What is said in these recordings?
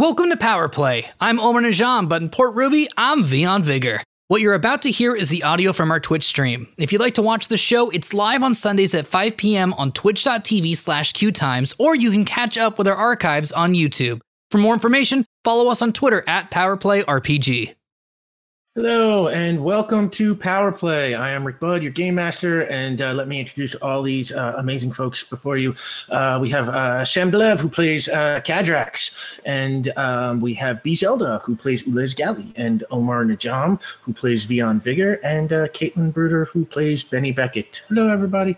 Welcome to Power Play. I'm Omar Najam, but in Port Ruby, I'm Vion Vigor. What you're about to hear is the audio from our Twitch stream. If you'd like to watch the show, it's live on Sundays at 5 p.m. on twitch.tv slash qtimes, or you can catch up with our archives on YouTube. For more information, follow us on Twitter at PowerPlayRPG. Hello and welcome to Power Play. I am Rick Budd, your game master, and uh, let me introduce all these uh, amazing folks before you. Uh, we have uh, Sam Delev, who plays uh, Kadrax, and um, we have B Zelda, who plays Ulez Gali, and Omar Najam, who plays Vion Vigor, and uh, Caitlin Bruder, who plays Benny Beckett. Hello, everybody.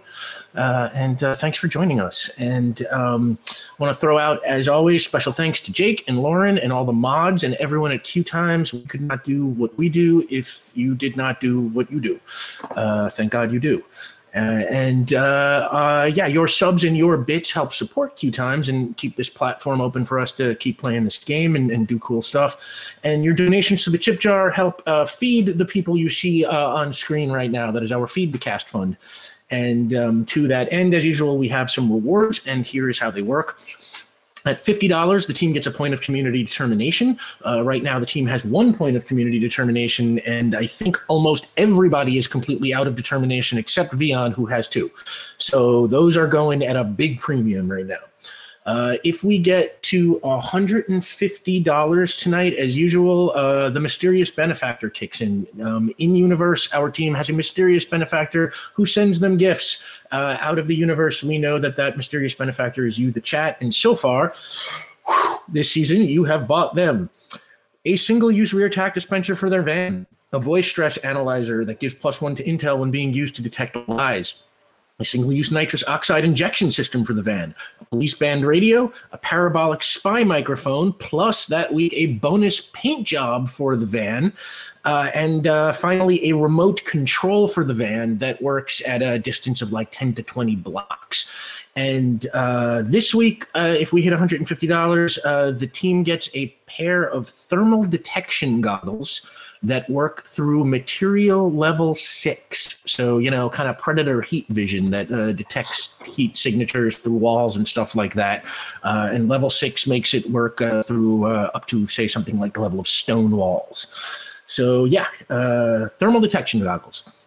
Uh, and uh, thanks for joining us. And um, want to throw out, as always, special thanks to Jake and Lauren and all the mods and everyone at Q Times. We could not do what we do if you did not do what you do. Uh, thank God you do. Uh, and uh, uh, yeah, your subs and your bits help support Q Times and keep this platform open for us to keep playing this game and, and do cool stuff. And your donations to the Chip Jar help feed the people you see on screen right now. That is our Feed the Cast Fund. And um, to that end, as usual, we have some rewards, and here is how they work. At $50, the team gets a point of community determination. Uh, right now, the team has one point of community determination, and I think almost everybody is completely out of determination except Vion, who has two. So those are going at a big premium right now. Uh, if we get to $150 tonight, as usual, uh, the mysterious benefactor kicks in. Um, in universe, our team has a mysterious benefactor who sends them gifts. Uh, out of the universe, we know that that mysterious benefactor is you, the chat. And so far, whew, this season, you have bought them a single use rear tack dispenser for their van, a voice stress analyzer that gives plus one to intel when being used to detect lies a single-use nitrous oxide injection system for the van, a police band radio, a parabolic spy microphone, plus that week a bonus paint job for the van, uh, and uh, finally a remote control for the van that works at a distance of like 10 to 20 blocks. And uh, this week, uh, if we hit $150, uh, the team gets a pair of thermal detection goggles that work through material level six. So, you know, kind of predator heat vision that uh, detects heat signatures through walls and stuff like that. Uh, and level six makes it work uh, through uh, up to, say, something like the level of stone walls. So, yeah, uh, thermal detection goggles.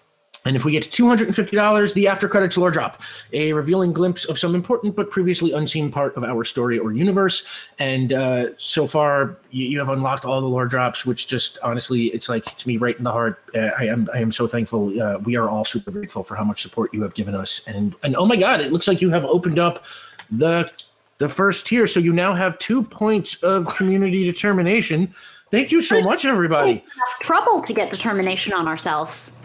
And if we get to $250, the after credits lore drop, a revealing glimpse of some important but previously unseen part of our story or universe. And uh, so far, you, you, have unlocked all the lore drops, which just honestly, it's like to me right in the heart. Uh, I am I am so thankful. Uh, we are all super grateful for how much support you have given us. And and oh my God, it looks like you have opened up the the first tier, so you now have two points of community determination. Thank you so much, everybody. We have trouble to get determination on ourselves.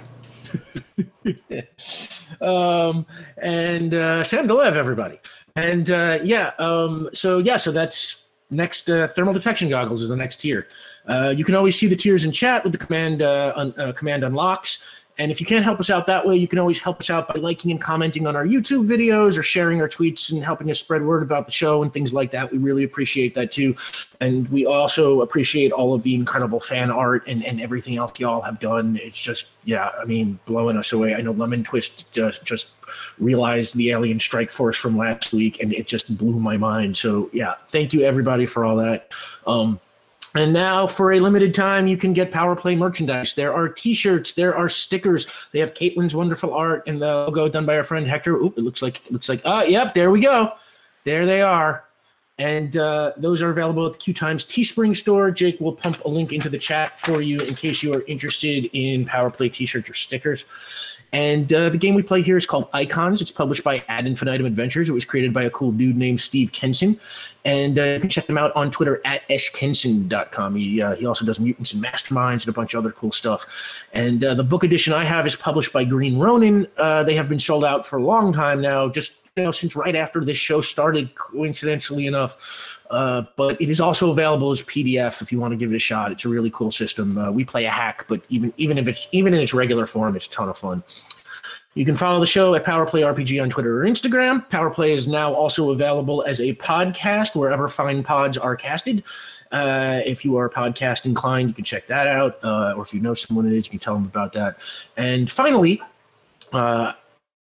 um, and uh, Sam Delev, everybody. And uh, yeah, um, so yeah, so that's next uh, thermal detection goggles is the next tier. Uh, you can always see the tiers in chat with the command uh, un- uh, command unlocks. And if you can't help us out that way, you can always help us out by liking and commenting on our YouTube videos or sharing our tweets and helping us spread word about the show and things like that. We really appreciate that too. And we also appreciate all of the incredible fan art and, and everything else y'all have done. It's just, yeah, I mean, blowing us away. I know Lemon Twist just, just realized the Alien Strike Force from last week and it just blew my mind. So, yeah, thank you everybody for all that. Um, and now, for a limited time, you can get Power Play merchandise. There are T-shirts, there are stickers. They have Caitlin's wonderful art and the logo done by our friend Hector. Oop, it looks like it looks like. Ah, uh, yep, there we go. There they are, and uh, those are available at the Q Times Teespring store. Jake will pump a link into the chat for you in case you are interested in Power Play T-shirts or stickers. And uh, the game we play here is called Icons. It's published by Ad Infinitum Adventures. It was created by a cool dude named Steve Kenson. And uh, you can check him out on Twitter at skenson.com. He, uh, he also does Mutants and Masterminds and a bunch of other cool stuff. And uh, the book edition I have is published by Green Ronin. Uh, they have been sold out for a long time now, just you know, since right after this show started, coincidentally enough. Uh, but it is also available as PDF if you want to give it a shot. It's a really cool system. Uh, we play a hack, but even even if it's even in its regular form, it's a ton of fun. You can follow the show at Powerplay RPG on Twitter or Instagram. Powerplay is now also available as a podcast wherever fine pods are casted. Uh, if you are podcast inclined, you can check that out. Uh, or if you know someone it is, you can tell them about that. And finally, uh,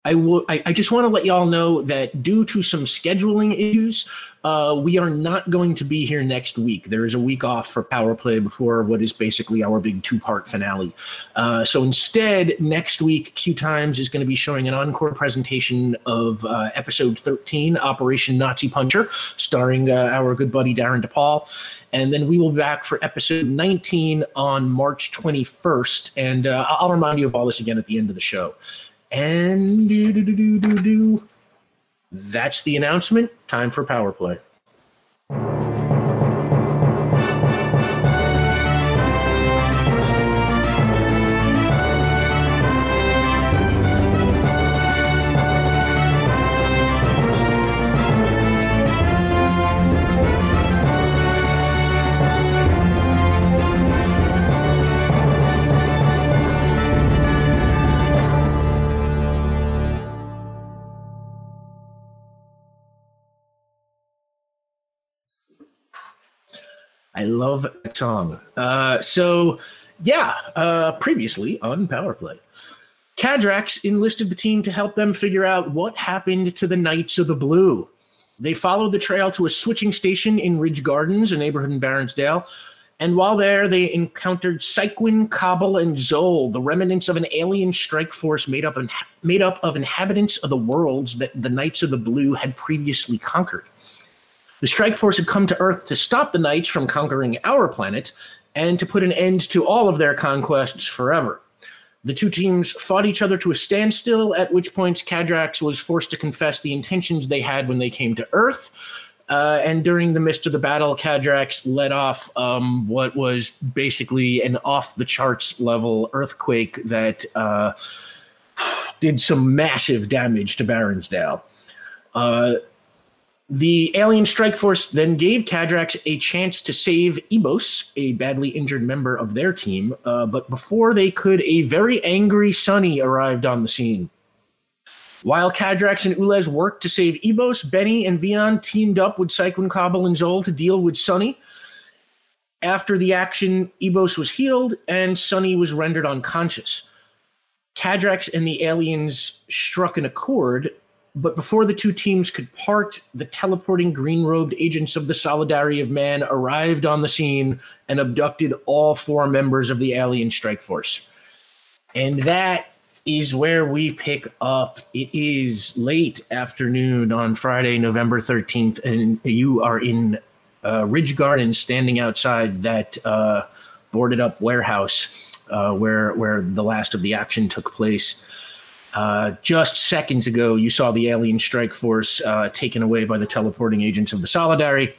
I will. I, I just want to let y'all know that due to some scheduling issues, uh, we are not going to be here next week. There is a week off for Power Play before what is basically our big two-part finale. Uh, so instead, next week, Q Times is going to be showing an encore presentation of uh, episode 13, Operation Nazi Puncher, starring uh, our good buddy Darren DePaul. And then we will be back for episode 19 on March 21st. And uh, I'll remind you of all this again at the end of the show. And do, do, do, do, do, do. that's the announcement. Time for power play. I love that song. Uh, so, yeah, uh, previously on Power Play, Cadrax enlisted the team to help them figure out what happened to the Knights of the Blue. They followed the trail to a switching station in Ridge Gardens, a neighborhood in Baronsdale. And while there, they encountered Syquin, Cobble, and Zol, the remnants of an alien strike force made up, made up of inhabitants of the worlds that the Knights of the Blue had previously conquered. The Strike Force had come to Earth to stop the Knights from conquering our planet and to put an end to all of their conquests forever. The two teams fought each other to a standstill, at which points Cadrax was forced to confess the intentions they had when they came to Earth. Uh, and during the midst of the battle, Cadrax led off um, what was basically an off the charts level earthquake that uh, did some massive damage to Baronsdale. Uh, the alien strike force then gave Cadrax a chance to save Ebos, a badly injured member of their team. Uh, but before they could, a very angry Sunny arrived on the scene. While Cadrax and Ulez worked to save Ebos, Benny and Vion teamed up with Syquin, Cobble, and Zol to deal with Sunny. After the action, Ebos was healed and Sunny was rendered unconscious. Cadrax and the aliens struck an accord but before the two teams could part, the teleporting green robed agents of the Solidarity of Man arrived on the scene and abducted all four members of the alien strike force. And that is where we pick up. It is late afternoon on Friday, November 13th, and you are in uh, Ridge Garden standing outside that uh, boarded up warehouse uh, where, where the last of the action took place. Uh, just seconds ago, you saw the alien strike force uh, taken away by the teleporting agents of the Solidarity.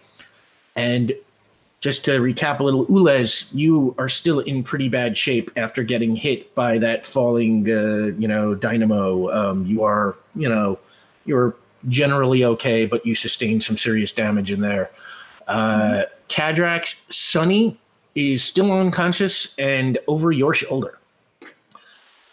And just to recap a little, Ulez, you are still in pretty bad shape after getting hit by that falling, uh, you know, dynamo. Um, you are, you know, you're generally okay, but you sustained some serious damage in there. Uh, Cadrax, Sunny is still unconscious and over your shoulder.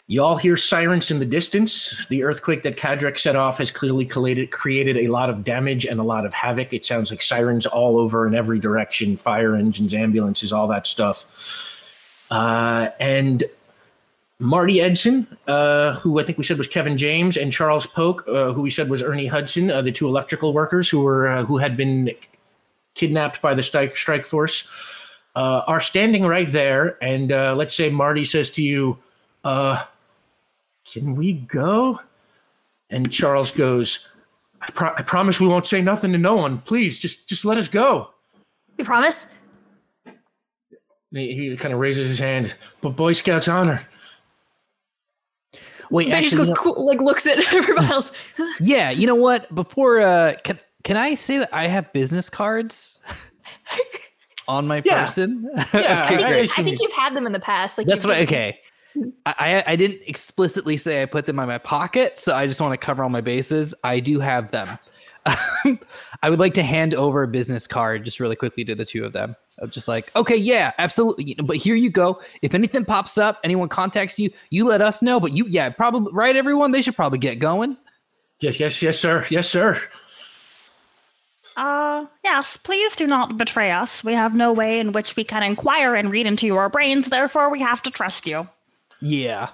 You all hear sirens in the distance. The earthquake that Cadrax set off has clearly created, created a lot of damage and a lot of havoc. It sounds like sirens all over in every direction fire engines, ambulances, all that stuff. Uh, and Marty Edson, uh, who I think we said was Kevin James, and Charles Polk, uh, who we said was Ernie Hudson, uh, the two electrical workers who were uh, who had been kidnapped by the strike, strike force, uh, are standing right there. And let's say Marty says to you, can we go? And Charles goes, I, pro- I promise we won't say nothing to no one. Please, just just let us go. You promise? He, he kind of raises his hand, but Boy Scouts honor. Wait, Benny actually, just goes know- cool, like looks at everybody else. yeah, you know what? Before, uh, can can I say that I have business cards on my Yeah. person? Yeah, Okay, I- I think, I. I think you've had them in the past. Like That's you've what. given- Okay. I, I I didn't explicitly say I put them in my pocket, so I just want to cover all my bases. I do have them. I would like to hand over a business card just really quickly to the two of them. Of just like, okay, yeah, absolutely. But here you go. If anything pops up, anyone contacts you, you let us know. But you, yeah, probably right, everyone. They should probably get going. Yes, yes, yes, sir. Yes, sir. Uh, yes, please do not betray us. We have no way in which we can inquire and read into your brains, therefore, we have to trust you. Yeah.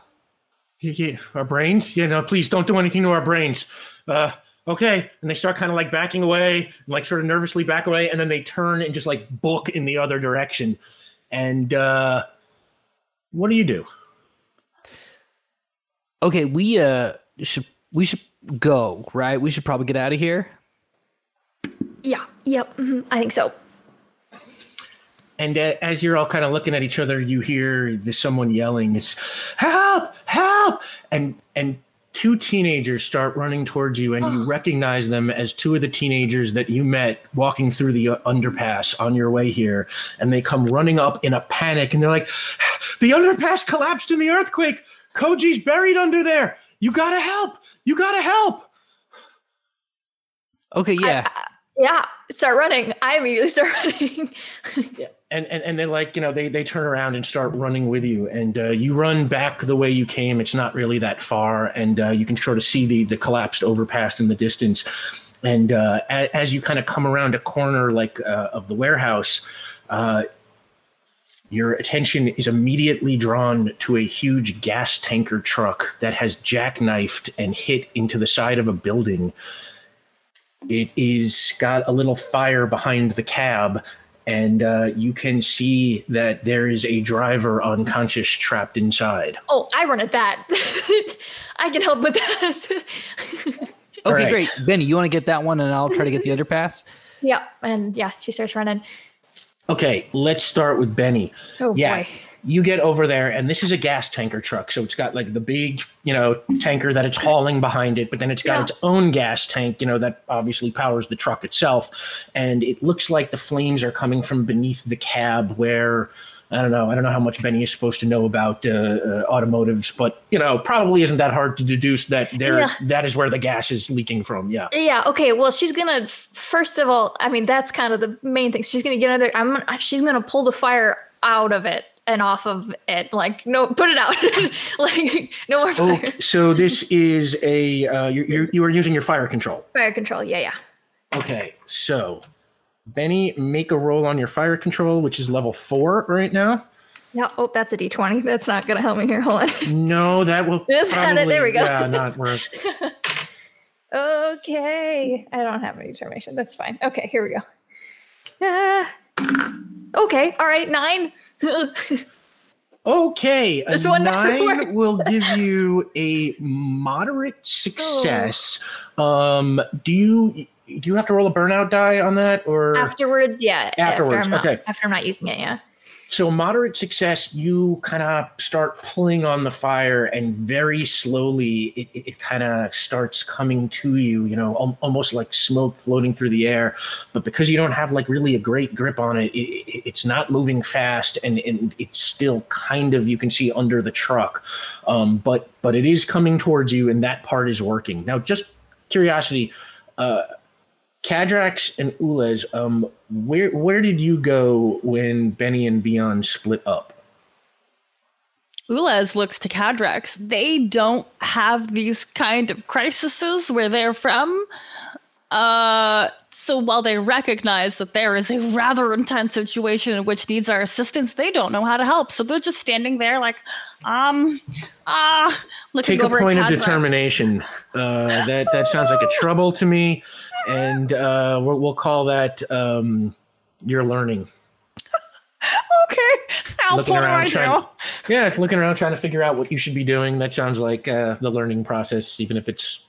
Yeah, yeah, our brains? Yeah, no, please don't do anything to our brains. Uh, okay. And they start kind of like backing away, and like sort of nervously back away, and then they turn and just like book in the other direction. And uh, what do you do? Okay, we uh should we should go, right? We should probably get out of here. Yeah. Yep. mhm, I think so. And as you're all kind of looking at each other, you hear there's someone yelling, "It's help! Help!" And and two teenagers start running towards you, and you recognize them as two of the teenagers that you met walking through the uh, underpass on your way here. And they come running up in a panic, and they're like, "The underpass collapsed in the earthquake. Koji's buried under there. You gotta help! You gotta help!" Okay, yeah. Yeah. Start running. I immediately start running. And and and then like you know they they turn around and start running with you. And uh, you run back the way you came. It's not really that far. And uh, you can sort of see the the collapsed overpass in the distance. And uh, a, as you kind of come around a corner like uh, of the warehouse uh, your attention is immediately drawn to a huge gas tanker truck that has jackknifed and hit into the side of a building. It is got a little fire behind the cab and uh, you can see that there is a driver unconscious trapped inside oh, I run at that. I can help with that. Okay, right. great. Benny, you want to get that one and I'll try to get the underpass? yeah. And yeah, she starts running. okay let's start with benny Oh yeah boy. You get over there and this is a gas tanker truck so it's got like the big you know tanker that it's hauling behind it but then it's got Yeah. its own gas tank you know that obviously powers the truck itself and it looks like the flames are coming from beneath the cab where I don't know. I don't know how much Benny is supposed to know about uh, uh, automotives, but you know, probably isn't that hard to deduce that there Yeah. that is where the gas is leaking from. Yeah. Yeah. Okay. Well, she's gonna first of all. I mean, that's kind of the main thing. She's gonna get under. I'm. She's gonna pull the fire out of it and off of it. Like, no, put it out. like, no more fire. Okay, so this is a uh, you're, you're, you are using your fire control. Fire control. Yeah. Yeah. Okay, so Benny, make a roll on your fire control, which is level four right now. No. Oh, that's a d20. That's not gonna help me here. Hold on. No, that will That's not it. There we go. Yeah, not work. Okay. I don't have any determination. That's fine. Okay. Here we go. Uh, okay. All right. Nine. Okay, a This one nine will give you a moderate success. Um, do you do you have to roll a burnout die on that, or Afterwards, yeah. Afterwards, After not, okay. After I'm not using it, yeah. So moderate success, you kind of start pulling on the fire, and very slowly it, it, it kind of starts coming to you. You know, al- almost like smoke floating through the air. But because you don't have like really a great grip on it, it, it it's not moving fast, and, and it's still kind of you can see under the truck. Um, but but it is coming towards you, and that part is working. Now, just curiosity. Uh, Kadrax and Ulez, um, where where did you go when Benny and Vion split up? Ulez looks to Cadrax. They don't have these kind of crises where they're from. Uh, so while they recognize that there is a rather intense situation in which needs our assistance, they don't know how to help. So they're just standing there like, um, ah, looking Take a over point of determination. Uh, that that sounds like a trouble to me, and uh, we'll, we'll call that um, your learning. Okay, Al, Looking what around trying- Yeah, if looking around trying to figure out what you should be doing. That sounds like uh, the learning process, even if it's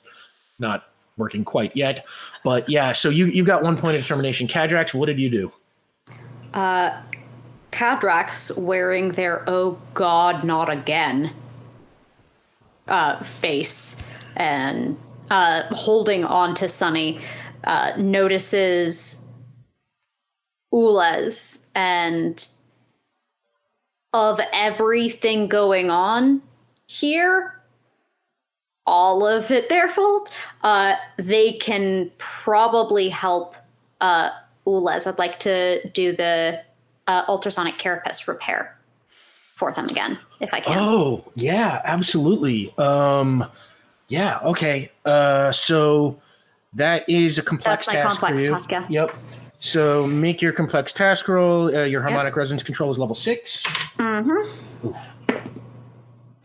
not working quite yet. But yeah, so you you've got one point of determination. Kadrax, what did you do? Cadrax wearing their "Oh God, not again" uh, face and uh, holding on to Sunny, uh, notices Ulez and of everything going on here, all of it their fault. Uh, they can probably help uh, Ulez. I'd like to do the uh, ultrasonic carapace repair for them again, if I can. Oh, yeah, absolutely. Um yeah, okay. Uh so that is a complex That's my task complex for you. task, yeah. Yep. So make your complex task roll. Uh, your harmonic resonance control is level 6.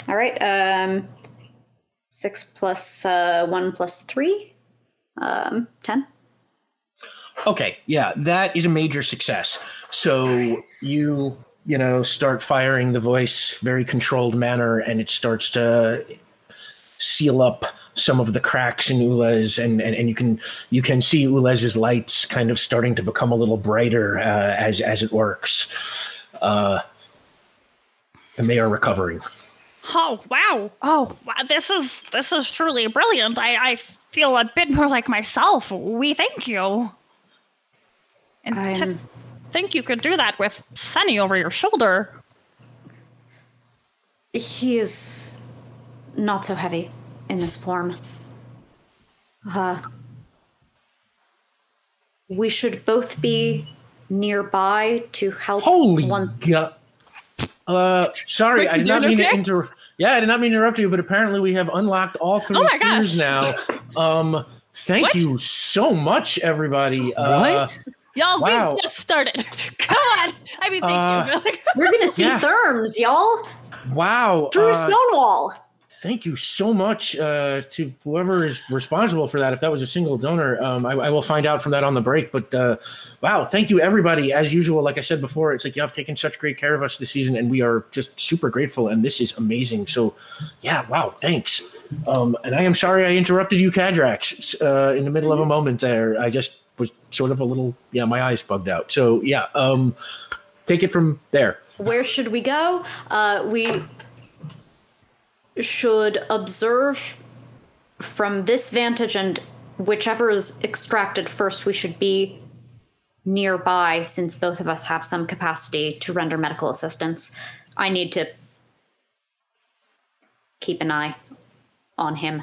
All right. Um, Six plus uh, one plus three, um, ten. Okay, yeah, that is a major success. So you, you know, start firing the voice very controlled manner, and it starts to seal up some of the cracks in Ulez, and, and, and you can you can see Ulez's lights kind of starting to become a little brighter uh, as as it works, uh, and they are recovering. Oh wow! Oh, wow. this is this is truly brilliant. I I feel a bit more like myself. We thank you. And to I'm- think you could do that with Sunny over your shoulder. He is not so heavy in this form. Uh, we should both be nearby to help Holy once. god! Uh, sorry, I did not doing mean to okay? inter. Yeah, I did not mean to interrupt you, but apparently we have unlocked all three Oh my tiers gosh. now. Um, thank What? you so much, everybody. Uh, What? Y'all, Wow. we just started. Come on. I mean, thank Uh, you. We're gonna see Yeah. therms, y'all, Wow. through uh, Stonewall. thank you so much uh, to whoever is responsible for that. If that was a single donor, um, I, I will find out from that on the break. But uh, wow, thank you everybody. As usual, like I said before, it's like you have taken such great care of us this season, and we are just super grateful. And this is amazing. So, yeah, wow, thanks. Um, and I am sorry I interrupted you, Cadrax, uh, in the middle of a moment there. I just was sort of a little, yeah, my eyes bugged out. So yeah, um, take it from there. Where should we go? Uh, we should observe from this vantage, and whichever is extracted first, we should be nearby since both of us have some capacity to render medical assistance. I need to keep an eye on him.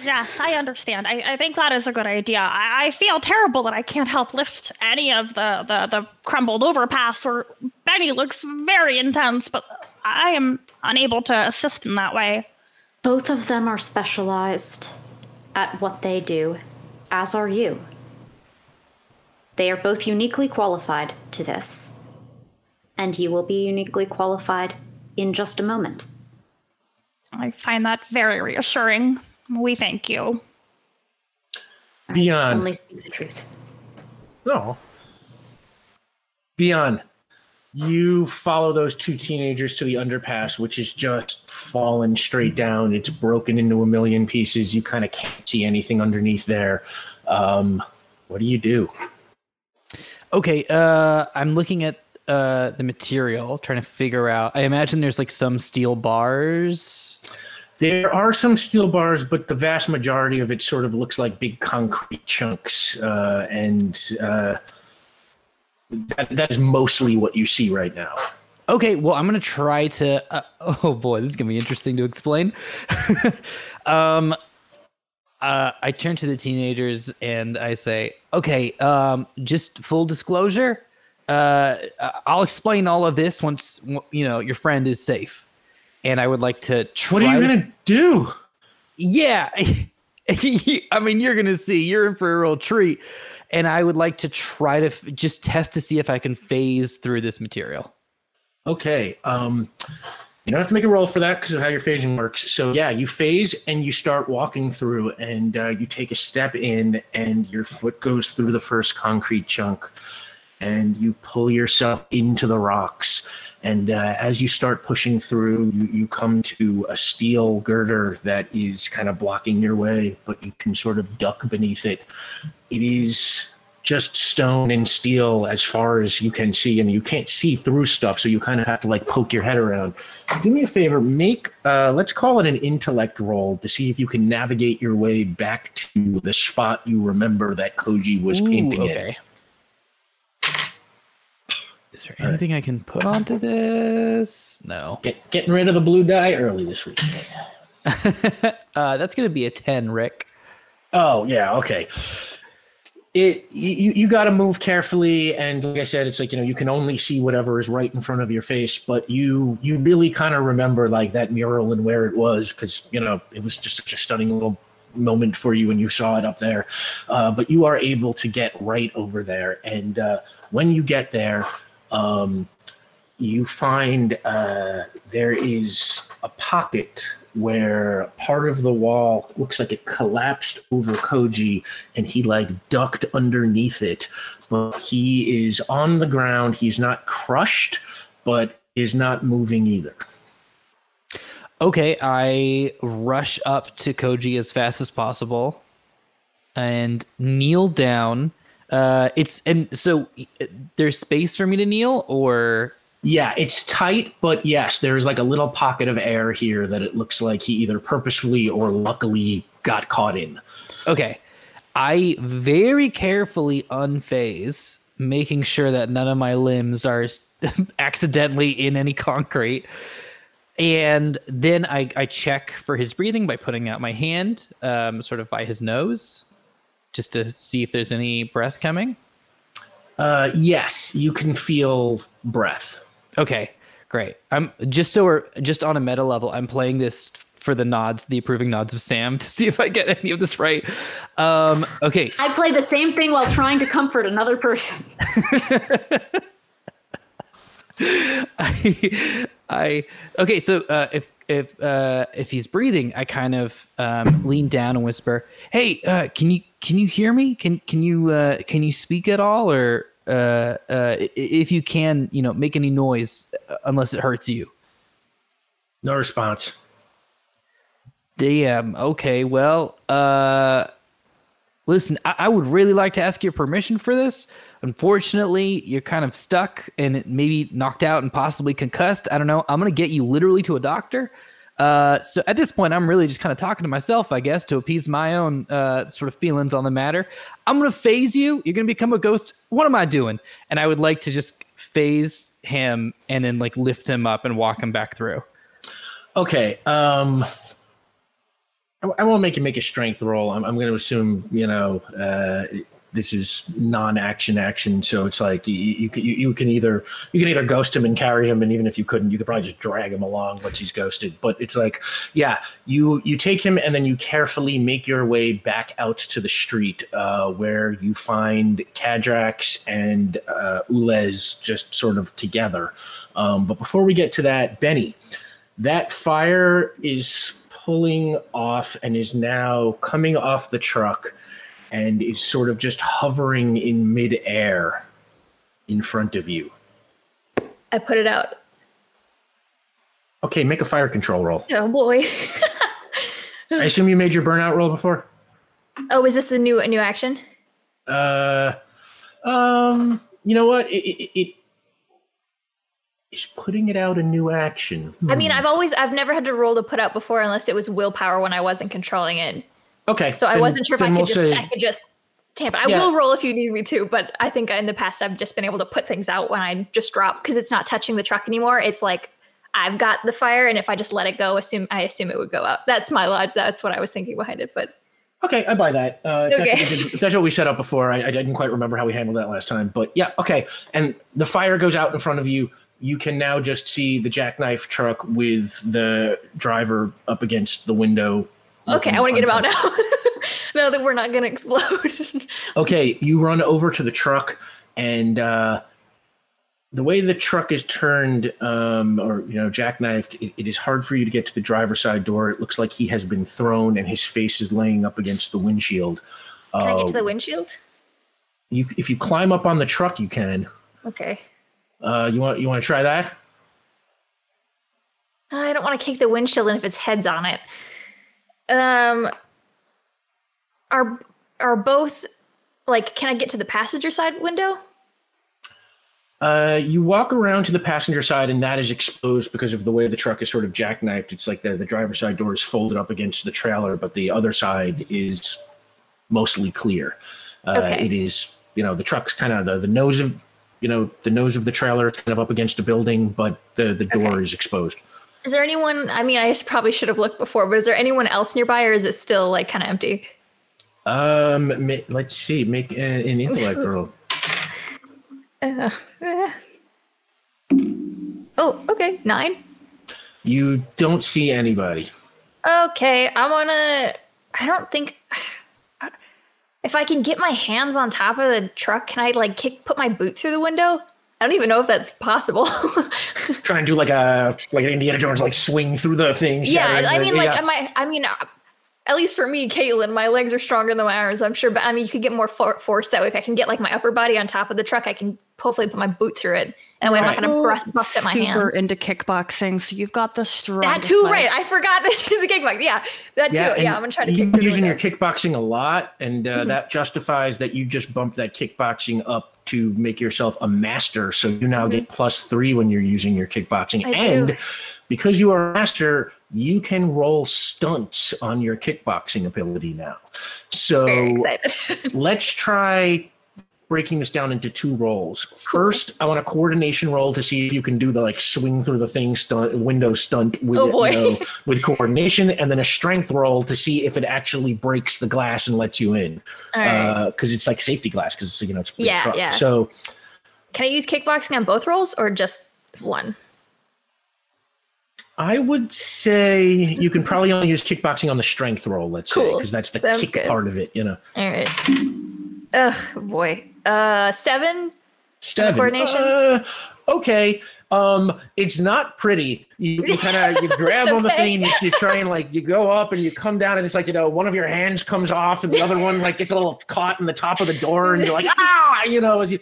Yes, I understand. I, I think that is a good idea. I, I feel terrible that I can't help lift any of the, the, the crumbled overpass, or Benny looks very intense, but I am unable to assist in that way. Both of them are specialized at what they do, as are you. They are both uniquely qualified to this, and you will be uniquely qualified in just a moment. I find that very reassuring. We thank you. Vion. Only speak the truth. No. Vion, you follow those two teenagers to the underpass, which is just fallen straight down. It's broken into a million pieces. You kind of can't see anything underneath there. Um, what do you do? Okay, uh, I'm looking at uh, the material, trying to figure out. I imagine there's like some steel bars. There are some steel bars, but the vast majority of it sort of looks like big concrete chunks, uh, and uh, that, that is mostly what you see right now. Okay, well, I'm gonna try to. Uh, oh boy, this is gonna be interesting to explain. um, uh, I turn to the teenagers and I say, "Okay, um, just full disclosure. Uh, I'll explain all of this once you know your friend is safe." And I would like to try. What are you gonna do? yeah i mean you're gonna see you're in for a real treat and i would like to try to f- just test to see if i can phase through this material Okay. Um, you don't have to make a roll for that because of how your phasing works. So yeah, you phase and you start walking through, and uh, you take a step in, and your foot goes through the first concrete chunk, and you pull yourself into the rocks. And uh, as you start pushing through, you, you come to a steel girder that is kind of blocking your way, but you can sort of duck beneath it. It is just stone and steel as far as you can see, and you can't see through stuff, so you kind of have to like poke your head around. Do me a favor, make uh, let's call it an intellect roll to see if you can navigate your way back to the spot you remember that Koji was Ooh, painting in. okay is there anything i can put onto this no Get, getting rid of the blue dye early this week. uh, that's gonna be a 10 rick Oh yeah, okay. It you you got to move carefully, and like I said, it's like you know you can only see whatever is right in front of your face, but you you really kind of remember like that mural and where it was because you know it was just such a stunning little moment for you when you saw it up there. Uh, but you are able to get right over there, and uh, when you get there, um, you find uh, there is a pocket where part of the wall looks like it collapsed over Koji and he like ducked underneath it. But he is on the ground. He's not crushed, but is not moving either. Okay, I rush up to Koji as fast as possible and kneel down. Uh, it's and so uh, there's space for me to kneel, or Yeah, it's tight, but yes, there's like a little pocket of air here that it looks like he either purposefully or luckily got caught in. okay. I very carefully unphase, making sure that none of my limbs are accidentally in any concrete. And then I, I check for his breathing by putting out my hand, um, sort of by his nose, just to see if there's any breath coming. Uh, yes, you can feel breath. Okay, great. I'm just so we're just on a meta level. I'm playing this for the nods, the approving nods of Sam, to see if I get any of this right. Um, okay, I play the same thing while trying to comfort another person. I, I okay. So uh, if if uh, if he's breathing, I kind of um, lean down and whisper, "Hey, uh, can you can you hear me? Can can you uh, can you speak at all, or uh, uh, if you can, you know, make any noise uh, unless it hurts you." No response. Damn. Okay. Well, uh, listen, I, I would really like to ask your permission for this. Unfortunately, you're kind of stuck and it maybe knocked out and possibly concussed. I don't know. I'm gonna get you literally to a doctor. Uh, so at this point, I'm really just kind of talking to myself, I guess, to appease my own uh, sort of feelings on the matter. I'm gonna phase you. You're gonna become a ghost. What am I doing? And I would like to just phase him and then like lift him up and walk him back through. Okay. Um, I, I won't make you make a strength roll. I'm, I'm going to assume you know uh, this is non-action action, so it's like you, you, you can either you can either ghost him and carry him, and even if you couldn't, you could probably just drag him along once he's ghosted. But it's like, yeah, you you take him and then you carefully make your way back out to the street uh, where you find Kadrax and uh, Ulez just sort of together. Um, but before we get to that, Benny, that fire is pulling off and is now coming off the truck and is sort of just hovering in midair in front of you. I put it out. Okay, make a fire control roll. Oh boy. I assume you made your burnout roll before? oh, is this a new a new action? Uh, um, you know what? It, it, it is putting it out a new action. I mean, Hmm. I've always I've never had to roll to put out before unless it was willpower when I wasn't controlling it. Okay. So I wasn't sure if I could we'll just say- I could just tamp it. I Yeah. will roll if you need me to, but I think in the past I've just been able to put things out when I just drop because it's not touching the truck anymore. It's like I've got the fire, and if I just let it go, assume I assume it would go out. That's my log. That's what I was thinking behind it. But Okay, I buy that. Uh, Okay. that's what that's what we set up before. I, I didn't quite remember how we handled that last time, but yeah, okay. And the fire goes out in front of you. You can now just see the jackknife truck with the driver up against the window. Okay, I want to get him out now. now that we're not going to explode. Okay, you run over to the truck, and uh, the way the truck is turned, um, or you know, jackknifed, it, it is hard for you to get to the driver's side door. It looks like he has been thrown, and his face is laying up against the windshield. Can I get to Uh, the windshield? you, if you climb up on the truck, you can. Okay. Uh, you want you want to try that? I don't want to kick the windshield in if its head's on it. Um, are are both like? Can I get to the passenger side window? Uh, you walk around to the passenger side, and that is exposed because of the way the truck is sort of jackknifed. It's like the the driver's side door is folded up against the trailer, but the other side is mostly clear. Uh, Okay. It is you know the truck's kind of the the nose of you know the nose of the trailer. It's kind of up against a building, but the the door Okay. is exposed. Is there anyone? I mean, I probably should have looked before, but is there anyone else nearby, or is it still like kind of empty? Um, ma- let's see. Make a- an intellect roll. Uh, eh. Oh, okay, nine. You don't see anybody. Okay, I'm gonna. I don't think. If I can get my hands on top of the truck, can I like kick, put my boot through the window? I don't even know if that's possible. Try and do like a like an Indiana Jones like swing through the thing. yeah, I the- mean, like, yeah. I might, I mean, at least for me, Caitlin, my legs are stronger than my arms. I'm sure, but I mean, you could get more for- force that way. If I can get like my upper body on top of the truck, I can hopefully put my boot through it, and I'm not Right. going to bust, bust at my Super hands. into kickboxing, so you've got the strongest. that too, leg. right? I forgot this is a kickbox. Yeah, that too. Yeah, I'm gonna try to you've kick been using your kickboxing a lot, and uh, that justifies that you just bumped that kickboxing up to make yourself a master. So you now get plus three when you're using your kickboxing, Mm-hmm. I and do. because you are a master, you can roll stunts on your kickboxing ability now. So Very excited. let's try breaking this down into two rolls. First, I want a coordination roll to see if you can do the like swing through the thing stunt, window stunt with Oh, you know, with coordination, and then a strength roll to see if it actually breaks the glass and lets you in. All right. Uh, because it's like safety glass because it's you know it's a Yeah, truck. yeah. So Can I use kickboxing on both rolls or just one? I would say you can probably only use kickboxing on the strength roll. Let's say because that's the Sounds kick good. part of it. You know, All right. Ugh, boy. Uh, seven. seven. coordination? Uh, okay. Um, it's not pretty. You, you kind of you grab on the thing, you, you try and like you go up and you come down, and it's like you know one of your hands comes off, and the other one like gets a little caught in the top of the door, and you're like ah, you know, as you.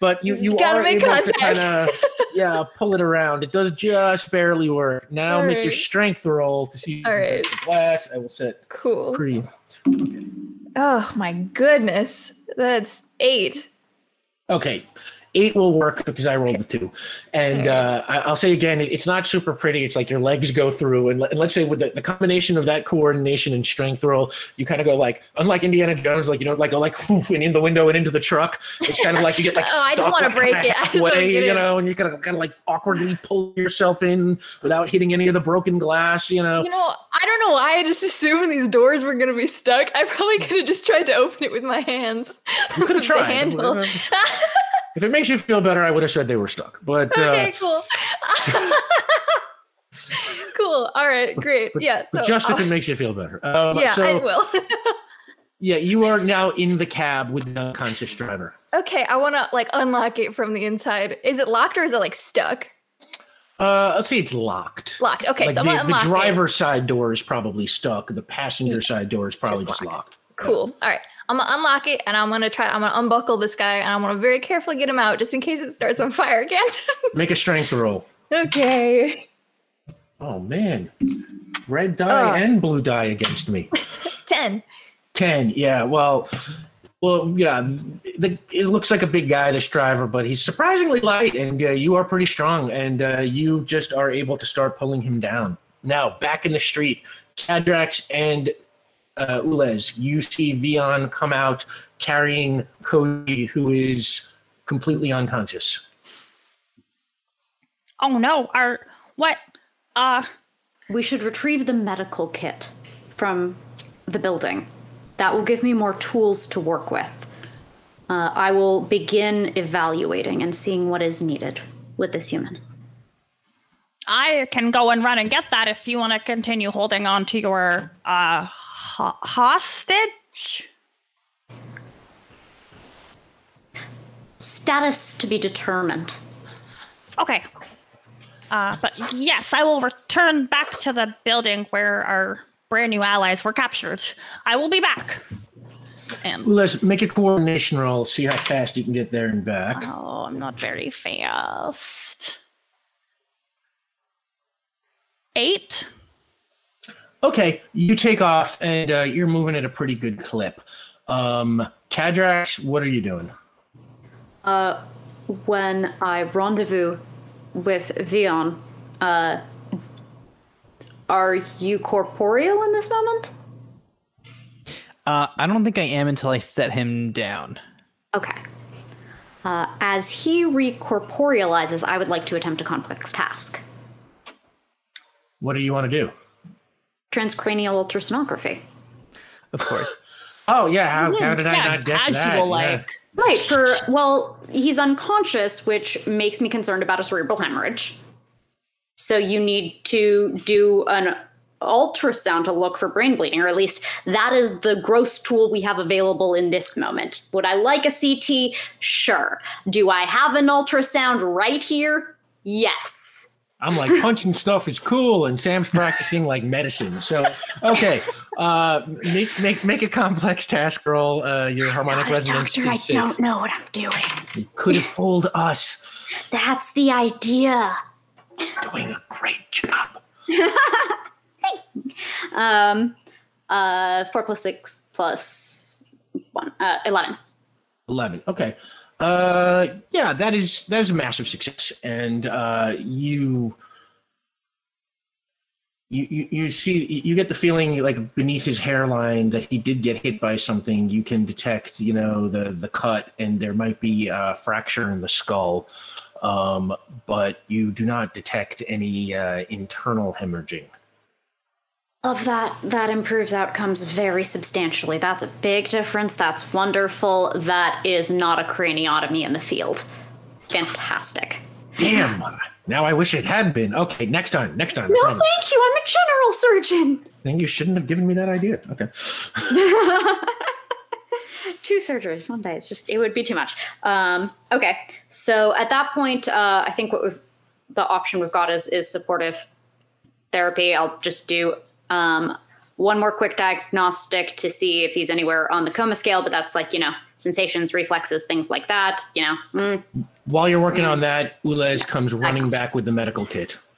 But you Just you gotta are make able to kind of yeah pull it around. It does just barely work. Now All make your strength roll to see. All right. you All can break right. the glass. I will set Cool. pretty. Oh my goodness. That's eight. Okay. Eight will work because I rolled the two. And uh, I- I'll say again, it- it's not super pretty. It's like your legs go through. And, and let's say with the, the combination of that coordination and strength roll, you kind of go like, unlike Indiana Jones, like, you know, like go like and in the window and into the truck. It's kind of like you get like, Oh, I just stuck, wanna like, break it. Halfway, you know, and you kind of kind of like awkwardly pull yourself in without hitting any of the broken glass, you know. You know, I don't know why I just assumed these doors were gonna be stuck. I probably could have just tried to open it with my hands. You could have The tried. If it makes you feel better, I would have said they were stuck. But uh, okay, cool. cool. All right, great. yeah. So but just if I'll- it makes you feel better. Um, yeah, so, I will. Yeah, you are now in the cab with the unconscious driver. okay, I want to like unlock it from the inside. Is it locked or is it like stuck? Uh, let's say it's locked. Locked. Okay, Like so I'm the, the it. driver's side door is probably stuck. The passenger Yes, side door is probably just just, locked. locked. Cool. All right. I'm gonna unlock it and I'm gonna try. I'm gonna unbuckle this guy and I'm gonna very carefully get him out just in case it starts on fire again. Make a strength roll. okay. Oh man, red die and blue die against me. Ten. Ten. Yeah. Well. Well, yeah. The, it looks like a big guy, this driver, but he's surprisingly light, and uh, you are pretty strong, and uh, you just are able to start pulling him down. Now, back in the street, Cadrax and uh, Ulez, you see Vion come out carrying Koji, who is completely unconscious. Oh no, our what? Uh We should retrieve the medical kit from the building. That will give me more tools to work with. Uh, I will begin evaluating and seeing what is needed with this human. I can go and run and get that if you want to continue holding on to your uh ho- hostage. Status to be determined. Okay. Uh, but yes, I will return back to the building where our brand new allies were captured. I will be back. And Let's make a coordination roll, see how fast you can get there and back. oh, I'm not very fast. Eight. Okay, you take off, and uh, you're moving at a pretty good clip. Um, Cadrax, what are you doing? Uh, when I rendezvous with Vion, uh, are you corporeal in this moment? Uh, I don't think I am until I set him down. Okay. Uh, as he recorporealizes, I would like to attempt a complex task. What do you want to do? Transcranial ultrasonography. Of course. Oh yeah, how, how did I not guess casual that? Yeah. Right, for, well, he's unconscious, which makes me concerned about a cerebral hemorrhage. So you need to do an ultrasound to look for brain bleeding, or at least that is the gross tool we have available in this moment. Would I like a CT? Sure. Do I have an ultrasound right here? Yes. I'm like punching stuff is cool, and Sam's practicing like medicine. So okay, uh, make make make a complex task roll. Uh, your harmonic a resonance doctor, I six. don't know what I'm doing. You could have fooled us. That's the idea. You're Doing a great job. Hey. Um, uh, four plus six plus one, uh, eleven. Eleven. Okay. Uh, yeah, that is that is a massive success, and uh, you. You, you, see you get the feeling like beneath his hairline that he did get hit by something. You can detect you know the the cut and there might be a fracture in the skull. Um, but you do not detect any uh, internal hemorrhaging Of that, that improves outcomes very substantially. That's a big difference. That's wonderful. That is not a craniotomy in the field. Fantastic. damn now i wish it had been okay next time next time No, thank you. I'm a general surgeon. then you shouldn't have given me that idea okay Two surgeries one day. It's just it would be too much. Um, okay, so at that point, uh, I think what we've the option we've got is is supportive therapy. I'll just do um, one more quick diagnostic to see if he's anywhere on the coma scale, but that's like you know sensations, reflexes, things like that. You know, mm. While you're working on that, Ulez comes running back with the medical kit.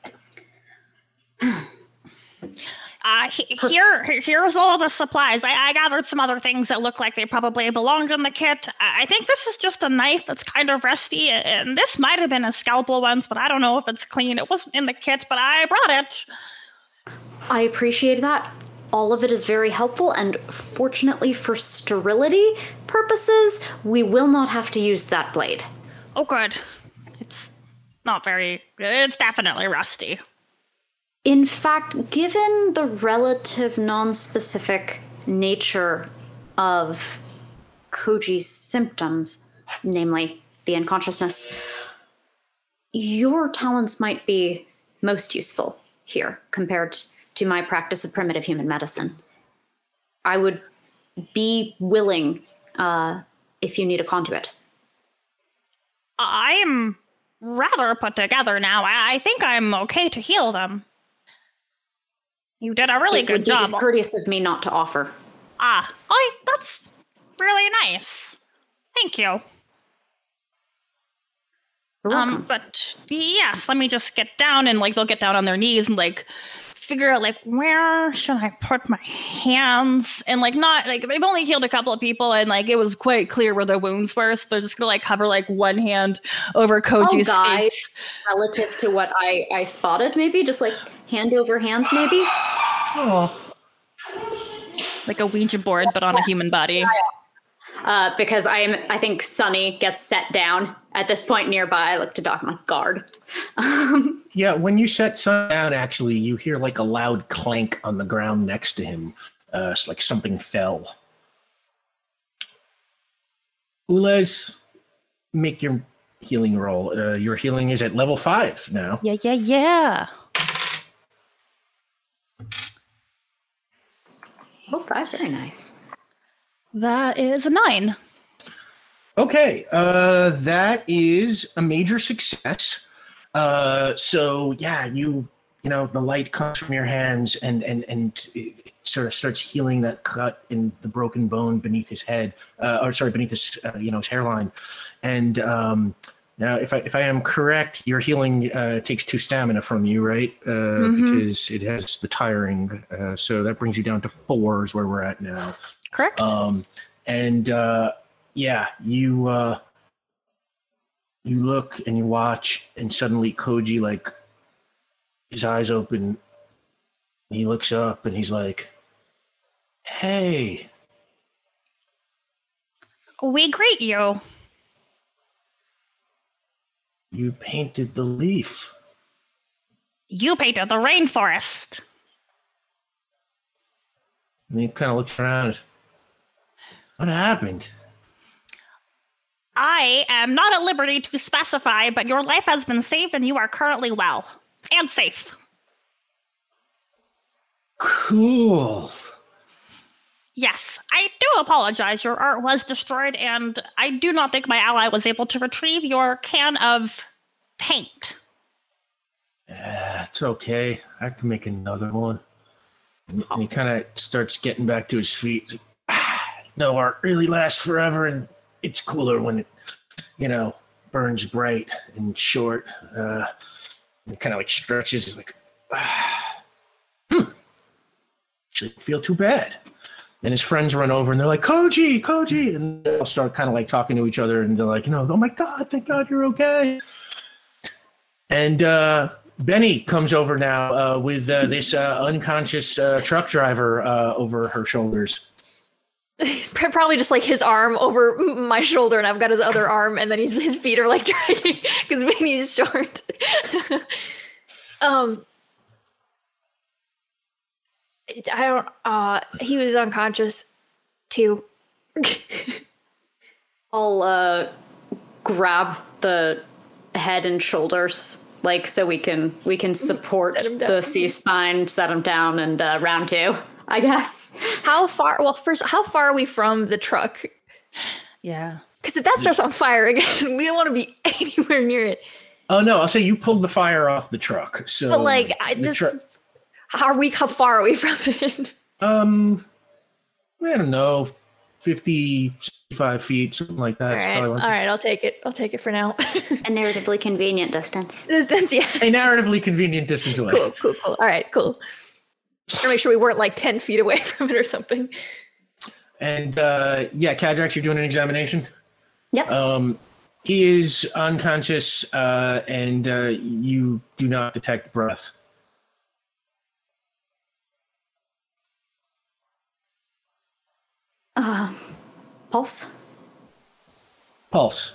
Uh, he- here, here's all the supplies. I, I gathered some other things that look like they probably belonged in the kit. I, I think this is just a knife that's kind of rusty, and this might have been a scalpel once, but I don't know if it's clean. It wasn't in the kit, but I brought it. I appreciate that. All of it is very helpful, and fortunately for sterility purposes, we will not have to use that blade. Oh, good. It's not very. It's definitely rusty. In fact, given the relative non-specific nature of Koji's symptoms, namely the unconsciousness, your talents might be most useful here compared to my practice of primitive human medicine. I would be willing uh, if you need a conduit. I'm rather put together now. I, I think I'm okay to heal them. You did a really it good would be job. discourteous of me not to offer. Ah, oh, that's really nice. Thank you. You're welcome. Um, but yes, let me just get down and like they'll get down on their knees and like figure out like where should I put my hands and like not like they've only healed a couple of people and like it was quite clear where the wounds were, so they're just gonna like cover like one hand over Koji's guys. face. relative to what I, I spotted, maybe just like hand over hand, maybe. Like a Ouija board, but on a human body. Uh, because I'm, I think Sunny gets set down at this point nearby. I look to Doc, I'm like, guard. Um, Yeah, when you set Sun down, actually, you hear like a loud clank on the ground next to him. Uh, it's like something fell. Ulez, make your healing roll. Uh, your healing is at level five now. Yeah, yeah, yeah. oh, that's very nice. That is a nine. Okay, uh, that is a major success. Uh, so yeah, you you know the light comes from your hands and and and it sort of starts healing that cut in the broken bone beneath his head, uh, or sorry, beneath his uh, you know his hairline. And um, now, if I if I am correct, your healing uh, takes two stamina from you, right? Uh, Because it has the tiring. Uh, so that brings you down to four is where we're at now. Correct? Um, and uh, yeah, you uh, you look and you watch, and suddenly Koji like his eyes open. And he looks up and he's like, "Hey, we greet you. you painted the leaf." You painted the rainforest. And he kind of looks around. What happened? I am not at liberty to specify, but your life has been saved and you are currently well and safe. Cool. Yes, I do apologize. Your art was destroyed, and I do not think my ally was able to retrieve your can of paint. Yeah, it's okay. I can make another one. And he kind of starts getting back to his feet. He's like, "Ah, no art really lasts forever, and it's cooler when it, you know, burns bright and short. Uh, and kind of like stretches. He's like, ah, hmm. Actually, feel too bad. And his friends run over and they're like, Koji, Koji. And they'll start kind of like talking to each other and they're like, you know, oh my God, thank God you're okay. And uh, Benny comes over now uh, with uh, this uh, unconscious uh, truck driver uh, over her shoulders. He's probably just like his arm over my shoulder, and I've got his other arm, and then he's his feet are like dragging because Benny's short. um, I don't. Uh, he was unconscious too. I'll uh, grab the head and shoulders, like so we can we can support Set him down. the C spine, set him down, and uh, round two, I guess. how far? Well, first, how far are we from the truck? Yeah. Because if that starts on fire again, we don't want to be anywhere near it. Oh no, I'll say you pulled the fire off the truck. So But like, I the just tru- how are we? How far are we from it? um I don't know, 50, 65 feet, something like that. all It's right, probably all like- right. I'll take it. I'll take it for now. A narratively convenient distance. Distance, yeah. A narratively convenient distance away. Cool, cool, cool. All right, cool. To make sure we weren't like ten feet away from it or something. And uh yeah, Cadrax, you're doing an examination. Yep. Um he is unconscious uh and uh you do not detect breath. Uh, pulse. Pulse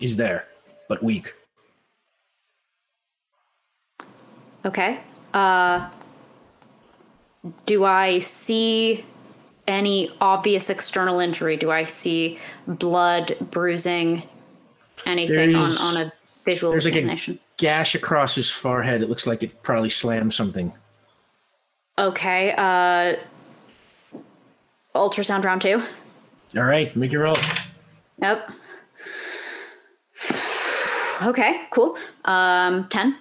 is there, but weak. Okay. Uh, do I see any obvious external injury? Do I see blood, bruising, anything on, on a visual There's like a gash across his forehead. It looks like it probably slammed something. Okay. Uh, ultrasound round two. All right, make your roll. Yep. Okay, cool. Um, 10.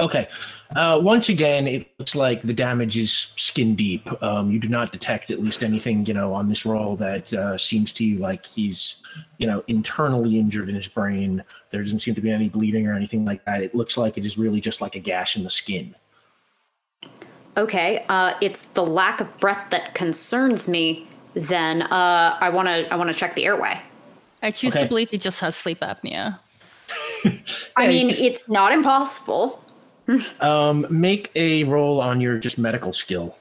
Okay. Uh, once again, it looks like the damage is skin deep. Um, you do not detect at least anything, you know, on this roll that uh, seems to you like he's, you know, internally injured in his brain. There doesn't seem to be any bleeding or anything like that. It looks like it is really just like a gash in the skin. Okay, uh, it's the lack of breath that concerns me. Then uh, I want to I want to check the airway. I choose Okay. to believe he just has sleep apnea. I Yeah, mean, it's it's not impossible. Um, make a roll on your just medical skill.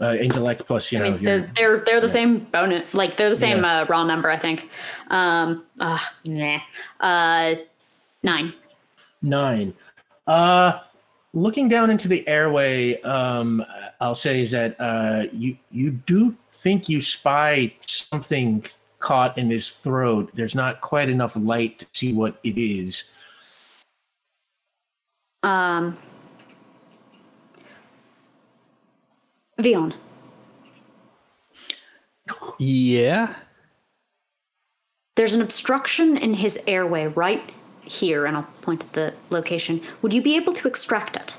Uh, intellect plus, you Mm-hmm. I know, mean, they're they're, they're the same bonus, like they're the same Yeah. uh, raw number, I think. Um, uh, nah. Uh, nine. Nine. Uh, looking down into the airway, um, I'll say is that uh, you you do think you spy something caught in his throat. There's not quite enough light to see what it is. Um, Vion, Yeah. there's an obstruction in his airway right here, and I'll point at the location. Would you be able to extract it?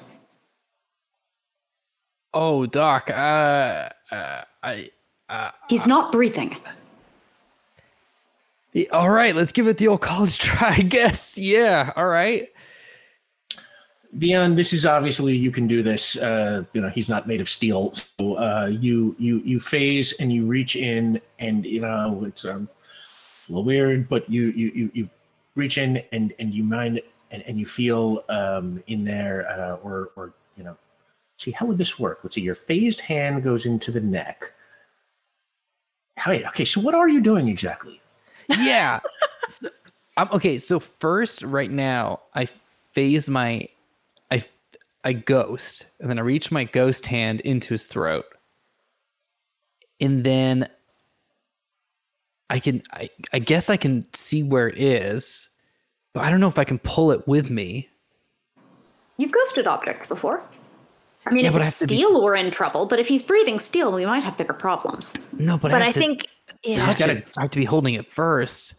Oh, Doc. Uh, uh I. He's not breathing. All right, let's give it the old college try, I guess. Yeah. All right. Vion this is obviously you can do this. Uh, you know he's not made of steel. So uh, you you you phase and you reach in and you know it's um, a little weird, but you you you, you reach in and and you mind and, and you feel um, in there uh, or or you know see how would this work? Let's see. Your phased hand goes into the neck. Wait, okay. So what are you doing exactly? Yeah. so, um, okay. So first, right now, I phase my, I ghost, and then I reach my ghost hand into his throat, and then I can, I, I guess I can see where it is, but I don't know if I can pull it with me. You've ghosted objects before. I mean, Yeah, if but it's have to be- steel, we're in trouble. But if he's breathing steel, we might have bigger problems. No, but, But I, I to think yeah, touch gotta- it. I have to be holding it first.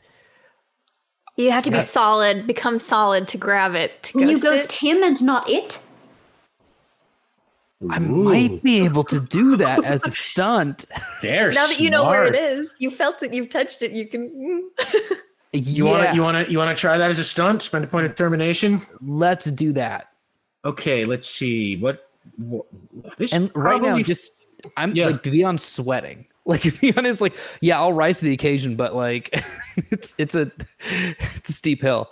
you have to be solid, become solid to grab it. To Can you ghost ghost it. him and not it? I might be able to do that as a stunt. There. Now that you know where it is, you felt it, you've touched it, you can. Mm. You want to you want to you want to try that as a stunt? Spend a point of termination. Let's do that. Okay, let's see what. what this And right now, probably- just I'm Yeah. like Vion's sweating. Like Vion is like, yeah, I'll rise to the occasion, but like, it's it's a it's a steep hill.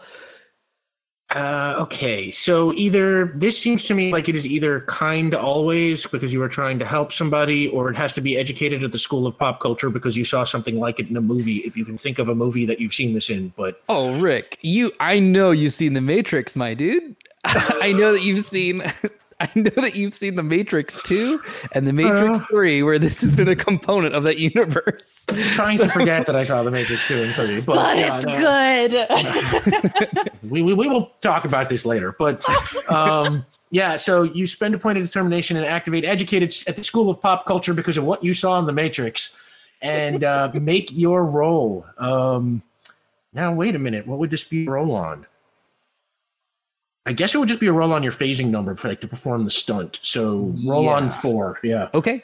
Uh, okay, so either this seems to me like it is either kind always because you are trying to help somebody, or it has to be educated at the school of pop culture because you saw something like it in a movie. If you can think of a movie that you've seen this in, but Oh, Rick, you I know you've seen The Matrix, my dude. I know that you've seen I know that you've seen The Matrix 2 and The Matrix Uh. 3, where this has been a component of that universe. I'm trying to forget that I saw The Matrix 2 and 3. But, But yeah, it's no, good. we, we, we will talk about this later. But um, yeah, so you spend a point of determination and activate educated at the school of pop culture because of what you saw in The Matrix and uh, make your roll. Um, now, wait a minute. What would this be a roll on? I guess it would just be a roll on your phasing number for like to perform the stunt. So roll on four. Yeah. Okay.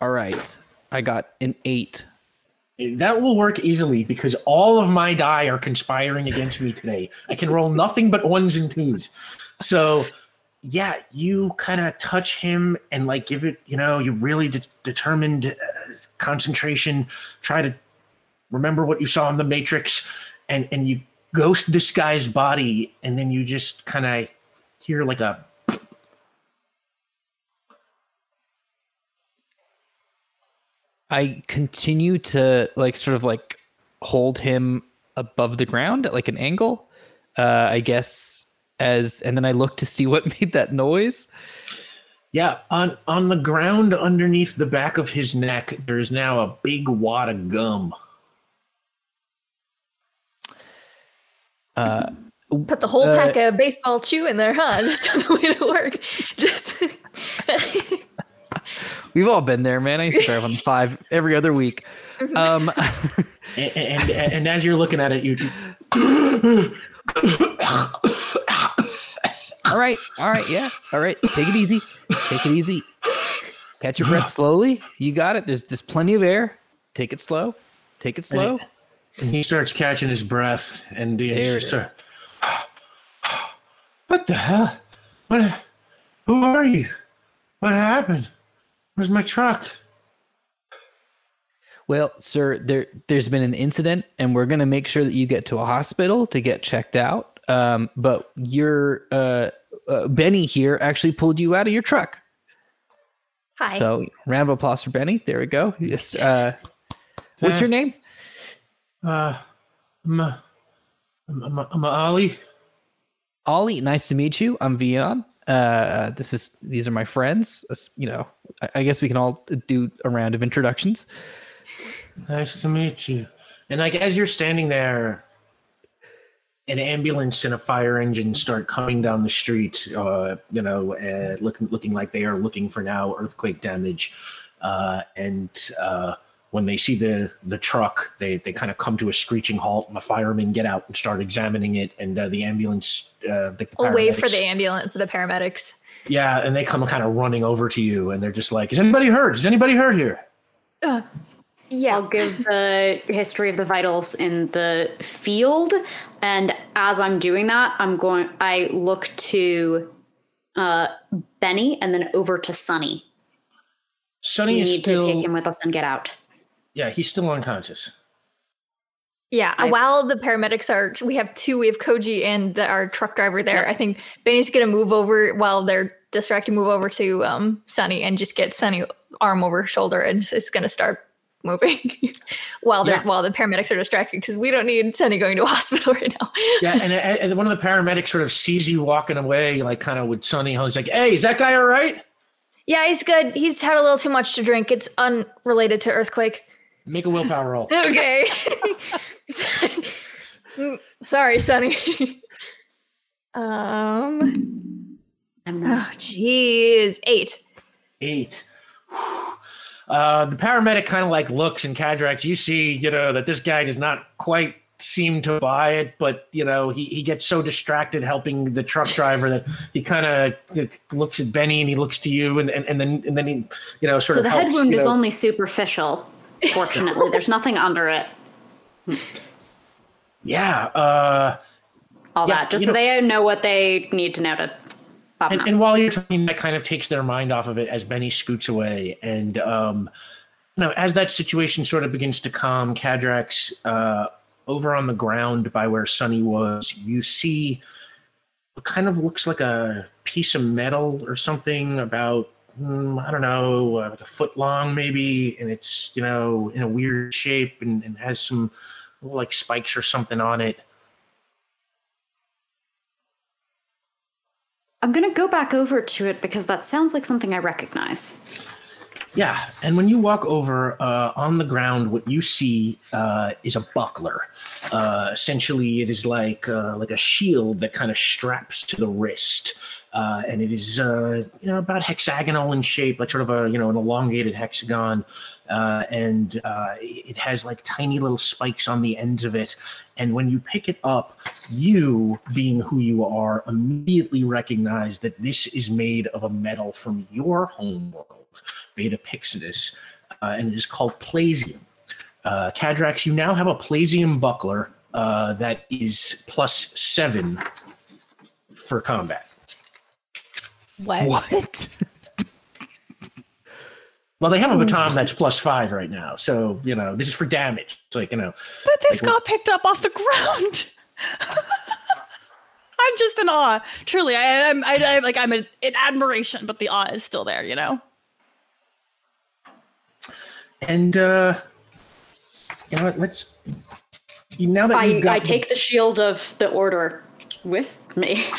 All right. I got an 8. That will work easily because all of my die are conspiring against me today. I can roll nothing but ones and twos. So, yeah, you kind of touch him and like give it, you know, you really de- determined uh, concentration, try to remember what you saw in the Matrix and and you ghost this guy's body and then you just kind of hear like a I continue to like sort of like hold him above the ground at like an angle. Uh I guess as and then I look to see what made that noise. Yeah, on on the ground underneath the back of his neck, there is now a big wad of gum. Uh Put the whole Uh, pack of baseball chew in there, huh? That's not the way to work. Just We've all been there, man. I used to drive on five every other week. Um, And, and, and as you're looking at it, you all right, all right, yeah, all right. Take it easy. Take it easy. Catch your breath slowly. You got it. There's there's plenty of air. Take it slow. Take it slow. and he starts catching his breath, and he There it starts, What the hell? What? Who are you? What happened? Where's my truck? Well, sir, there there's been an incident, and we're gonna make sure that you get to a hospital to get checked out. Um, but your uh, uh, Benny here actually pulled you out of your truck. hi. So round of applause for Benny. There we go. Yes. Uh, what's your name? Uh, I'm, uh, I'm, I'm, I'm Ollie. Ollie, nice to meet you. I'm Vion. Uh, this is these are my friends. You know, I, I guess we can all do a round of introductions. Nice to meet you. And like as you're standing there, an ambulance and a fire engine start coming down the street. Uh, you know, uh, looking looking like they are looking for now earthquake damage. Uh, and uh, when they see the the truck, they they kind of come to a screeching halt. And the firemen get out and start examining it. And uh, the ambulance, uh, the, the We'll wait for the ambulance, for the paramedics. yeah, and they come kind of running over to you, and they're just like, "Is anybody hurt? Is anybody hurt here?" Yeah. I'll give the history of the vitals in the field, and as I'm doing that, I'm going. I look to uh, Benny and then over to Sunny. Sunny We is need still, to take him with us and get out. Yeah, he's still unconscious. Yeah, I- while the paramedics are, we have two. We have Koji and the, our truck driver there. I think Benny's gonna move over while they're distracted. Move over to um, Sunny and just get Sunny arm over her shoulder and just gonna start moving while they're Yeah. while the paramedics are distracted because we don't need Sunny going to a hospital right now. Yeah, and, and and one of the paramedics sort of sees you walking away, like kind of with Sunny. He's like, "Hey, is that guy all right?" yeah, he's good. He's had a little too much to drink. It's unrelated to earthquake. Make a willpower roll. Okay. Sorry, Sunny. um, I'm not. Oh, jeez. Eight. Eight. Uh, the paramedic kind of like looks and Cadrax, you see, you know, that this guy does not quite seem to buy it, but you know, he, he gets so distracted helping the truck driver that he kind of looks at Benny and he looks to you and, and, and then and then he, you know, sort So of So the head wound you is only superficial. Fortunately, there's nothing under it. yeah. Uh, All Yeah, that, just so know- they know what they need to know to. Pop and, and while you're talking, that kind of takes their mind off of it as Benny scoots away. And um, you know, as that situation sort of begins to calm, Cadrax, uh, over on the ground by where Sunny was, you see what kind of looks like a piece of metal or something about I don't know, uh, like a foot long maybe, and it's you know in a weird shape and, and has some like spikes or something on it. I'm gonna go back over to it because that sounds like something I recognize. Yeah, and when you walk over uh, on the ground, what you see uh, is a buckler. Uh, essentially, it is like uh, like a shield that kind of straps to the wrist, uh, and it is uh, you know about hexagonal in shape, like sort of a you know an elongated hexagon, uh, and uh, it has like tiny little spikes on the ends of it. And when you pick it up, you, being who you are, immediately recognize that this is made of a metal from your home world, Beta Pixidus, uh, and it is called Plasium. Uh, Cadrax, you now have a Plasium buckler that is plus seven for combat. What? What? Well, they have a baton that's plus five right now, so you know this is for damage. It's like you know, But this Like, got picked up off the ground. I'm just in awe. Truly, I, I'm. I, I like. I'm in, in admiration, but the awe is still there. You know. and uh, you know what? Let's you- now that I, you've got I take the shield of the order with me.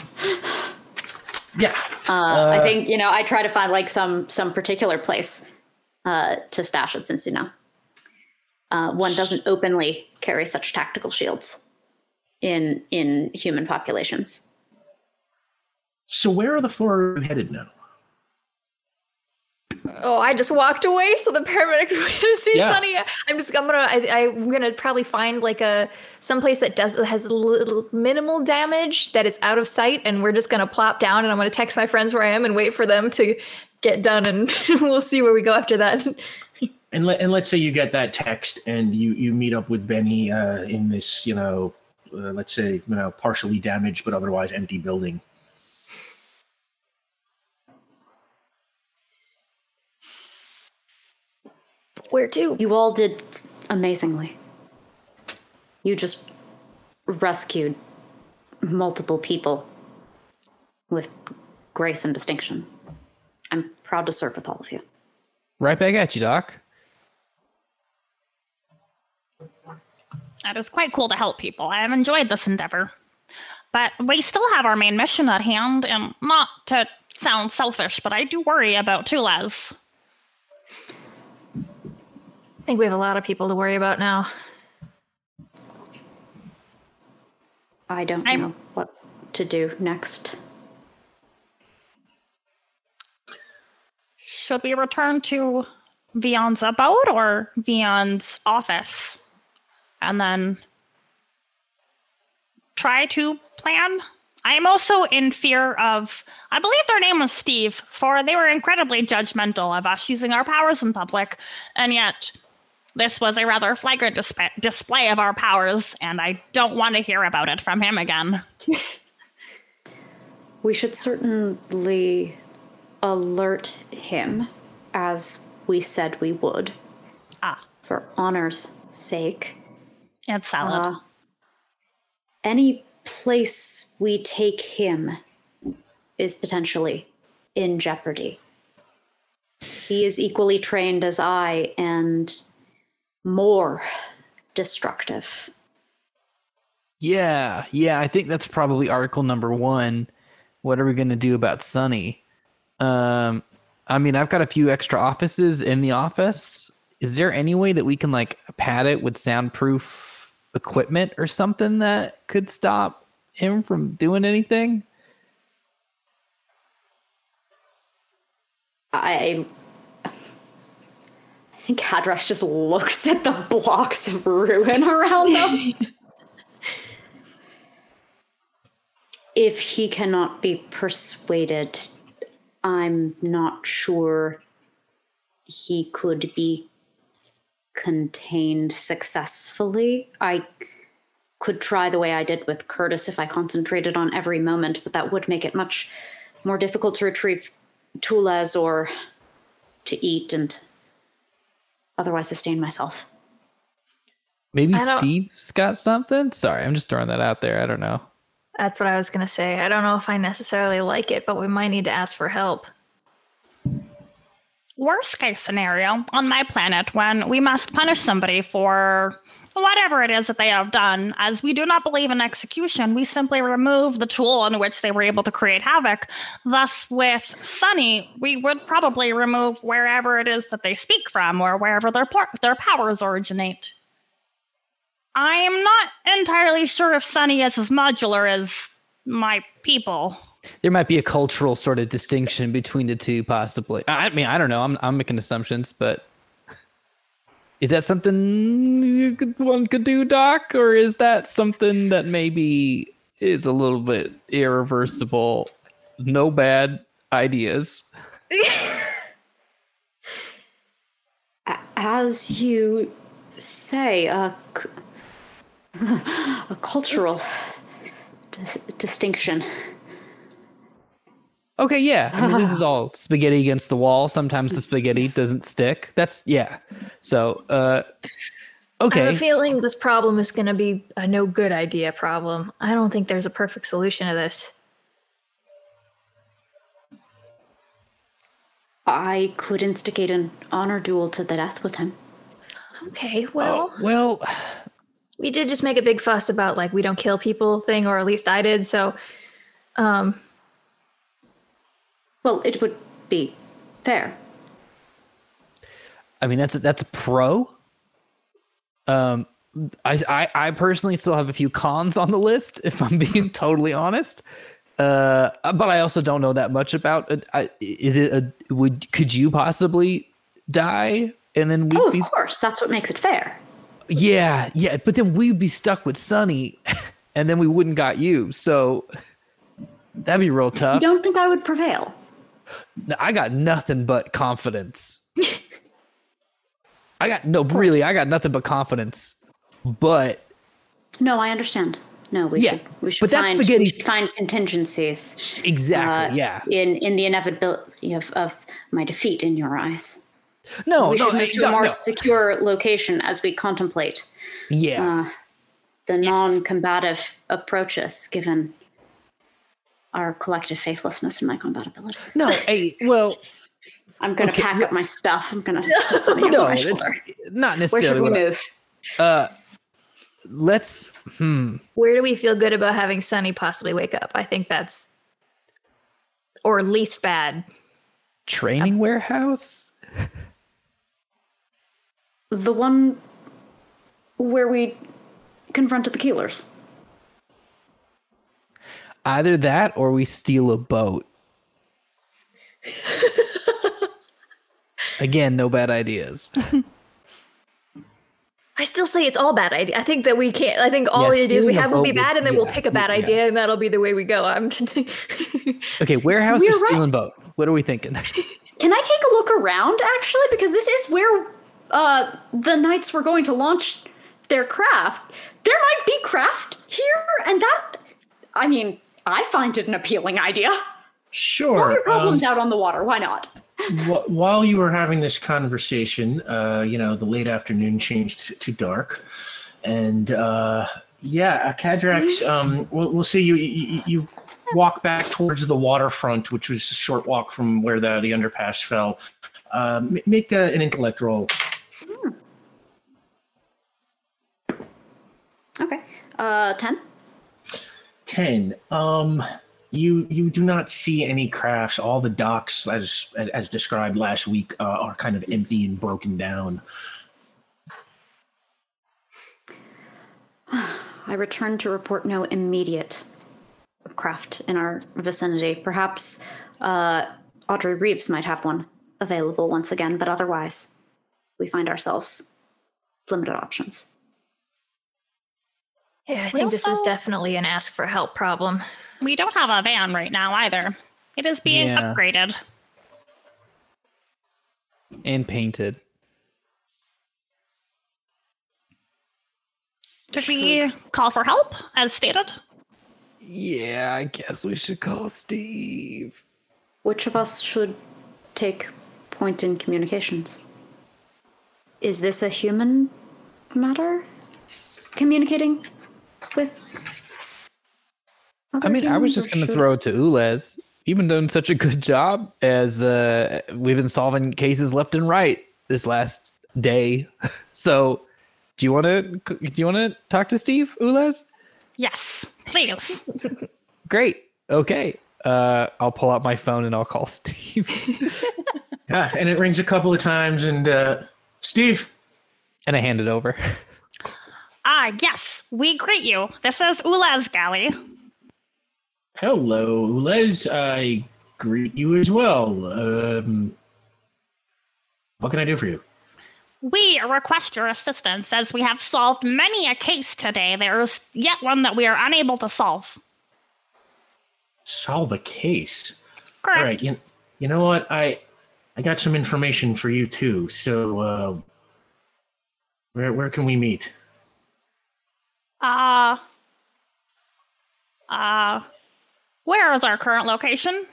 yeah. Uh, I think you know. I try to find like some some particular place uh, to stash it, since you know uh, one doesn't openly carry such tactical shields in in human populations. So where are the four headed now? Oh, I just walked away so the paramedics would see Yeah. Sunny. I'm just I'm gonna I, I'm gonna probably find like a someplace that does has little minimal damage that is out of sight, and we're just gonna plop down and I'm gonna text my friends where I am and wait for them to get done, and we'll see where we go after that. And let and let's say you get that text and you you meet up with Benny uh, in this you know uh, let's say you know partially damaged but otherwise empty building. Where to? You all did amazingly. You just rescued multiple people with grace and distinction. I'm proud to serve with all of you. Right back at you, Doc. That is quite cool to help people. I have enjoyed this endeavor. But we still have our main mission at hand, and not to sound selfish, but I do worry about Tulez. I think we have a lot of people to worry about now. I don't I'm- know what to do next. Should we return to Vion's abode or Vion's office? And then try to plan? I am also in fear of. I believe their name was Steve, for they were incredibly judgmental of us using our powers in public, and yet this was a rather flagrant disp- display of our powers, and I don't want to hear about it from him again. We should certainly alert him as we said we would Ah, for honor's sake. And salad. Uh, any place we take him is potentially in jeopardy. He is equally trained as I and more destructive. Yeah, yeah, I think that's probably article number one. What are we gonna do about Sunny? Um, I mean, I've got a few extra offices in the office. Is there any way that we can like pad it with soundproof equipment or something that could stop him from doing anything? I I think Hadrash just looks at the blocks of ruin around them. if he cannot be persuaded, I'm not sure he could be contained successfully. I could try the way I did with Curtis if I concentrated on every moment, but that would make it much more difficult to retrieve tulas or to eat and otherwise sustain myself. Maybe Steve's got something. Sorry, I'm just throwing that out there. I don't know. That's what I was gonna say. I don't know if I necessarily like it, but we might need to ask for help. Worst case scenario on my planet, when we must punish somebody for whatever it is that they have done, as we do not believe in execution, we simply remove the tool in which they were able to create havoc. Thus, with Sunny, we would probably remove wherever it is that they speak from or wherever their por- their powers originate. I am not entirely sure if Sunny is as modular as my people. There might be a cultural sort of distinction between the two, possibly. I mean, I don't know. I'm I'm making assumptions, but is that something could, one could do, Doc, or is that something that maybe is a little bit irreversible? No bad ideas. As you say, a, a cultural dis- distinction. Okay, yeah. I mean, this is all spaghetti against the wall. Sometimes the spaghetti doesn't stick. That's yeah. So, uh, okay. I have a feeling this problem is gonna be a no good idea problem. I don't think there's a perfect solution to this. I could instigate an honor duel to the death with him. Okay, well, Well, we did just make a big fuss about like we don't kill people thing, or at least I did. So, um, Well, it would be fair. I mean that's a, that's a pro. Um, I, I I personally still have a few cons on the list, if I'm being totally honest. Uh, but I also don't know that much about it. I, is it a would could you possibly die and then we'd Oh, of be course, that's what makes it fair. yeah yeah, but then we'd be stuck with Sunny, and then we wouldn't got you. So that'd be real tough. You don't think I would prevail? I got nothing but confidence. I got no, really, I got nothing but confidence. But No, I understand. No, we Yeah, should we should but that's find we should find contingencies. exactly, uh, yeah. In in the inevitability of, of my defeat in your eyes. No, we no, should move to no, a more no. secure location as we contemplate yeah. uh, the non-combative approaches given our collective faithlessness and my combat abilities. no, hey, well, I'm gonna okay, pack no- up my stuff. I'm gonna put something no, on my it's shoulder. not Where should we what I- move? uh, let's. Hmm. where do we feel good about having Sunny possibly wake up? I think that's, or least bad. Training warehouse. The one where we confronted the killers. Either that, or we steal a boat. Again, no bad ideas. I still say it's all bad idea. I think that we can't. I think all Yeah, the ideas we have will be bad, and then we'll pick a bad yeah. idea, and that'll be the way we go. I'm just. Okay, warehouse or We're right. stealing boat? What are we thinking? Can I take a look around actually? Because this is where uh, the knights were going to launch their craft. There might be craft here, and that. I mean, I find it an appealing idea. Sure. Solve your problems um, out on the water. Why not? while you were having this conversation, uh, you know, the late afternoon changed to dark, and uh, yeah, uh, Cadrax, um, we'll, we'll see you, you. You walk back towards the waterfront, which was a short walk from where the the underpass fell. Uh, m- make uh, an intellect roll. Okay. Uh, ten. 10 um you you do not see any crafts all the docks as as described last week uh, are kind of empty and broken down I return to report no immediate craft in our vicinity. Perhaps uh, Audrey Reeves might have one available once again, but otherwise, we find ourselves limited options. Yeah, I We think this is definitely an ask for help problem. We don't have a van right now either. It is being Yeah. upgraded. And painted. Did we call for help as stated? Yeah, I guess we should call Steve. Which of us should take point in communications? Is this a human matter? Communicating with. I mean, I was just gonna throw it to Ulez. You've been doing such a good job as uh, we've been solving cases left and right this last day. So, do you want to do you want to talk to Steve Ulez? Yes, please. Great. Okay. Uh, I'll pull out my phone and I'll call Steve. Yeah, and it rings a couple of times, and uh, Steve, and I hand it over. Ah, yes, we greet you. This is Ulaz Galley. hello, Les. I greet you as well. Um, what can I do for you? We request your assistance as we have solved many a case today. There is yet one that we are unable to solve. Solve a case. Correct. All right, you, you know what? I I got some information for you too. So, uh, where where can we meet? Uh, uh, where is our current location?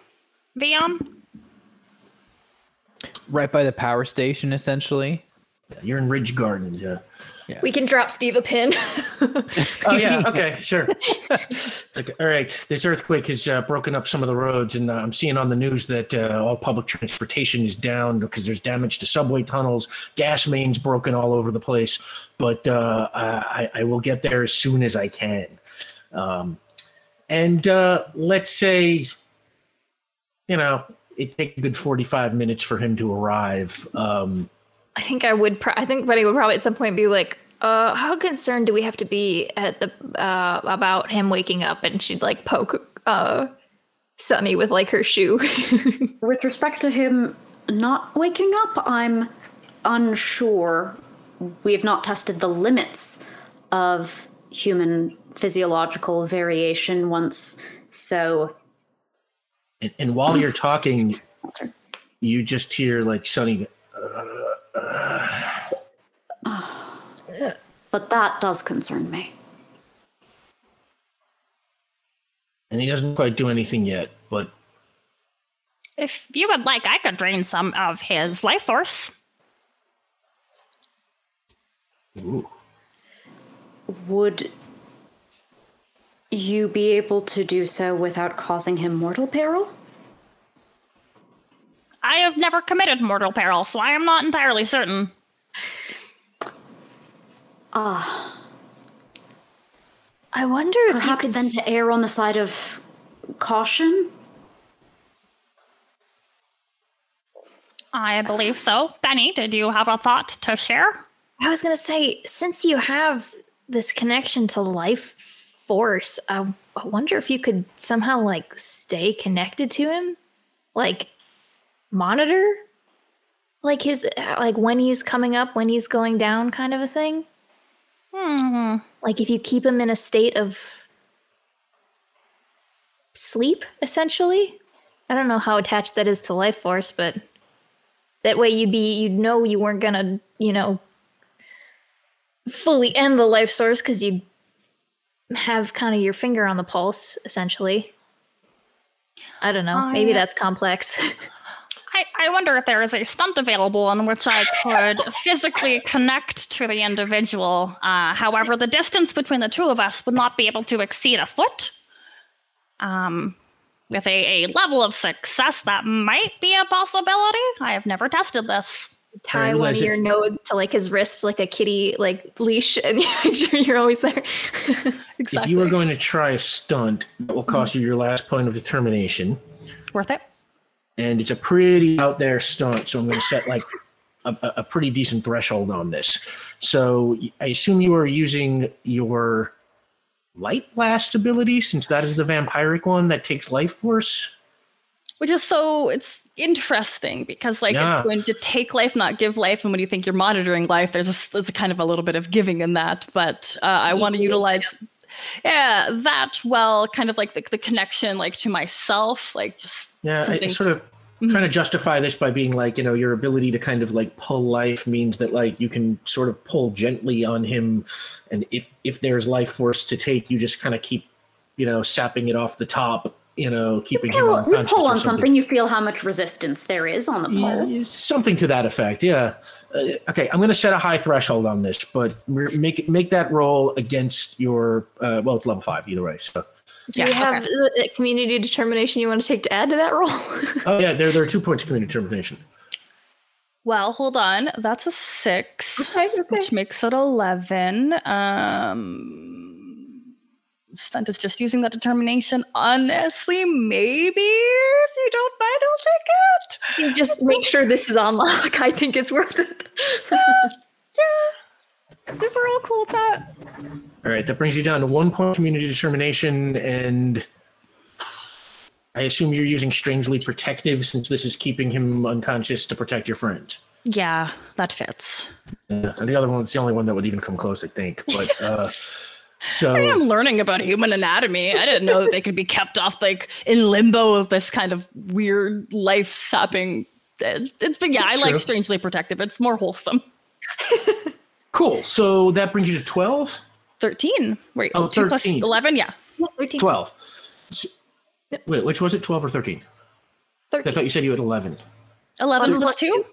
Vion? right by the power station, essentially. You're in Ridge Gardens. Yeah. We can drop Steve a pin. Oh yeah. Okay. Sure. It's like, all right. This earthquake has uh, broken up some of the roads, and uh, I'm seeing on the news that uh, all public transportation is down because there's damage to subway tunnels, gas mains broken all over the place. But uh, I, I will get there as soon as I can. Um, and uh, let's say, you know, it takes a good 45 minutes for him to arrive. Um, I think I would. Pro- I think Buddy would probably at some point be like, "Uh, how concerned do we have to be at the uh about him waking up?" And she'd like poke uh Sunny with like her shoe. With respect to him not waking up, I'm unsure. We have not tested the limits of human physiological variation once, so. and, and while you're talking, you just hear like Sonny. But that does concern me. and he doesn't quite do anything yet, but If you would like, I could drain some of his life force. ooh, Would you be able to do so without causing him mortal peril? I have never committed mortal peril, so I am not entirely certain. Ah. I wonder if Perhaps you could then to err on the side of caution? I believe so. Benny, did you have a thought to share? I was gonna say, since you have this connection to life force, I, I wonder if you could somehow like stay connected to him, like monitor, like his uh, like when he's coming up, when he's going down, kind of a thing. Hmm. Like if you keep him in a state of sleep, essentially. I don't know how attached that is to life force, but that way you'd be you'd know you weren't gonna, you know, fully end the life source because you'd have kind of your finger on the pulse, essentially. I don't know. Oh, Maybe yeah. that's complex. I, I wonder if there is a stunt available in which I could physically connect to the individual. Uh, however, the distance between the two of us would not be able to exceed a foot. Um, with a, a level of success, that might be a possibility. I have never tested this. Tie one of your if- nodes to like his wrists, like a kitty like leash, and you make sure you're always there. if you were going to try a stunt, that will cost you your last point of determination, Worth it? And it's a pretty out there stunt. So I'm going to set like a, a- a pretty decent threshold on this. So I assume you are using your light blast ability, since that is the vampiric one that takes life force. which is so it's interesting because like Yeah. it's going to take life not give life and when you think you're monitoring life there's a, there's a kind of a little bit of giving in that but uh, i want to utilize yeah that well kind of like the, the connection like to myself like just Yeah, I, I sort of Mhm. trying to justify this by being like, you know, your ability to kind of like pull life means that like you can sort of pull gently on him, and if if there's life force to take, you just kind of keep, you know, sapping it off the top, you know, keeping him Pull, you unconscious pull on something, you feel how much resistance there is on the pull. Yeah, something to that effect. Yeah. Uh, okay, I'm going to set a high threshold on this, but make make that roll against your uh, well, it's level five either way. So, Do Yeah, you have okay. the community determination you want to take to add to that roll? oh yeah, there there are two points of community determination. well hold on that's a six okay, okay. which makes it 11 um stunt is just using that determination honestly maybe if you don't mind i'll take it You just make sure this is on lock. I think it's worth it. Yeah, if we're all cool with that All right, that brings you down to one point community determination, and I assume you're using strangely protective since this is keeping him unconscious to protect your friend. yeah that fits Yeah, and the other one's the only one that would even come close, I think. But uh, so i'm learning about human anatomy i didn't know that they could be kept off like in limbo of this kind of weird life sapping it- it's but yeah i That's like strangely protective it's more wholesome cool. So that brings you to 12? 13 wait Oh, two plus 13. 11 yeah 13. 12. So- wait, which was it, 12 or 13? Thirteen. I thought you said you had 11. 11 One plus plus 2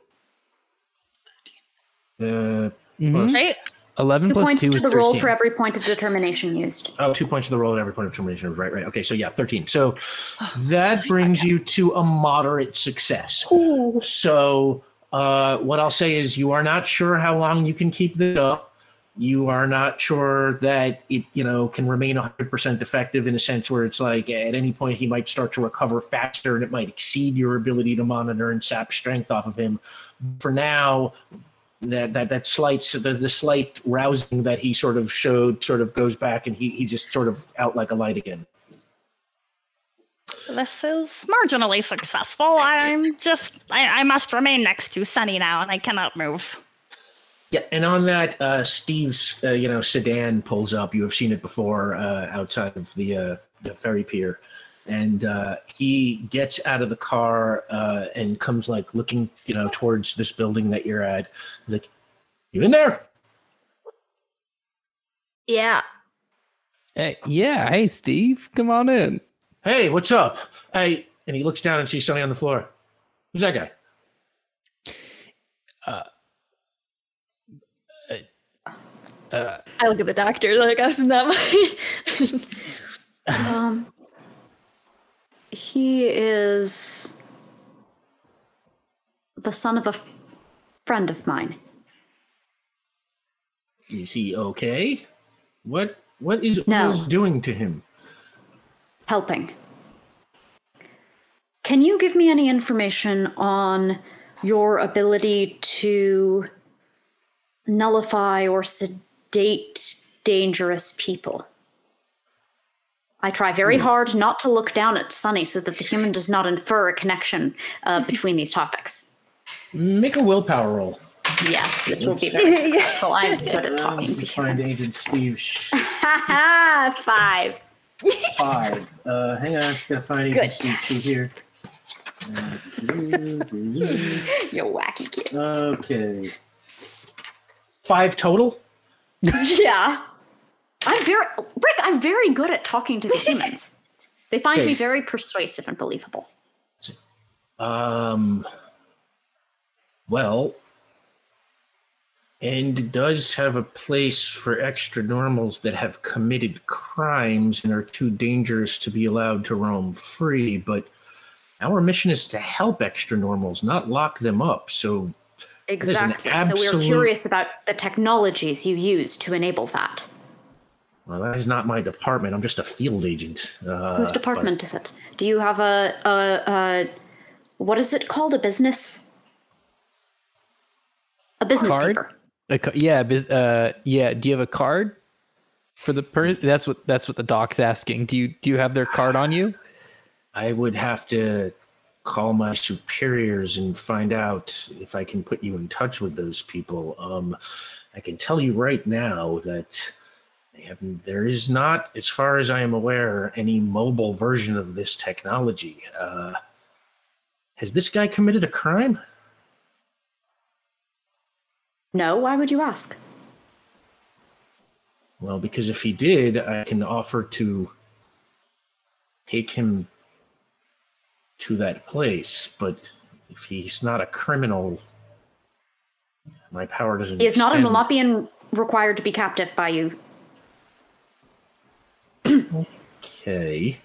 Uh, Mhm. plus- right 11 Two plus points 2 to is the roll for every point of determination used. Oh, two points to the roll at every point of determination. Right, right. Okay, so yeah, 13. So that brings you to a moderate success. So uh, what I'll say is you are not sure how long you can keep this up. You are not sure that it, you know, can remain 100% effective in a sense where it's like at any point he might start to recover faster and it might exceed your ability to monitor and sap strength off of him. For now, that that that slight so the, the slight rousing that he sort of showed sort of goes back and he he just sort of out like a light again. This is marginally successful. I'm just, I, I must remain next to Sunny now, and I cannot move. Yeah, and on that, uh, Steve's uh, you know sedan pulls up. You have seen it before uh, outside of the uh, the ferry pier, and uh, he gets out of the car uh, and comes like looking you know towards this building that you're at. He's like, "You in there?" Yeah. Hey, yeah, hey, Steve, come on in. Hey, what's up? Hey, and he looks down and sees Sunny on the floor. Who's that guy? Uh, I look at the doctor like that's not my. Um, he is the son of a f- friend of mine. Is he okay? What what is No. Oz doing to him? helping. Can you give me any information on your ability to nullify or sedate dangerous people? I try very hard not to look down at Sunny so that the human does not infer a connection uh, between these topics. Make a willpower roll. Yes, this will be very successful. I'm good at talking to Find humans. Agent Steve Sh- Five. five. Uh, hang on, gotta find Agent Good. Steve She's here. You wacky kids. okay. Five total. Yeah. I'm very Rick, I'm very good at talking to the humans. They find Okay. me very persuasive and believable. Um. Well, and does have a place for extra normals that have committed crimes and are too dangerous to be allowed to roam free. But our mission is to help extra normals, not lock them up. So an Exactly. So we're curious about the technologies you use to enable that. Well, that is not my department. I'm just a field agent. Uh, Whose but- department is it? Do you have a, a, a what is it called? A business? A business Card? paper. A yeah, uh, yeah. Do you have a card for the person? That's what that's what the doc's asking. Do you do you have their card on you? I would have to call my superiors and find out if I can put you in touch with those people. Um, I can tell you right now that they have, there is not, as far as I am aware, any mobile version of this technology. Uh, has this guy committed a crime? No, why would you ask? Well, because if he did, I can offer to take him to that place. But if he's not a criminal, my power doesn't. He is not and will extend- not be in, required to be captive by you. Okay.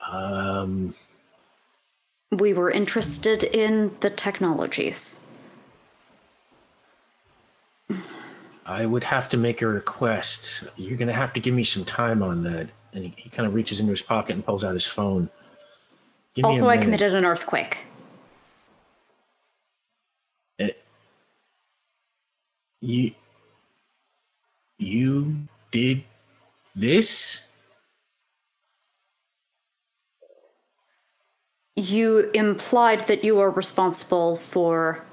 Um. We were interested in the technologies. I would have to make a request. You're going to have to give me some time on that. And he, he kind of reaches into his pocket and pulls out his phone. Give Also, I committed an earthquake. It, you, you did this? You implied that you are responsible for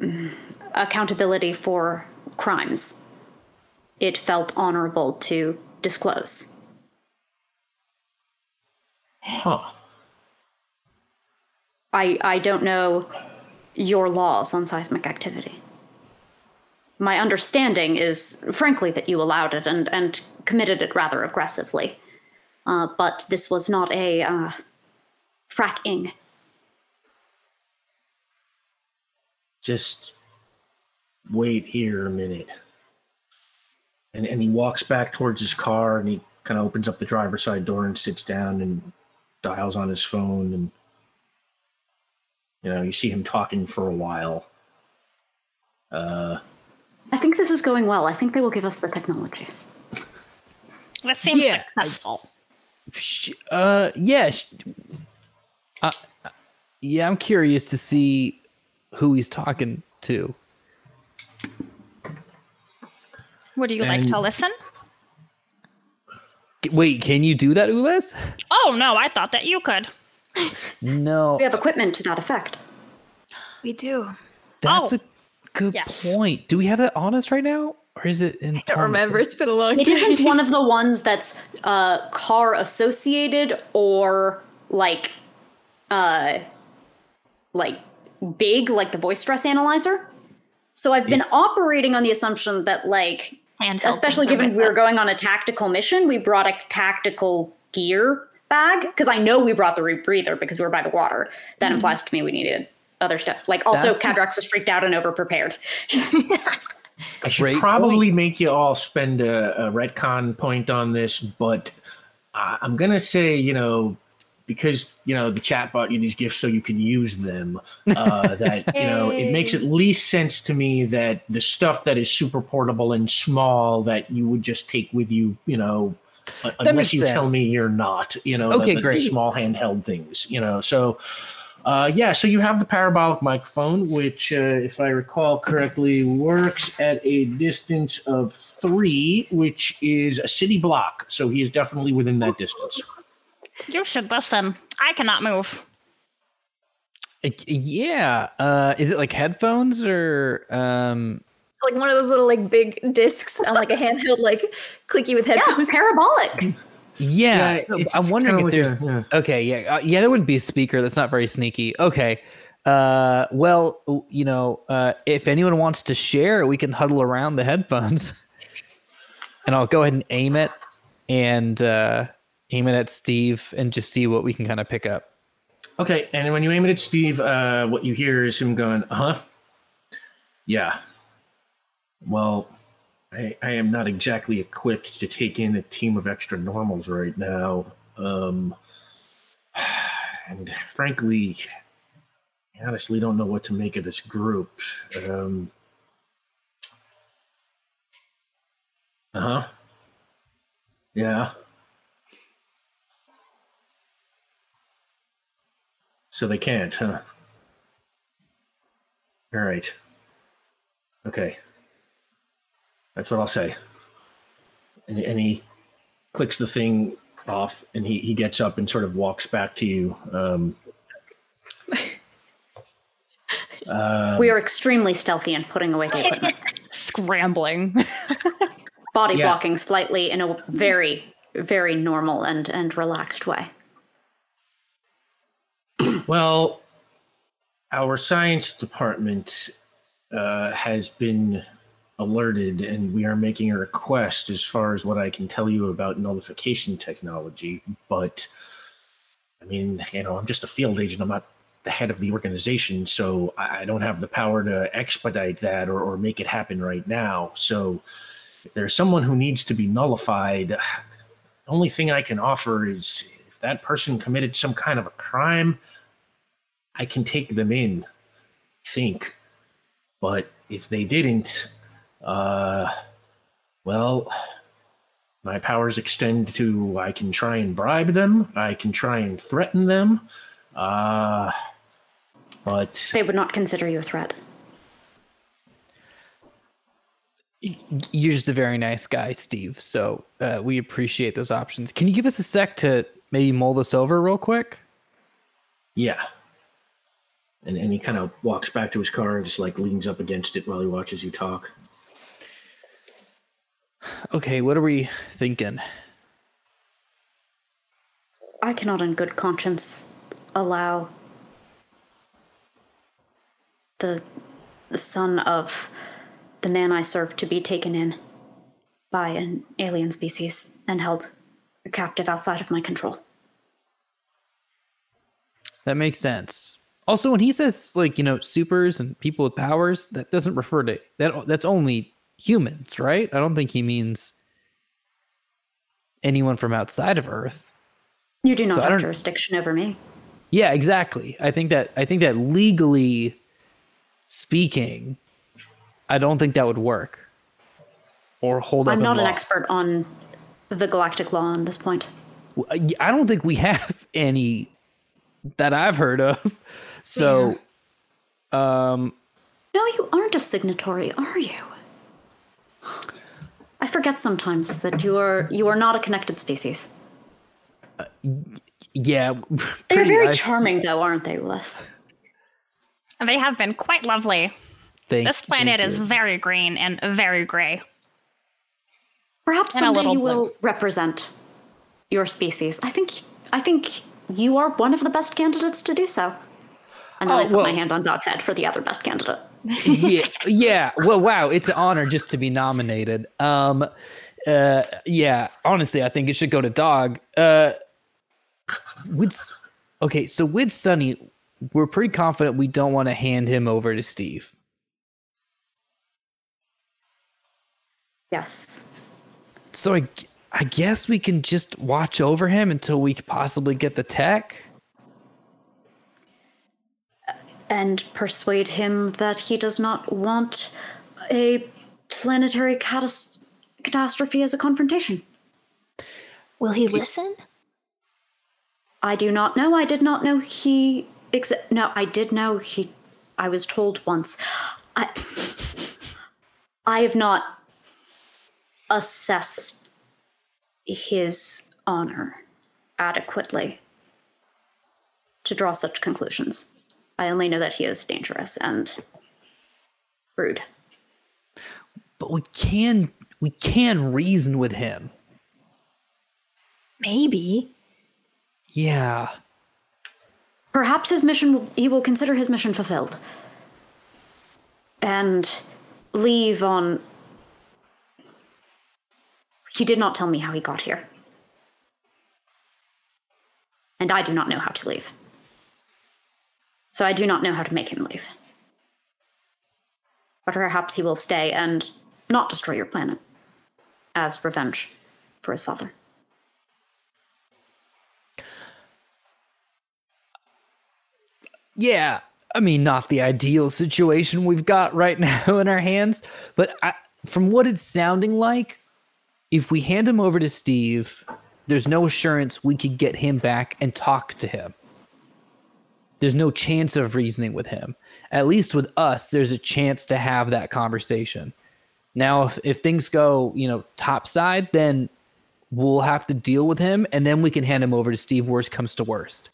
mm, accountability for crimes. It felt honorable to disclose. Huh. I, I don't know your laws on seismic activity. My understanding is, frankly, that you allowed it and, and committed it rather aggressively. Uh, but this was not a uh, fracking. Just wait here a minute. And, and he walks back towards his car and he kind of opens up the driver's side door and sits down and dials on his phone. And, you know, you see him talking for a while. Uh, I think this is going well. I think they will give us the technologies. This seems Yeah. successful. Sh- Uh, yeah. sh- Uh, yeah, I'm curious to see who he's talking to. Would you like to listen? Wait, can you do that, Ulez? Oh no, I thought that you could. No, We have equipment to that effect. We do. that's Oh, a good yes. point. Do we have that on us right now, or is it in? I don't remember. It's been a long It time. isn't one of the ones that's uh, car associated or like uh like big like the voice stress analyzer. So I've been operating on the assumption that like Handheld especially given we were going on a tactical mission, we brought a tactical gear bag because I know we brought the rebreather because we were by the water. That Mm-hmm. implies to me we needed other stuff. Like also That- Cadrax was freaked out and overprepared. I should Great probably make you all spend a, a retcon point on this, but I- I'm gonna say, you know, because you know the chat bought you these gifts so you can use them. Uh, that you know, it makes at least sense to me that the stuff that is super portable and small that you would just take with you, you know, uh, unless makes you tell me you're not, you know, Okay, the, the great. small handheld things, you know, so. Uh, yeah, so you have the parabolic microphone, which, uh, if I recall correctly, works at a distance of three, which is a city block. So he is definitely within that distance. You should listen. I cannot move. Uh, Yeah. Uh, is it like headphones or um? Like one of those little like big discs on like a handheld like clicky with headphones. Yeah, headphones. parabolic. Yeah. Yeah, so I'm wondering if kinda there's. like a- Okay. Yeah. Uh, yeah. There wouldn't be a speaker. That's not very sneaky. Okay. Uh. Well, you know, uh, if anyone wants to share, we can huddle around the headphones, and I'll go ahead and aim it, and uh, aim it at Steve, and just see what we can kind of pick up. Okay, and when you aim it at Steve, uh, what you hear is him going, uh huh. Yeah. Well, I, I am not exactly equipped to take in a team of extra normals right now. Um, and frankly, I honestly don't know what to make of this group. Um, uh huh. Yeah. So they can't, huh? All right. Okay. That's what I'll say. And, and he clicks the thing off, and he, he gets up and sort of walks back to you. Um, uh, we are extremely stealthy in putting away the equipment. Scrambling. Body Yeah. blocking slightly in a very, very normal and, and relaxed way. Well, our science department uh, has been alerted, and we are making a request as far as what I can tell you about nullification technology. But, I mean, you know, I'm just a field agent. I'm not the head of the organization, so I don't have the power to expedite that or, or make it happen right now. So, if there's someone who needs to be nullified, the only thing I can offer is if that person committed some kind of a crime, I can take them in, think. But if they didn't, uh, well, my powers extend to I can try and bribe them, I can try and threaten them, uh, but They would not consider you a threat. You're just a very nice guy, Steve. So uh, we appreciate those options. Can you give us a sec to maybe mull this over real quick? yeah. And, and he kind of walks back to his car and just like leans up against it while he watches you talk. Okay, what are we thinking? I cannot, in good conscience, allow the, son of the man I serve to be taken in by an alien species and held captive outside of my control. That makes sense. Also, when he says like you know supers and people with powers, that doesn't refer to that. That's only humans, right? I don't think he means anyone from outside of Earth. You do not So have jurisdiction over me. Yeah, exactly. I think that I think that legally speaking, I don't think that would work or hold up. I'm not an law. expert on the galactic law on this point. I don't think we have any that I've heard of. So, um, No, you aren't a signatory, are you? I forget sometimes that you are you are not a connected species. Uh, yeah, They're very I charming, though, aren't they, Wes? They have been quite lovely. think- This planet thank is you. very green and very gray. Perhaps And someday little you will represent your species. I think I think you are one of the best candidates to do so. And then Oh, I put well- my hand on Dog's head for the other best candidate. Yeah, yeah. Well, wow, it's an honor just to be nominated. Um, uh, yeah. Honestly, I think it should go to Dog. Uh, with okay, so with Sunny, we're pretty confident we don't want to hand him over to Steve. Yes. So I, I guess we can just watch over him until we possibly get the tech. And persuade him that he does not want a planetary catas- catastrophe as a confrontation. Will he listen? I do not know. I did not know he. No, I did know he. I was told once. I. I have not assessed his honor adequately to draw such conclusions. I only know that he is dangerous and rude. But we can we can reason with him. Maybe. Yeah. Perhaps his mission, will, he will consider his mission fulfilled. And leave on. He did not tell me how he got here. And I do not know how to leave. So I do not know how to make him leave. But perhaps he will stay and not destroy your planet as revenge for his father. Yeah, I mean, not the ideal situation we've got right now in our hands, but I, from what it's sounding like, if we hand him over to Steve, there's no assurance we could get him back and talk to him. There's no chance of reasoning with him. At least with us, there's a chance to have that conversation. Now, if, if things go, you know, topside, then we'll have to deal with him, and then we can hand him over to Steve. Worst comes to worst,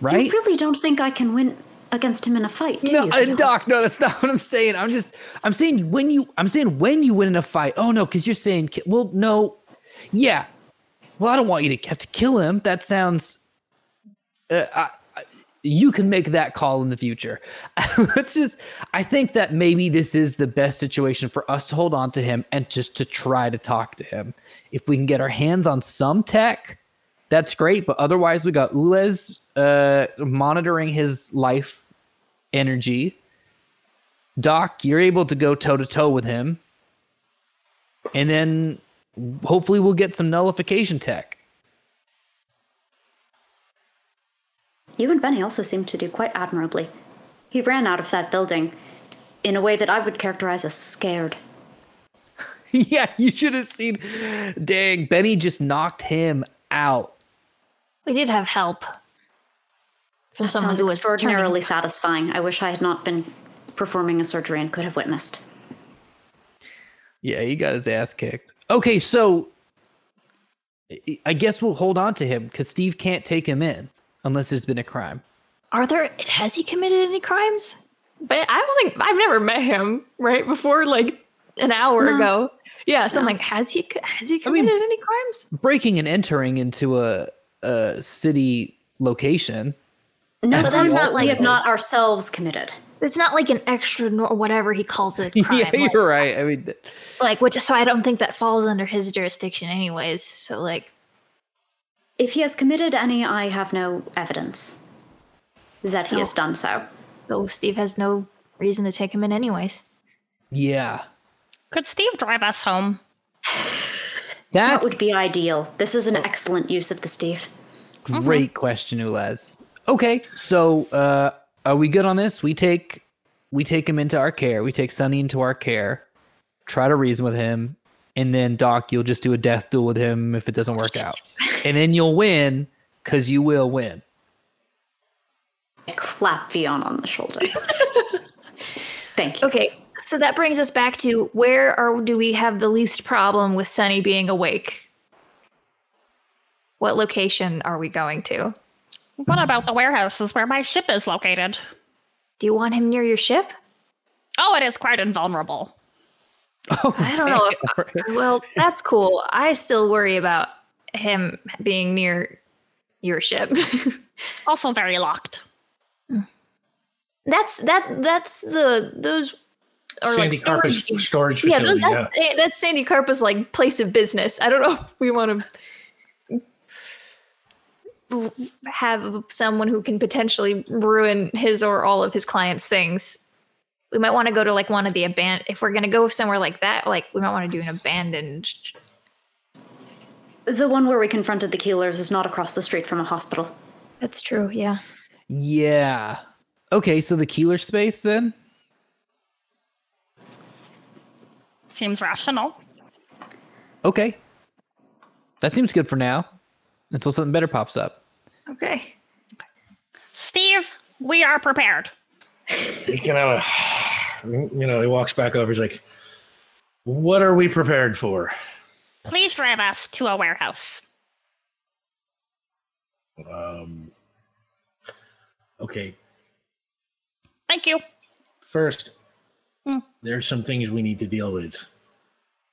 right? You really don't think I can win against him in a fight, do No, you? Keon? Doc, no, that's not what I'm saying. I'm just, I'm saying when you, I'm saying when you win in a fight. Oh no, because you're saying, well, no, yeah. Well, I don't want you to have to kill him. That sounds. Uh, I, you can make that call in the future. Let's just. I think that maybe this is the best situation for us to hold on to him and just to try to talk to him. If we can get our hands on some tech, that's great. But otherwise, we got Ulez uh, monitoring his life energy. Doc, you're able to go toe to toe with him. And then hopefully we'll get some nullification tech. You and Benny also seem to do quite admirably. He ran out of that building in a way that I would characterize as scared. yeah, you should have seen. Dang, Benny just knocked him out. We did have help from That someone sounds who was extraordinarily turning- satisfying. I wish I had not been performing a surgery and could have witnessed. Yeah, he got his ass kicked. Okay, so I- I guess we'll hold on to him because Steve can't take him in unless there's been a crime. Are there? Has he committed any crimes? But I don't think I've never met him right before like an hour ago. Yeah, so I'm like, has he has he mean- committed any crimes? Breaking and entering into a, a city location. No, As but that's all not we have not ourselves committed. It's not like an extra or whatever he calls it crime. yeah, you're right. I mean, like which so I don't think that falls under his jurisdiction anyways. So like If he has committed any, I have no evidence that he So- has done so. so Steve has no reason to take him in anyways. yeah. Could Steve drive us home? That would be ideal. This is an excellent use of the Steve. Great question, Ulez. Okay, so uh, are we good on this? We take we take him into our care. We take Sunny into our care. Try to reason with him, and then Doc, you'll just do a death duel with him if it doesn't work out, and then you'll win because you will win. I clap Vion on the shoulder. Thank you. Okay, so that brings us back to where are do we have the least problem with Sunny being awake? What location are we going to? What about the warehouses where my ship is located? Do you want him near your ship? Oh, it is quite invulnerable. Oh, I don't know. If, well, that's cool. I still worry about him being near your ship. Also very locked. that's that. That's the those are like Sandy Carpus storage. storage Yeah, those, that's eh, that's Sandy Carpa's like place of business. I don't know if we want to have someone who can potentially ruin his or all of his clients' things. We might want to go to like one of the abandoned. If we're gonna go somewhere like that, like we might want to do an abandoned. The one where we confronted the Keelers is not across the street from a hospital. That's true. Yeah. Yeah. Okay, so the Keeler space then. Seems rational. Okay, that seems good for now, until something better pops up. Okay. Steve, we are prepared. He kind of, you know, he walks back over. He's like, "What are we prepared for?" Please drive us to a warehouse. Um, okay, Thank you. first, Hmm. there's some things we need to deal with.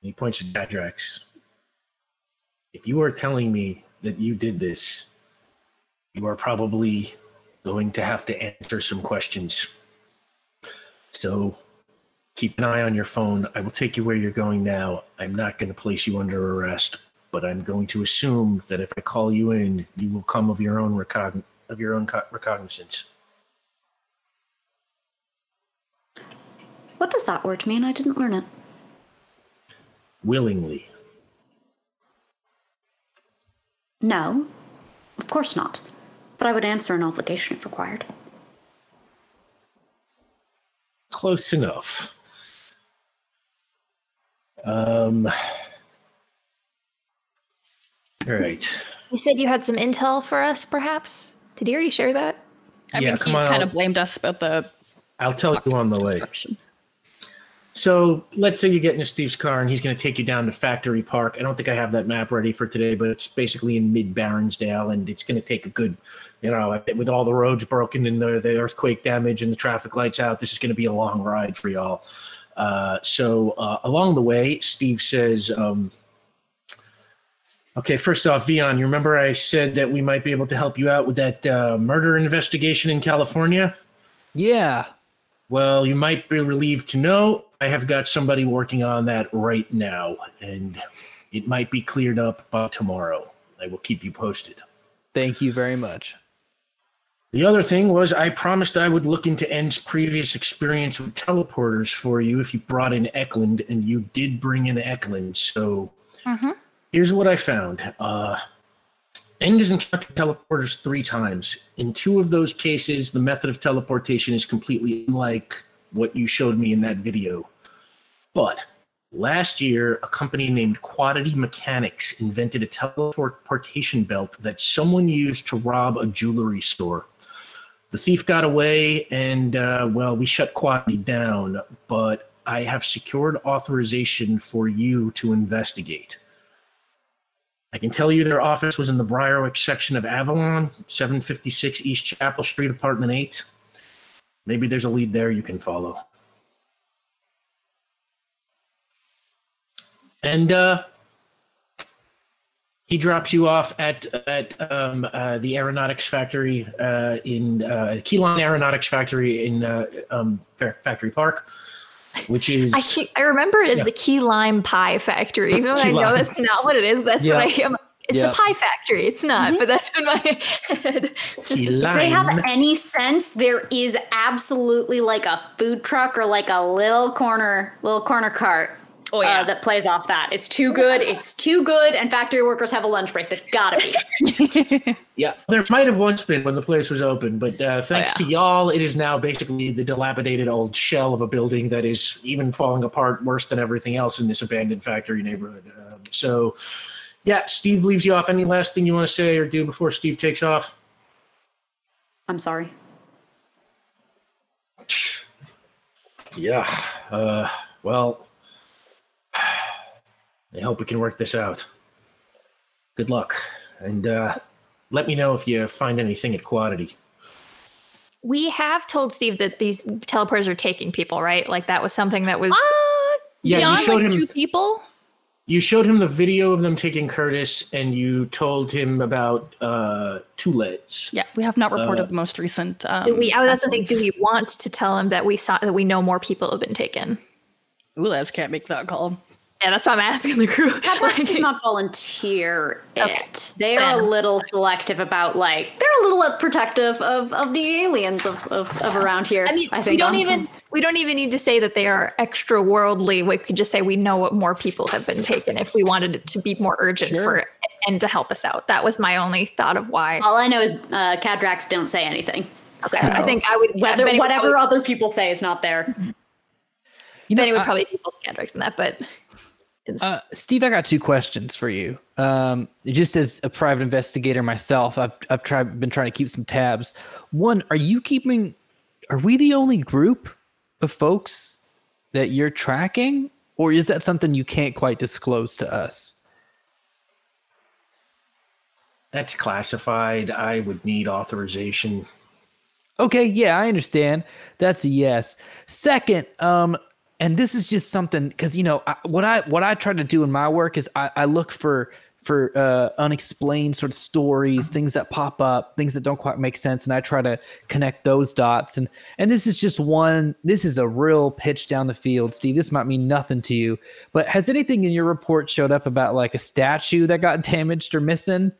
He points to Cadrax. If you are telling me that you did this, you are probably going to have to answer some questions. So keep an eye on your phone. I will take you where you're going now. I'm not going to place you under arrest, but I'm going to assume that if I call you in, you will come of your own recogn- of your own co- recognizance. What does that word mean? I didn't learn it. Willingly. No, of course not. But I would answer an obligation if required. Close enough. Um. All right. You said you had some intel for us, perhaps. Did he already share that? I Yeah, mean, he kind of blamed us about the I'll tell you on the way. So let's say you get into Steve's car and he's going to take you down to Factory Park. I don't think I have that map ready for today, but it's basically in mid Baronsdale and it's going to take a good, you know, with all the roads broken and the, the earthquake damage and the traffic lights out, this is going to be a long ride for y'all. Uh, so uh, along the way, Steve says, um, Okay, first off, Vion, you remember I said that we might be able to help you out with that uh, murder investigation in California? Yeah. Well, you might be relieved to know I have got somebody working on that right now, and it might be cleared up by tomorrow. I will keep you posted. Thank you very much. The other thing was I promised I would look into End's previous experience with teleporters for you if you brought in Eklund, and you did bring in Eklund, so Mm-hmm. here's what I found. Uh, End has encountered teleporters three times. In two of those cases, the method of teleportation is completely unlike what you showed me in that video. But last year, a company named Quantity Mechanics invented a teleportation belt that someone used to rob a jewelry store. The thief got away, and uh, well, we shut Quantity down, but I have secured authorization for you to investigate. I can tell you their office was in the Briarwick section of Avalon, 756 East Chapel Street, apartment 8. Maybe there's a lead there you can follow. And uh, he drops you off at at um, uh, the aeronautics factory uh, in uh, Keyline Aeronautics Factory in uh, um, Factory Park, which is I keep, I remember it as Yeah. the key lime pie factory, even though I know that's not what it is. But that's Yeah. what I am. It's Yeah. the pie factory. It's not, Mm-hmm. but that's in my head. Keyline. they have any sense there is absolutely like a food truck or like a little corner little corner cart Oh, yeah. uh, that plays off that it's too good it's too good and factory workers have a lunch break there's gotta be Yeah, there might have once been when the place was open, but uh, thanks yeah. to y'all, it is now basically the dilapidated old shell of a building that is even falling apart worse than everything else in this abandoned factory neighborhood. Um, so, yeah, Steve leaves you off. Any last thing you want to say or do before Steve takes off? i'm sorry Yeah. Uh, well, I hope we can work this out. Good luck, and uh, let me know if you find anything at Quantity. We have told Steve that these teleporters are taking people, right? Like that was something that was. Uh, Yeah, you beyond showed like him- two people. You showed him the video of them taking Curtis, and you told him about uh, two legs. Yeah, we have not reported Uh, the most recent. Um, do we? I was also samples. thinking, do we want to tell him that we saw that we know more people have been taken? Ulas can't make that call. Yeah, that's why I'm asking the crew. Cadbury does not volunteer Okay. it. They are a little selective about like they're a little uh, protective of, of the aliens of, of, of around here. I mean, I think we don't honestly. even we don't even need to say that they are extra worldly. We could just say we know what more people have been taken if we wanted it to be more urgent for and to help us out. That was my only thought of why. All I know is uh, Cadrax don't say anything. So I think I would whether Benny whatever probably, other people say is not there. You know, Benny would I- probably default to Kendricks in that, but it's, Uh, Steve, I got two questions for you. Um, just as a private investigator myself, I've I've tried been trying to keep some tabs. One, are you keeping? Are we the only group of folks that you're tracking, or is that something you can't quite disclose to us? That's classified. I would need authorization. Okay, yeah, I understand. That's a yes. Second, um, and this is just something because you know I, what I what I try to do in my work is I, I look for for uh, unexplained sort of stories, things that pop up, things that don't quite make sense, and I try to connect those dots. And and this is just one. This is a real pitch down the field, Steve. This might mean nothing to you, but has anything in your report showed up about like a statue that got damaged or missing?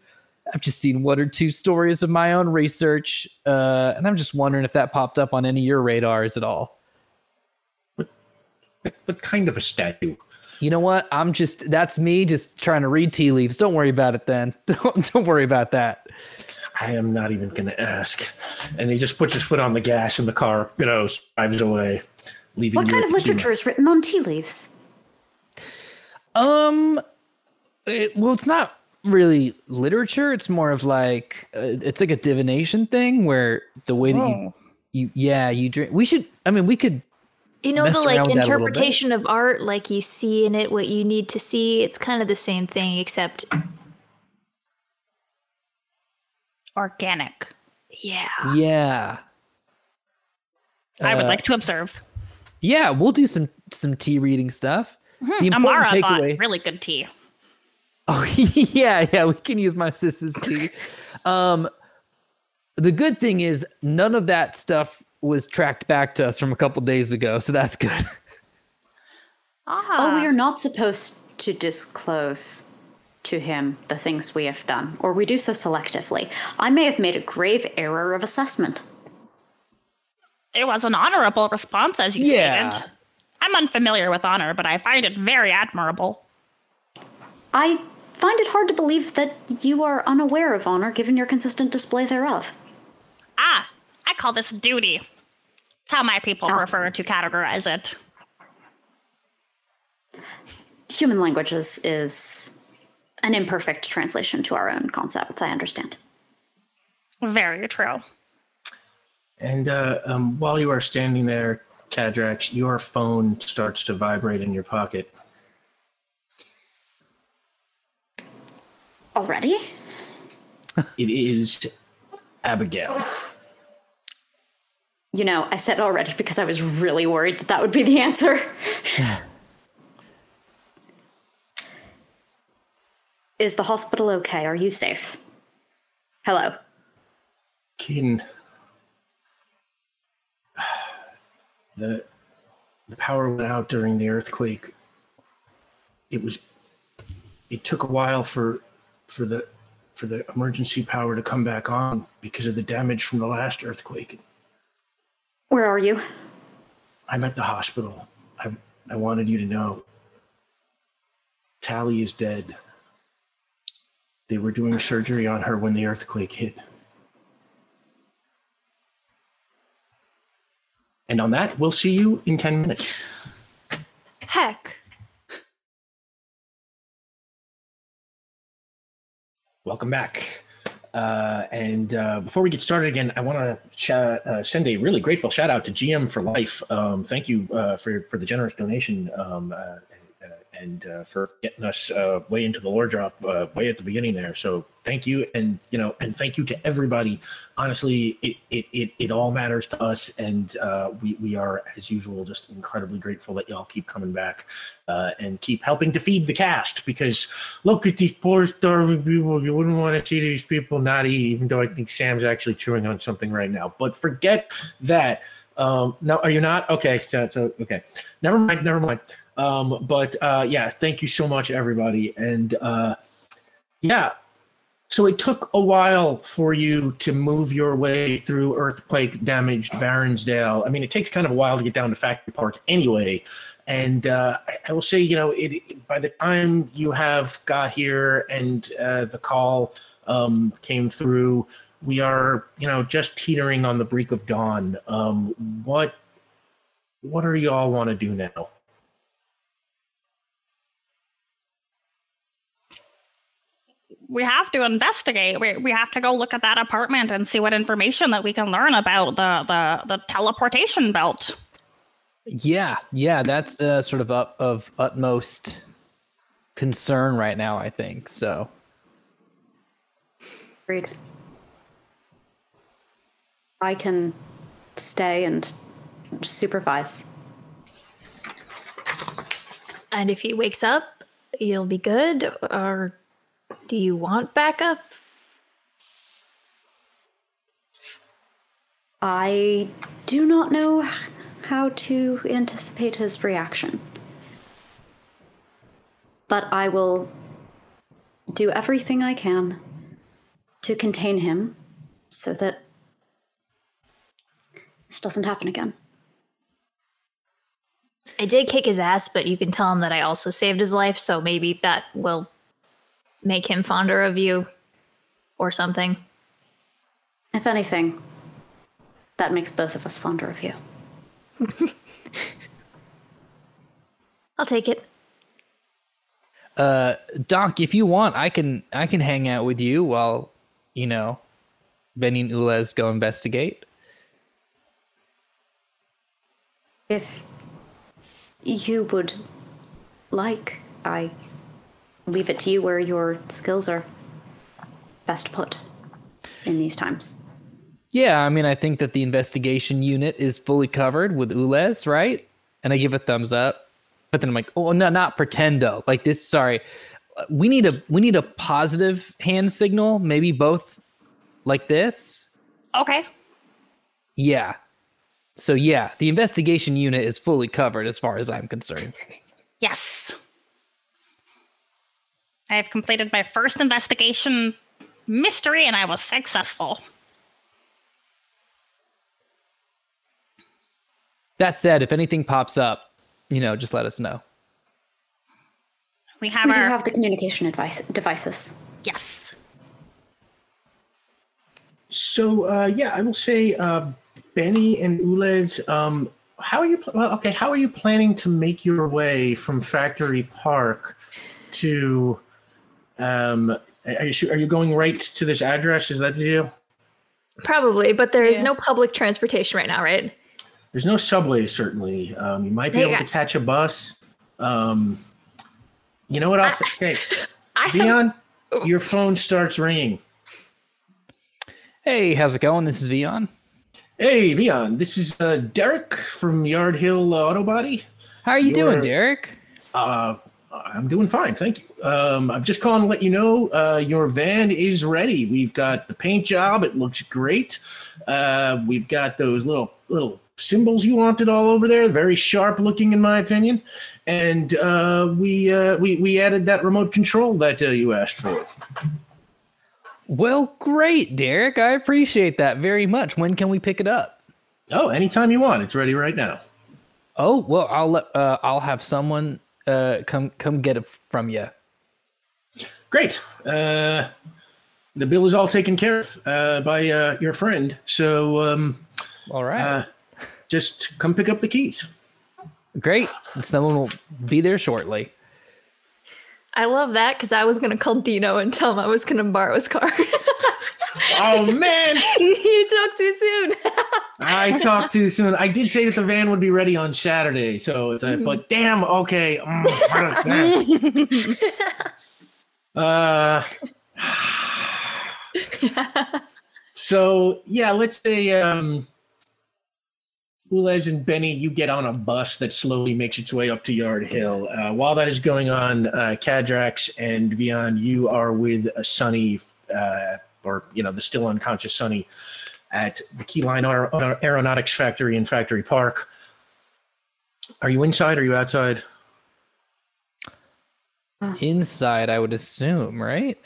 I've just seen one or two stories of my own research, uh, and I'm just wondering if that popped up on any of your radars at all. What kind of a statue? You know what? I'm just that's me just trying to read tea leaves. Don't worry about it then. Don't don't worry about that. I am not even going to ask. And he just puts his foot on the gas, and the car, you know, drives away, leaving. What kind of literature is written on tea leaves? Um, it, well, it's not really literature. It's more of like uh, it's like a divination thing where the way that you Oh. you yeah you drink. We should. I mean, we could You know the like with that a little bit. interpretation of art, like you see in it what you need to see. It's kind of the same thing, except Organic. yeah. Yeah. I would Uh, like to observe. Yeah, we'll do some some tea reading stuff. The important Amara bought really good tea. Oh yeah, yeah, we can use my sis's tea. Um, the good thing is none of that stuff was tracked back to us from a couple days ago, so that's good. Ah, Oh, we are not supposed to disclose to him the things we have done, or we do so selectively. I may have made a grave error of assessment. it was an honorable response, as you Yeah. stated. I'm unfamiliar with honor, but I find it very admirable. I find it hard to believe that you are unaware of honor given your consistent display thereof. Ah, I call this duty. It's how my people prefer to categorize it. Human languages is an imperfect translation to our own concepts, I understand. Very true. And uh, um, while you are standing there, Cadrax, your phone starts to vibrate in your pocket. Already? It is Abigail. You know, I said already because I was really worried that that would be the answer. Is the hospital okay? Are you safe? Hello. Kin. The the power went out during the earthquake. It was it took a while for for the for the emergency power to come back on because of the damage from the last earthquake. Where are you? I'm at the hospital. I I wanted you to know. Tally is dead. They were doing surgery on her when the earthquake hit. And on that, we'll see you in 10 minutes. Heck. Welcome back. Uh, and uh, before we get started again, I want to sh- uh, send a really grateful shout out to GM for Life. Um, thank you uh, for for the generous donation um, uh, and uh, for getting us uh, way into the lore drop uh, way at the beginning there. So thank you, and you know, and thank you to everybody. Honestly, it it it, it all matters to us, and uh, we we are as usual just incredibly grateful that y'all keep coming back uh, and keep helping to feed the cast because look at these poor starving people. You wouldn't want to see these people not eat, even though I think Sam's actually chewing on something right now. But forget that. Um, no, are you not? Okay, so, so okay, never mind, never mind. Um, but uh, yeah, thank you so much, everybody, and uh, yeah. So it took a while for you to move your way through earthquake damaged Baronsdale. I mean, it takes kind of a while to get down to Factory Park anyway. And uh, I, I will say, you know, it, by the time you have got here and uh, the call um, came through, we are, you know, just teetering on the brink of dawn. Um, what, what do you all want to do now? We have to investigate. We, we have to go look at that apartment and see what information that we can learn about the, the, the teleportation belt. Yeah, yeah, that's uh, sort of up, of utmost concern right now. I think so. Agreed. I can stay and supervise. And if he wakes up, you'll be good. Or do you want backup? I do not know how to anticipate his reaction. But I will do everything I can to contain him so that this doesn't happen again. I did kick his ass, but you can tell him that I also saved his life, so maybe that will make him fonder of you or something. If anything, that makes both of us fonder of you. I'll take it. Uh, Doc, if you want, I can I can hang out with you while you know Benny and Ulez go investigate. If you would like. I leave it to you where your skills are best put in these times. Yeah, I mean, I think that the investigation unit is fully covered with Ulez, right? And I give a thumbs up. But then I'm like, oh no, not pretend though. Like this, sorry. We need a we need a positive hand signal, maybe both like this. Okay. Yeah. So yeah, the investigation unit is fully covered as far as I'm concerned. Yes. I have completed my first investigation mystery and I was successful. That said, if anything pops up, you know, just let us know. We have We do have the communication advice devices. yes. So uh, yeah, I will say, uh, Benny and Ulez, um, how are you? Pl- well, okay, how are you planning to make your way from Factory Park to? Um, are you are you going right to this address? Is that the deal? Probably, but there is Yeah. no public transportation right now, right? There's no subway, certainly. Um, you might be Hey, able I- to catch a bus. Um, you know what I, hey, say? Okay, have, Vion, your phone starts ringing. Hey, how's it going? This is Vion. Hey, Vion, this is uh, Derek from Yard Hill uh, Auto Body. How are you doing, You're- Derek? Uh, I'm doing fine, thank you. Um, I'm just calling to let you know uh, your van is ready. We've got the paint job; it looks great. Uh, we've got those little little symbols you wanted all over there, very sharp looking, in my opinion. And uh, we uh, we we added that remote control that uh, you asked for. Well, great, Derek. I appreciate that very much. When can we pick it up? Oh, anytime you want, it's ready right now. Oh, well, I'll let uh, I'll have someone uh come come get it from you. Great. Uh, the bill is all taken care of uh, by uh, your friend. So um, All right. uh, just come pick up the keys. Great. Someone will be there shortly. I love that because I was gonna call Dino and tell him I was gonna borrow his car. Oh man, you took too soon. I talked too soon. I did say that the van would be ready on Saturday, so it's a, but damn, okay. Mm, uh, so yeah, let's say um, Ulez and Benny, you get on a bus that slowly makes its way up to Yard Hill. Uh, while that is going on, uh, Cadrax and Vion, you are with a Sunny, uh, or you know, the still unconscious Sunny, at the Keyline Aer- Aer- Aeronautics Factory in Factory Park. Are you inside? Are you outside? Inside, I would assume, right?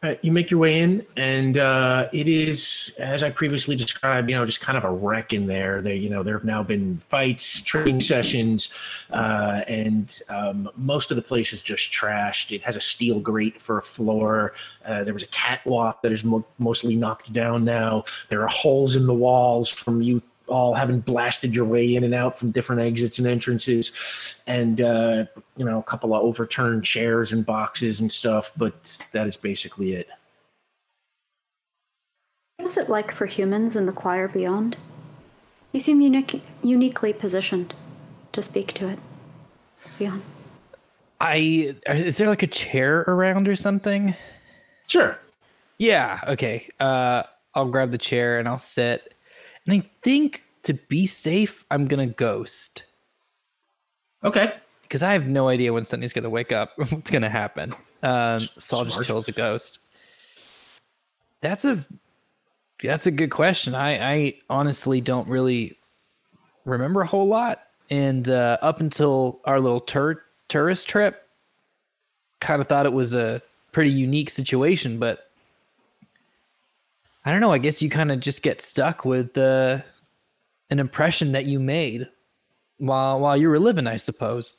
Uh, you make your way in, and uh, it is, as I previously described, you know, just kind of a wreck in there. There, you know, there have now been fights, training sessions, uh, and um, most of the place is just trashed. It has a steel grate for a floor. Uh, there was a catwalk that is mo- mostly knocked down now. There are holes in the walls from you all having blasted your way in and out from different exits and entrances, and uh, you know, a couple of overturned chairs and boxes and stuff. But that is basically it. What is it like for humans in the choir beyond? You seem unique, uniquely positioned to speak to it. Beyond. I is there like a chair around or something? Sure. Yeah, okay. Uh I'll grab the chair and I'll sit. And I think to be safe, I'm gonna ghost. Okay. Because I have no idea when Sunny's gonna wake up, what's gonna happen. Um so I'll just chill as a ghost. That's a that's a good question. I, I honestly don't really remember a whole lot. And uh, up until our little tur- tourist trip, kind of thought it was a pretty unique situation, but I don't know. I guess you kind of just get stuck with uh, an impression that you made while while you were living, I suppose.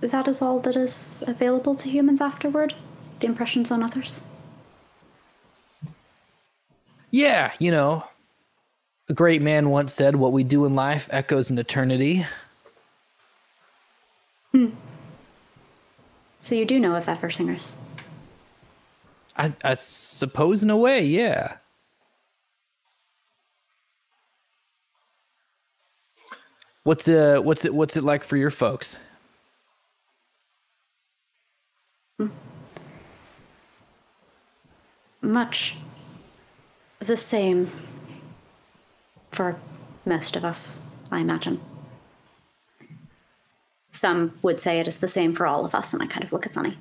That is all that is available to humans afterward? The impressions on others? Yeah, you know, a great man once said, "What we do in life echoes in eternity." Hmm. So you do know of Eversingers. I, I suppose, in a way, yeah. What's uh what's it what's it like for your folks? Much the same for most of us, I imagine. Some would say it is the same for all of us, and I kind of look at Sunny.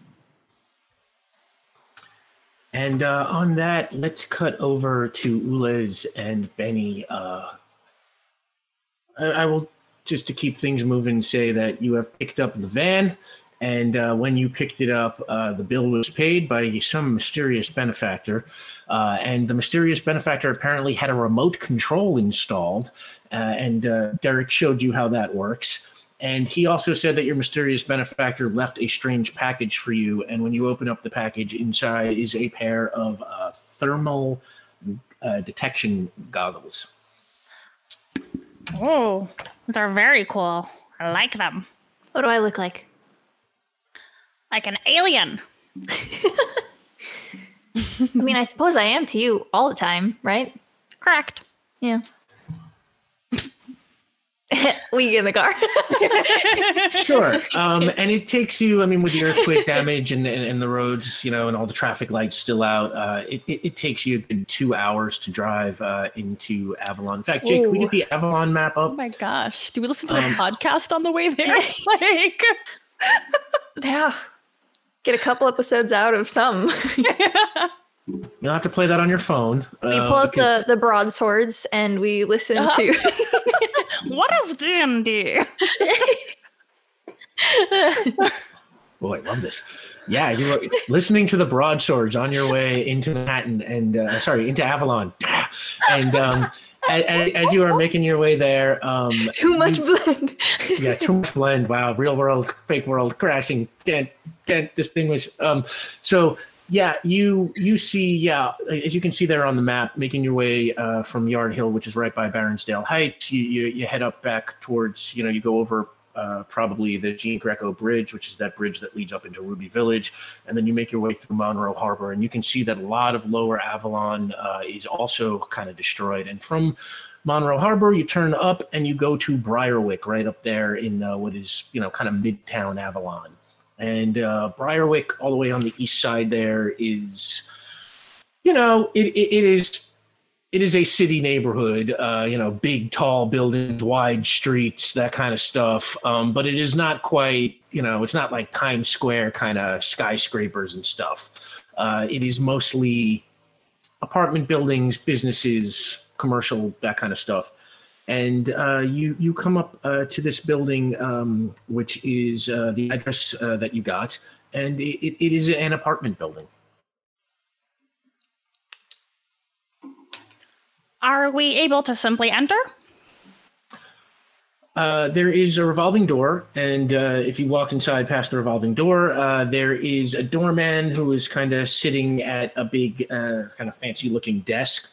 And uh, on that, let's cut over to Ulez and Benny. Uh, I, I will just to keep things moving say that you have picked up the van, and uh, when you picked it up, uh, the bill was paid by some mysterious benefactor, uh, and the mysterious benefactor apparently had a remote control installed, uh, and Derek showed you how that works. And he also said that your mysterious benefactor left a strange package for you. And when you open up the package, inside is a pair of uh, thermal uh, detection goggles. Oh, these are very cool. I like them. What do I look like? Like an alien. I mean, I suppose I am to you all the time, right? Correct. Yeah. we get in the car. Sure. Um, and it takes you, I mean, with the earthquake damage and, and, and the roads, you know, and all the traffic lights still out, uh, it, it, it takes you a good two hours to drive uh, into Avalon. In fact, Jake, can we get the Avalon map up. Oh my gosh. Do we listen to Um, a podcast on the way there? like, yeah. Get a couple episodes out of some. You'll have to play that on your phone. we uh, pull out because- the, the broadswords and we listen to. what is D&D? Boy, I love this. Yeah, you were listening to the broadswords on your way into Manhattan and uh, sorry, into Avalon, and um, as, as you are making your way there, um, Too much you- blend. yeah, too much blend. Wow, real world, fake world, crashing. Can't can't distinguish. Um, so yeah, you you see, yeah, as you can see there on the map, making your way uh, from Yard Hill, which is right by Baronsdale Heights. You, you you head up back towards, you know, you go over. Uh, probably the Jean Greco Bridge, which is that bridge that leads up into Ruby Village, and then you make your way through Monroe Harbor, and you can see that a lot of Lower Avalon uh, is also kind of destroyed. And from Monroe Harbor, you turn up and you go to Briarwick, right up there in uh, what is you know kind of midtown Avalon. And uh, Briarwick, all the way on the east side, there is, you know, it, it, it is it is a city neighborhood. Uh, you know, big, tall buildings, wide streets, that kind of stuff. Um, but it is not quite, you know, it's not like Times Square kind of skyscrapers and stuff. Uh, it is mostly apartment buildings, businesses, commercial, that kind of stuff. And uh, you you come up uh, to this building, um, which is uh, the address uh, that you got, and it, it is an apartment building. Are we able to simply enter? Uh, there is a revolving door, and uh, if you walk inside past the revolving door, uh, there is a doorman who is kind of sitting at a big, uh, kind of fancy-looking desk.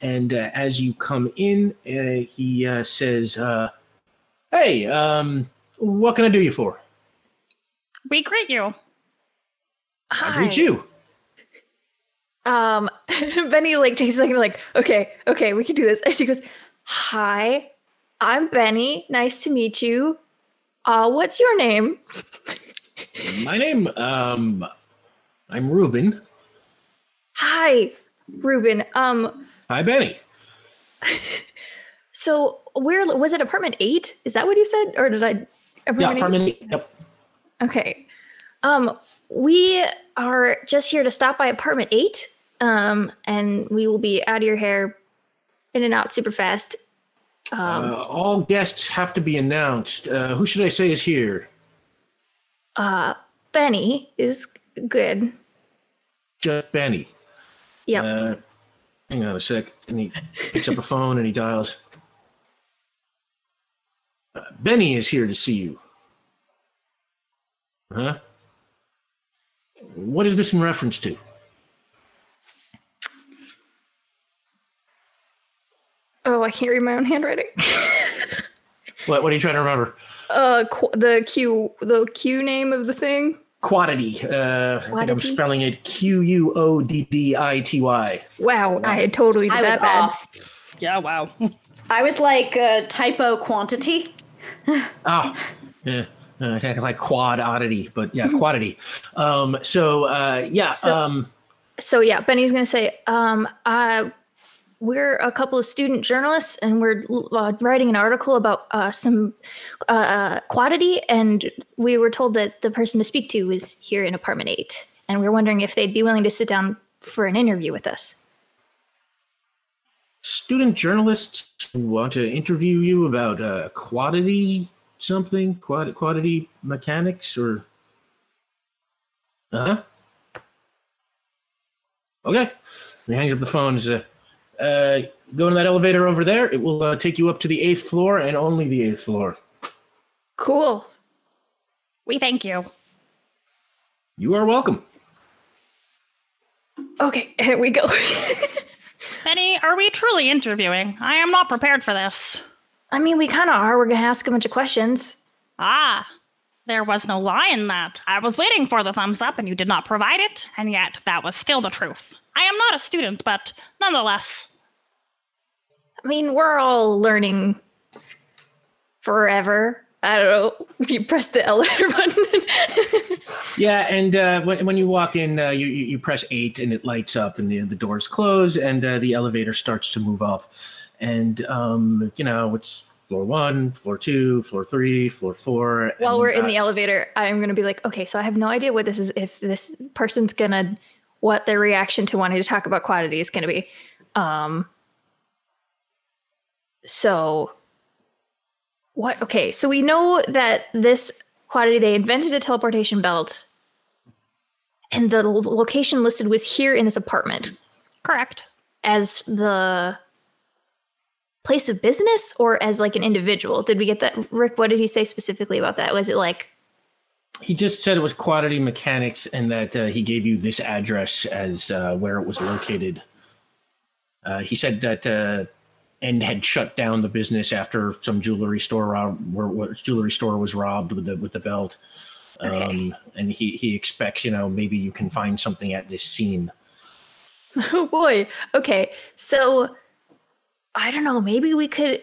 And uh, as you come in, uh, he uh, says, uh, "Hey, um, what can I do you for?" We greet you. Hi. I greet you. Um, Benny like takes a second, like, okay, okay, we can do this. And she goes, "Hi, I'm Benny. Nice to meet you. Uh, what's your name?" My name, um, I'm Ruben. Hi, Ruben. Um, Hi, Benny. so where was it? Apartment eight? Is that what you said, or did I? Yeah, Apartment eight? eight. Yep. Okay. Um, we are just here to stop by apartment eight. Um, and we will be out of your hair, in and out super fast. Um, uh, all guests have to be announced. Uh, who should I say is here? uh, Benny is good. Just Benny. Yep. Uh, hang on a sec. And he picks up a phone and he dials. Uh, Benny is here to see you. Huh? What is this in reference to? oh, I can't read my own handwriting. What, what are you trying to remember? uh, qu- the Q, the Q name of the thing. Quantity. Uh, I think I'm spelling it Q U O D D I T Y. Wow, I had totally did I was that bad. off. Yeah, wow. I was like uh, typo quantity. Oh, yeah. Uh, kind of like quad oddity, but yeah, quantity. Um, so uh, yeah, So- um, So yeah, Benny's gonna say, um, uh, we're a couple of student journalists, and we're uh, writing an article about uh, some uh, quantity, and we were told that the person to speak to is here in apartment eight, and we are wondering if they'd be willing to sit down for an interview with us. student journalists want to interview you about uh, quantity something, quantity mechanics, or uh huh. Okay, he hangs up the phone. and says, Uh, go in that elevator over there. It will uh, take you up to the eighth floor and only the eighth floor. Cool. We thank you. You are welcome. Okay, here we go. Benny, are we truly interviewing? I am not prepared for this. I mean, we kind of are. We're gonna ask a bunch of questions. Ah, there was no lie in that. I was waiting for the thumbs up and you did not provide it, and yet that was still the truth. I am not a student, but nonetheless. I mean, we're all learning forever. I don't know. You press the elevator button. Yeah, and uh, when when you walk in, uh, you, you you press eight and it lights up, and the the doors close, and uh, the elevator starts to move up, and um, you know it's floor one, floor two, floor three, floor four. While and, we're in the elevator, I'm gonna be like, okay, so I have no idea what this is. If this person's gonna, what their reaction to wanting to talk about quantity is gonna be. Um. So. What? Okay, so we know that this quantity they invented a teleportation belt, and the location listed was here in this apartment. Correct. as the place of business or as like an individual? Did we get that? Rick, what did he say specifically about that? Was it like, he just said it was Quoddity mechanics, and that uh, he gave you this address as uh, where it was located. Uh, he said that uh, End had shut down the business after some jewelry store rob- where, where jewelry store was robbed with the with the belt. Okay. Um, and he, he expects, you know, maybe you can find something at this scene. oh boy, okay, so I don't know, maybe we could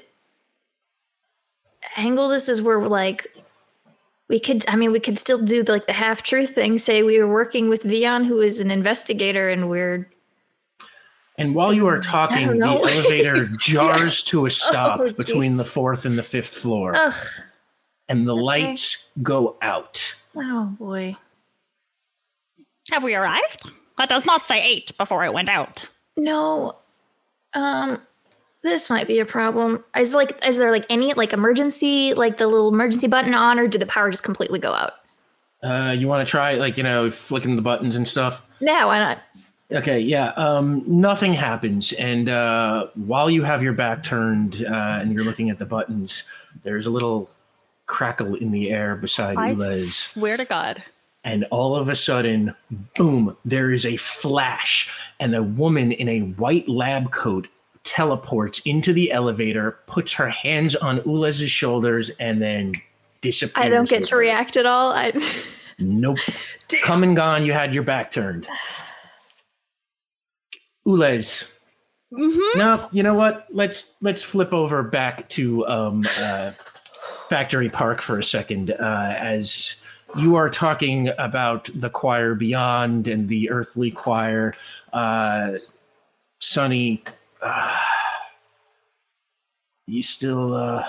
angle this as we're like, we could, I mean, we could still do like the half truth thing, say we were working with Vion, who is an investigator, and we're And while you are talking, the elevator jars to a stop Oh, between the fourth and the fifth floor, ugh, and the okay. lights go out. oh boy. Have we arrived? That does not say eight before it went out. No. Um this might be a problem. Is like is there like any like emergency like the little emergency button on or did the power just completely go out? Uh, you want to try, like, you know, flicking the buttons and stuff? Yeah, why not? Okay, yeah. Um, nothing happens, and uh, while you have your back turned uh, and you're looking at the buttons, there's a little crackle in the air beside I Ulez, swear to God. and all of a sudden, boom! There is a flash, and a woman in a white lab coat teleports into the elevator, puts her hands on Ulez's shoulders, and then disappears. I don't get to her. react at all. I Nope. Come and gone. You had your back turned. Ulez. Mm-hmm. No, you know what? Let's let's flip over back to um, uh, Factory Park for a second. Uh, as you are talking about the choir beyond and the earthly choir, uh, Sunny, uh, you still uh,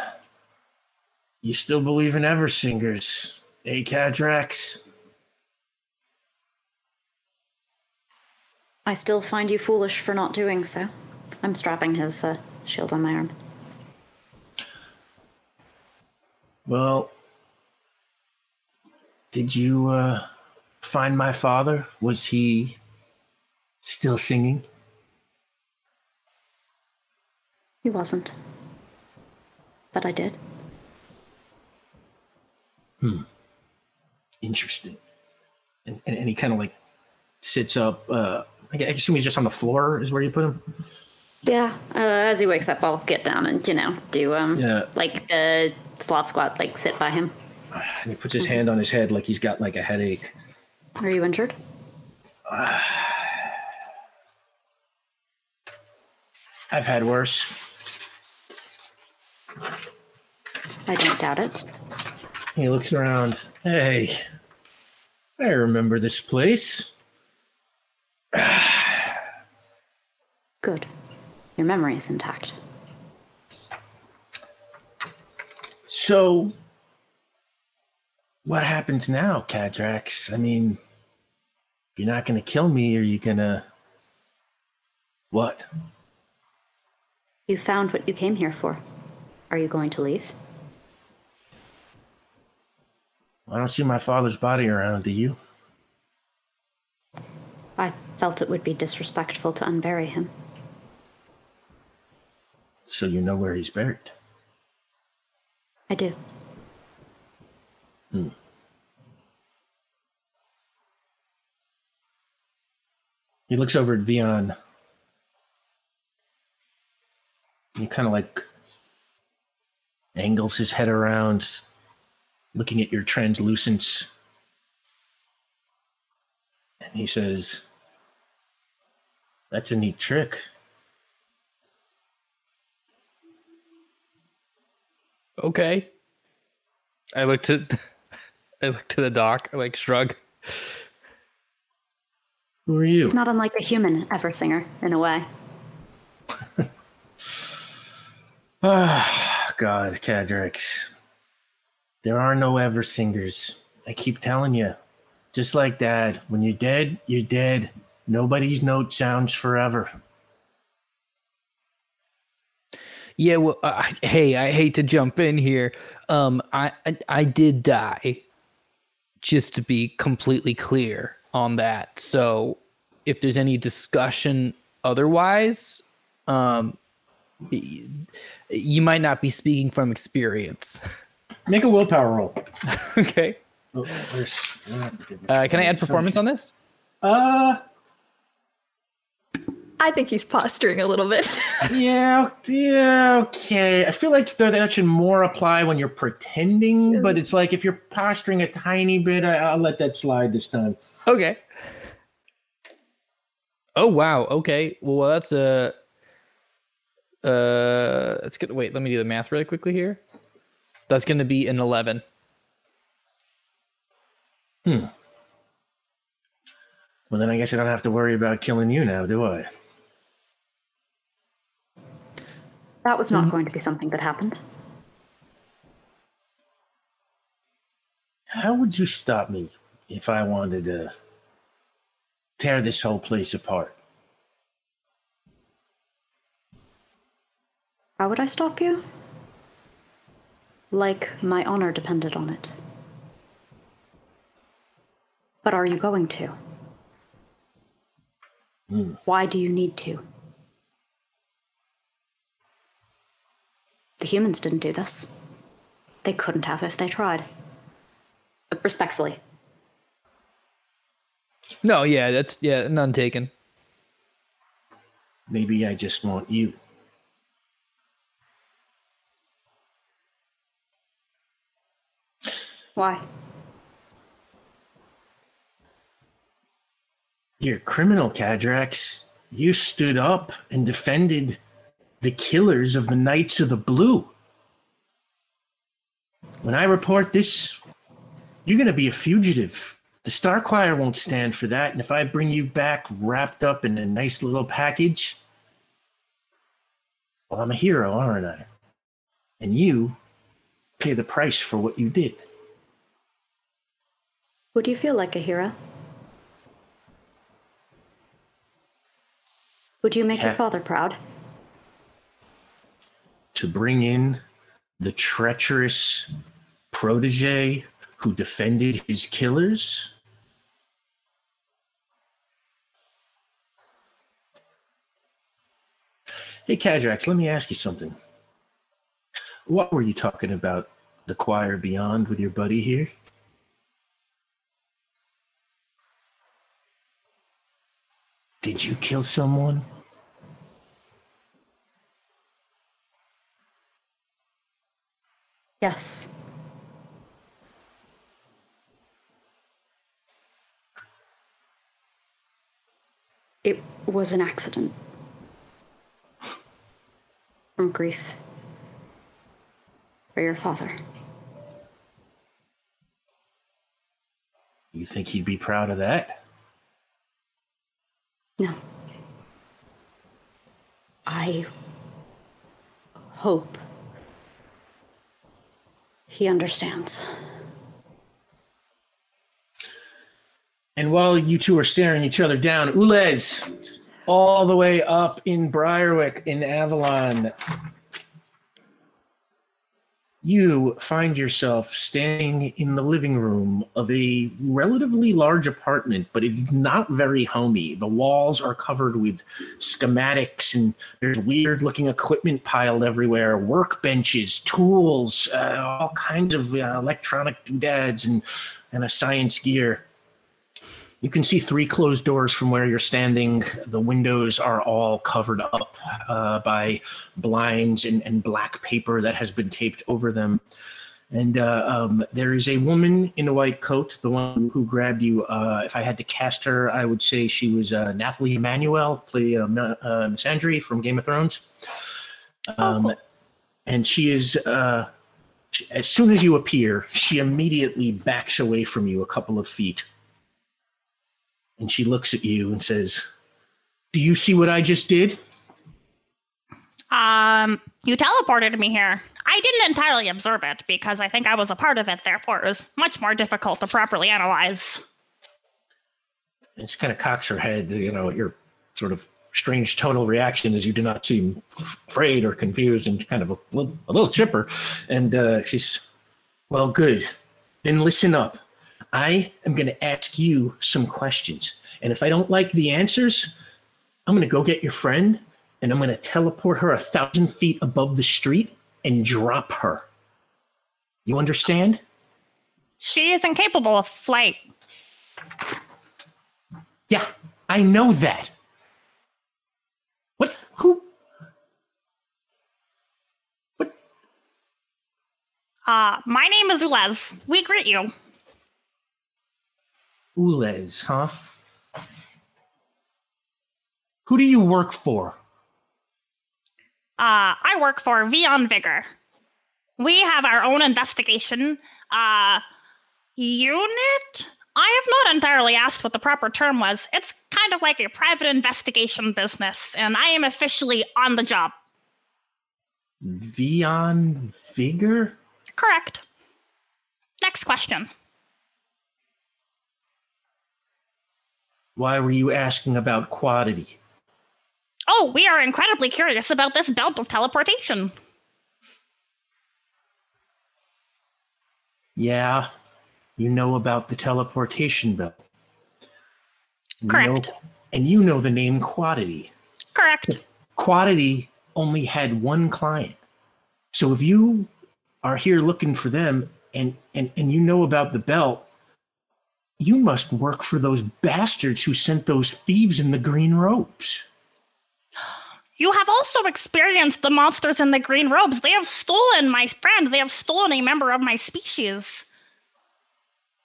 you still believe in Eversingers, eh, Cadrax? I still find you foolish for not doing so. I'm strapping his uh, shield on my arm. Well, did you uh, find my father? Was he still singing? He wasn't. But I did. Hmm. Interesting. And, and, and he kind of like sits up. Uh, I assume he's just on the floor, is where you put him? Yeah. Uh, as he wakes up, I'll get down and, you know, do, um, Yeah. like the slop squat, like sit by him. And he puts his hand on his head like he's got like a headache. Are you injured? I've had worse. I don't doubt it. He looks around. Hey, I remember this place. Good. Your memory is intact. So, what happens now, Cadrax? I mean, you're not going to kill me, Are you going to. What? You found what you came here for. Are you going to leave? I don't see my father's body around, do you? I felt it would be disrespectful to unbury him. So you know where he's buried. I do. Hmm. He looks over at Vion. He kind of like angles his head around, looking at your translucence. And he says, That's a neat trick. Okay. I look to I look to the doc, I like shrug. Who are you? It's not unlike a human Eversinger, in a way. Ah, God, Cadrax. There are no ever singers. I keep telling you. Just like Dad, when you're dead, you're dead. Nobody's note sounds forever. Yeah, well, uh, hey, I hate to jump in here. Um, I, I I did die. Just to be completely clear on that. So, if there's any discussion otherwise, um, you might not be speaking from experience. Make a willpower roll. okay. Oh, Uh, can I add performance on this? Uh, I think he's posturing a little bit. yeah, yeah, okay. I feel like that that should more apply when you're pretending, but it's like if you're posturing a tiny bit, I, I'll let that slide this time. Okay. Oh wow. Okay. Well, that's a. Uh, that's good. Wait, let me do the math really quickly here. That's going to be an eleven. Hmm. Well, then I guess I don't have to worry about killing you now, do I? That was not going to be something that happened. How would you stop me if I wanted to tear this whole place apart? How would I stop you? Like my honor depended on it. But are you going to? Why do you need to? The humans didn't do this. They couldn't have if they tried. Respectfully. No, yeah, that's yeah, none taken. Maybe I just want you. Why? You're criminal, Cadrax. You stood up and defended the killers of the Knights of the Blue. When I report this, you're going to be a fugitive. The Star Choir won't stand for that. And if I bring you back wrapped up in a nice little package, well, I'm a hero, aren't I? And you pay the price for what you did. Would you feel like a hero? Would you make your father proud? to bring in the treacherous protege who defended his killers? Hey, Cadrax, let me ask you something. What were you talking about the choir beyond with your buddy here? Did you kill someone? Yes. It was an accident. From grief. for your father. You think he'd be proud of that? No. I hope he understands. And while you two are staring each other down, Ulez, all the way up in Briarwick in Avalon, you find yourself standing in the living room of a relatively large apartment, but it's not very homey. The walls are covered with schematics, and there's weird looking equipment piled everywhere workbenches, tools, uh, all kinds of uh, electronic doodads, and, and a science gear. You can see three closed doors from where you're standing. The windows are all covered up uh, by blinds and, and black paper that has been taped over them. And uh, um, there is a woman in a white coat, the one who grabbed you. Uh, if I had to cast her, I would say she was uh, Nathalie Emanuel, play uh, uh, Missandei from Game of Thrones. Um, cool. And she is, uh, as soon as you appear, she immediately backs away from you a couple of feet and she looks at you and says, Do you see what I just did? Um, you teleported me here. I didn't entirely observe it because I think I was a part of it, therefore it was much more difficult to properly analyze. And she kind of cocks her head, you know, at your sort of strange tonal reaction as you do not seem f- afraid or confused and kind of a little, a little chipper. And uh, she's, Well, good. Then listen up. I am going to ask you some questions. And if I don't like the answers, I'm going to go get your friend and I'm going to teleport her a thousand feet above the street and drop her. You understand? She is incapable of flight. Yeah, I know that. What? Who? What? Uh, my name is Ulez. We greet you. Ulez, huh? Who do you work for? Uh, I work for Vion Vigor. We have our own investigation uh, unit. I have not entirely asked what the proper term was. It's kind of like a private investigation business, and I am officially on the job. Vion Vigor? Correct. Next question. Why were you asking about Quoddity? Oh, we are incredibly curious about this belt of teleportation. Yeah, you know about the teleportation belt. You Correct. know- and you know the name Quoddity. Correct. Quoddity only had one client. So if you are here looking for them and, and, and you know about the belt, you must work for those bastards who sent those thieves in the green robes. You have also experienced the monsters in the green robes. They have stolen my friend. They have stolen a member of my species.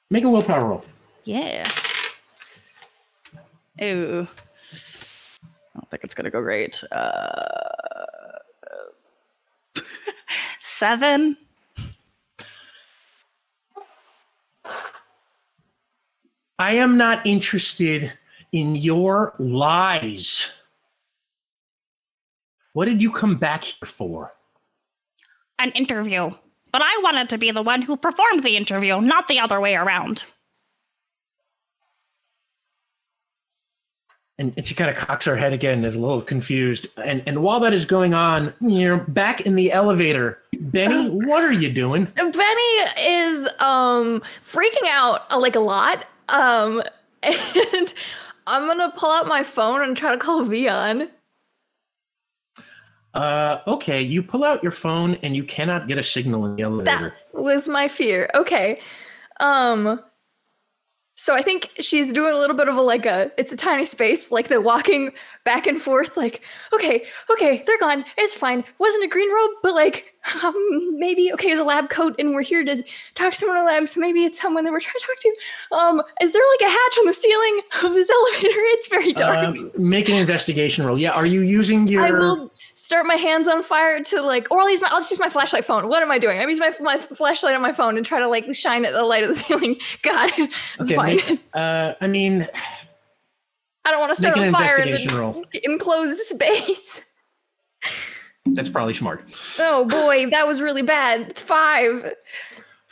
Make a willpower roll. Yeah. Ooh. I don't think it's gonna go great. Uh, seven. I am not interested in your lies. What did you come back here for? An interview. But I wanted to be the one who performed the interview, not the other way around. And, and she kind of cocks her head again, is a little confused. And and while that is going on, you're back in the elevator. Benny, what are you doing? Benny is um freaking out like a lot. Um and I'm gonna pull out my phone and try to call Vion. Uh, okay, you pull out your phone and you cannot get a signal in the elevator. That was my fear. Okay. Um so I think she's doing a little bit of a like a it's a tiny space, like they're walking back and forth, like, okay, okay, they're gone. It's fine. Wasn't a green robe, but like um, maybe okay, it's a lab coat and we're here to talk to someone in a lab, so maybe it's someone that we're trying to talk to. Um, is there like a hatch on the ceiling of this elevator? It's very dark. Um, make an investigation roll. Yeah, are you using your? I will start my hands on fire to like, or I'll use my, I'll just use my flashlight phone. What am I doing? I'm using my my flashlight on my phone and try to like shine at the light of the ceiling. God, it's Okay, fine. make- uh, I mean, I don't want to start on fire in an roll. enclosed space. That's probably smart. Oh boy, that was really bad. Five.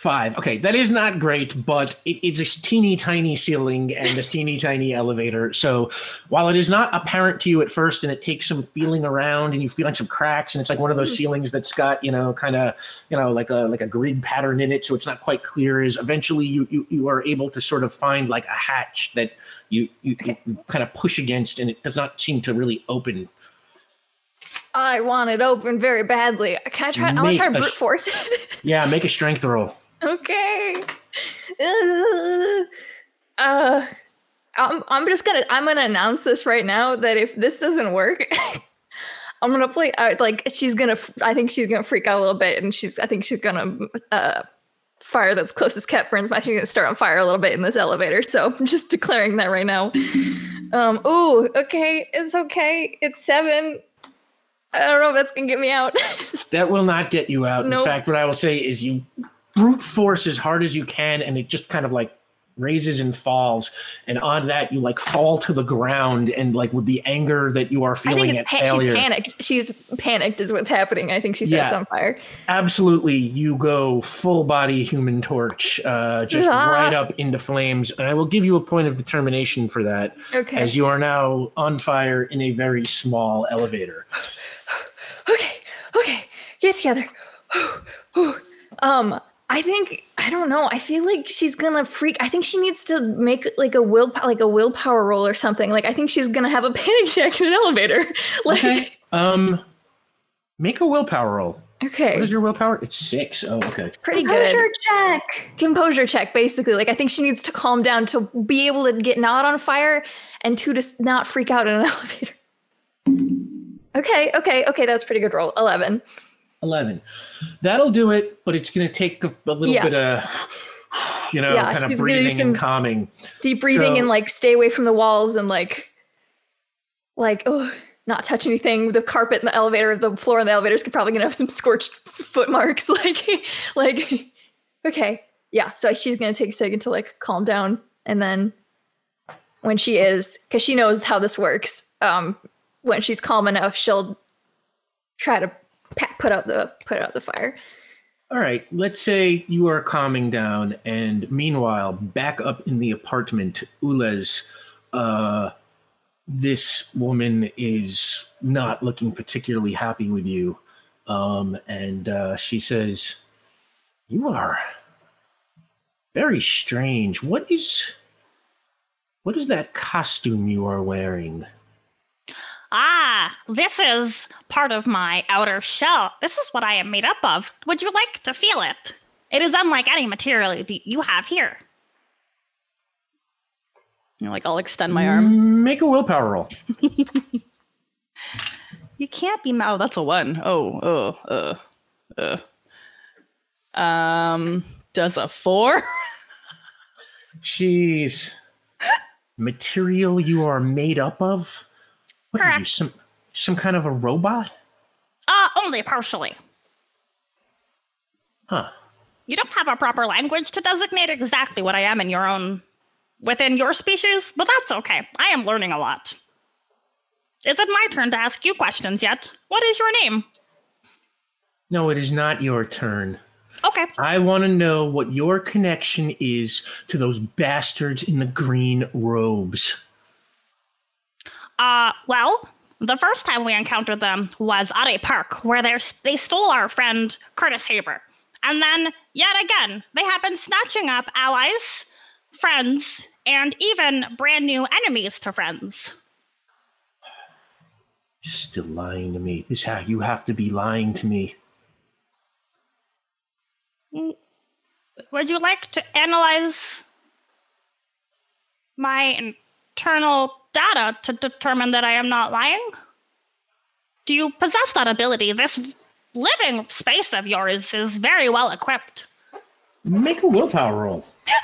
Five. Okay, that is not great, but it, it's a teeny tiny ceiling and a teeny tiny elevator. So while it is not apparent to you at first, and it takes some feeling around, and you feel like some cracks, and it's like one of those hmm. ceilings that's got you know kind of you know like a like a grid pattern in it, so it's not quite clear. Is eventually you you, you are able to sort of find like a hatch that you you, you, you kind of push against, and it does not seem to really open. I want it open very badly. Can I try? I want to try brute force it. Yeah, make a strength roll. Okay. Uh, I'm I'm just gonna I'm gonna announce this right now that if this doesn't work, I'm gonna play uh, like she's gonna I think she's gonna freak out a little bit and she's I think she's gonna uh fire that's closest cat burns. I think gonna start on fire a little bit in this elevator. So I'm just declaring that right now. Um. Ooh. Okay. It's okay. It's seven. I don't know if that's gonna get me out. That will not get you out. Nope. In fact, what I will say is you brute force as hard as you can, and it just kind of like raises and falls. And on that, you like fall to the ground, and like with the anger that you are feeling I think it's pa- she's panicked. She's panicked is what's happening. I think she sets Yeah. on fire. absolutely, you go full body Human Torch, uh, just Ah. right up into flames. And I will give you a point of determination for that, Okay. as you are now on fire in a very small elevator. okay. Okay. Get together. um, I think I don't know. I feel like she's gonna freak. I think she needs to make like a will like a willpower roll or something. Like I think she's gonna have a panic attack in an elevator. like Okay. Um, make a willpower roll. okay. What is your willpower? It's six. Oh, okay. It's pretty Composure good. check. Composure check, basically. Like I think she needs to calm down to be able to get not on fire and two to just not freak out in an elevator. Okay, okay, okay. That was pretty good roll. Eleven. 11 that'll do it but it's going to take a, a little Yeah. bit of you know Yeah, kind of she's gonna do breathing and calming. deep breathing So- and like stay away from the walls and like like oh not touch anything. The carpet in the elevator the floor in the elevators could probably gonna have some scorched f- foot marks like like okay. Yeah so she's gonna take a second to like calm down and then when she is because she knows how this works um when she's calm enough she'll try to put out the put out the fire. All right let's say you are calming down and meanwhile back up in the apartment Ulez uh this woman is not looking particularly happy with you um and uh she says you are very strange. What is what is that costume you are wearing Ah, this is part of my outer shell. This is what I am made up of. Would you like to feel it? It is unlike any material that you have here. You're like I'll extend my arm. Make a willpower roll. You can't be mad. Oh, that's a one. Oh, oh, uh, uh. Um, does a four? She's material you are made up of. What are you? Some some kind of a robot? Uh, only partially. Huh. You don't have a proper language to designate exactly what I am in your own within your species, but that's okay. I am learning a lot. Is it my turn to ask you questions yet? What is your name? No, it is not your turn. Okay. I want to know what your connection is to those bastards in the green robes. Uh, well, the first time we encountered them was at a park where they they stole our friend Curtis Haber. And then, yet again, they have been snatching up allies, friends, and even brand new enemies to friends. You're still lying to me. This how you have to be lying to me. Would you like to analyze my internal data to determine that I am not lying? Do you possess that ability? This living space of yours is very well equipped. Make a willpower roll.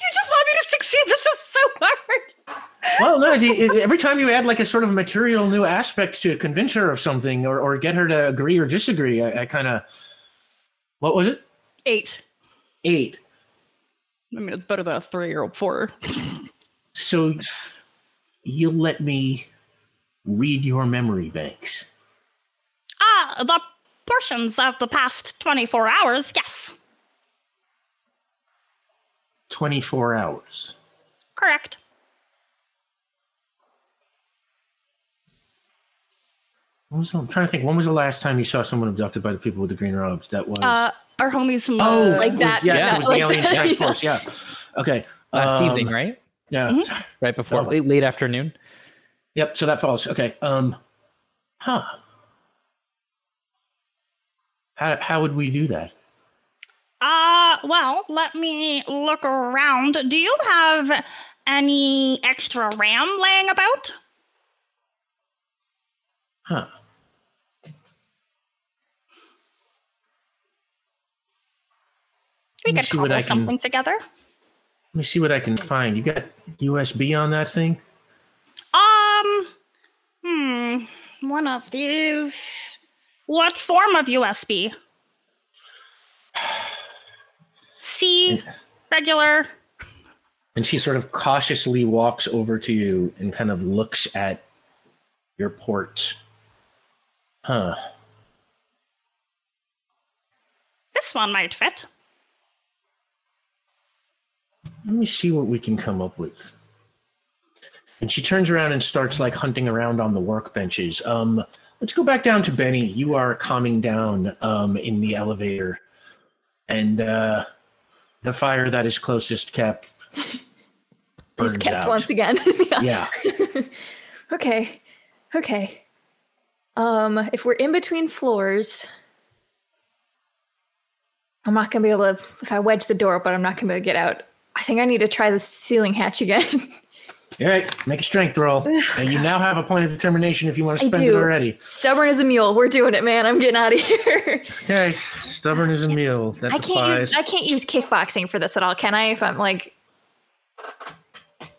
You just want me to succeed. This is so hard. Well, no, see, it- every time you add like a sort of material new aspect to convince her of something or, or get her to agree or disagree, I, I kind of. What was it? Eight. Eight. I mean, it's better than a three or a four. So you'll let me read your memory banks. Ah, the portions of the past 24 hours, yes. 24 hours. Correct. When was the, I'm trying to think. When was the last time you saw someone abducted by the people with the green robes? That was. Uh, our homies from oh, uh, like it was- that, Yes, yeah, it was like the alien strike force. Yeah. Okay. Last um, evening, right? Yeah. Right before late, late afternoon. Yep. So that falls. Okay. Um. Huh. How how would we do that? Uh, well, let me look around. Do you have any extra RAM laying about? Huh. We Let could see cobble I can- something together. Let me see what I can find. You got USB on that thing? Um, hmm, one of these. What form of USB? C, regular. And she sort of cautiously walks over to you and kind of looks at your port. Huh. This one might fit. Let me see what we can come up with. And she turns around and starts like hunting around on the workbenches. Um, let's go back down to Benny. You are calming down um, in the elevator, and uh, the fire that is closest kept burns kept out. once again. yeah. Yeah. Okay. Okay. Um, if we're in between floors, I'm not gonna be able to. If I wedge the door but I'm not gonna be able to get out. I think I need to try the ceiling hatch again. All right. Make a strength roll. and you now have a point of determination if you want to spend it already. Stubborn as a mule. We're doing it, man. I'm getting out of here. Okay. Stubborn as a mule. That I can't use. I can't use kickboxing for this at all, can I? If I'm like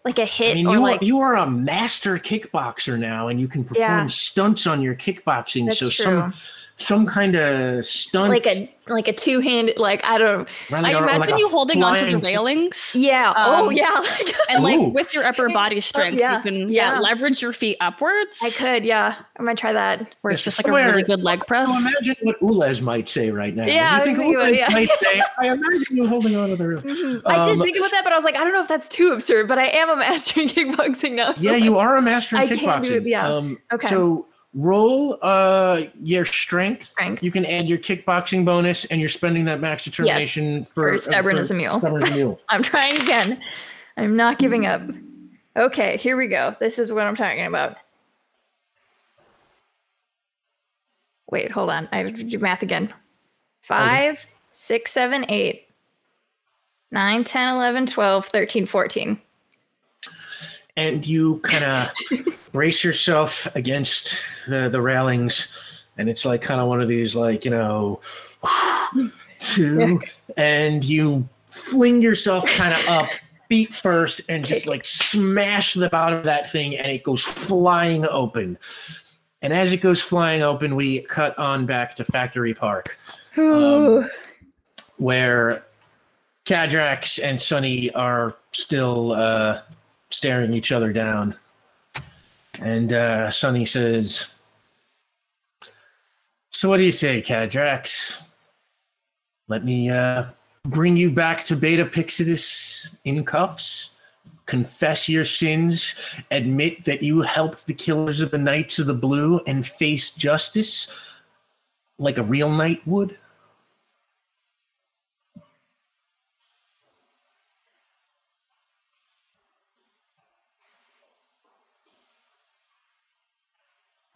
like a hit I mean, you, like are, you are a master kickboxer now, and you can perform Yeah. stunts on your kickboxing. That's so true. some some kind of stunt, like a like a two handed like I don't Right, I or- or imagine like you holding onto the railings. yeah oh Um, yeah like, And like Ooh. with your upper body strength, yeah, you can yeah. yeah. leverage your feet upwards. I could yeah I'm gonna try that Where it's Yes, just like a really good leg press. So imagine what Ulez might say right now. Yeah, you think I think Ulez yeah. might say? I imagine you holding on to the rail. I did Um, think about that but I was like I don't know if that's too absurd but I am a master in kickboxing now so Yeah, you are a master in I can do kickboxing. it, yeah. Um, Okay. So roll uh your strength. Strength. You can add your kickboxing bonus, and you're spending that max determination for, for stubborn as a mule. Stubborn as a mule. I'm trying again I'm not giving up okay here we go this is what I'm talking about wait hold on I have to do math again five six seven eight nine ten eleven twelve thirteen fourteen and you kind of brace yourself against the, the railings and it's like kind of one of these like you know two and you fling yourself kind of up feet first and just like smash the bottom of that thing and it goes flying open and as it goes flying open we cut on back to factory park Ooh. where Cadrax and Sunny are still uh, staring each other down. And uh, Sunny says, So, what do you say, Cadrax? Let me uh, bring you back to Beta Pyxidis in cuffs? Confess your sins, admit that you helped the killers of the Knights of the Blue, and face justice like a real knight would?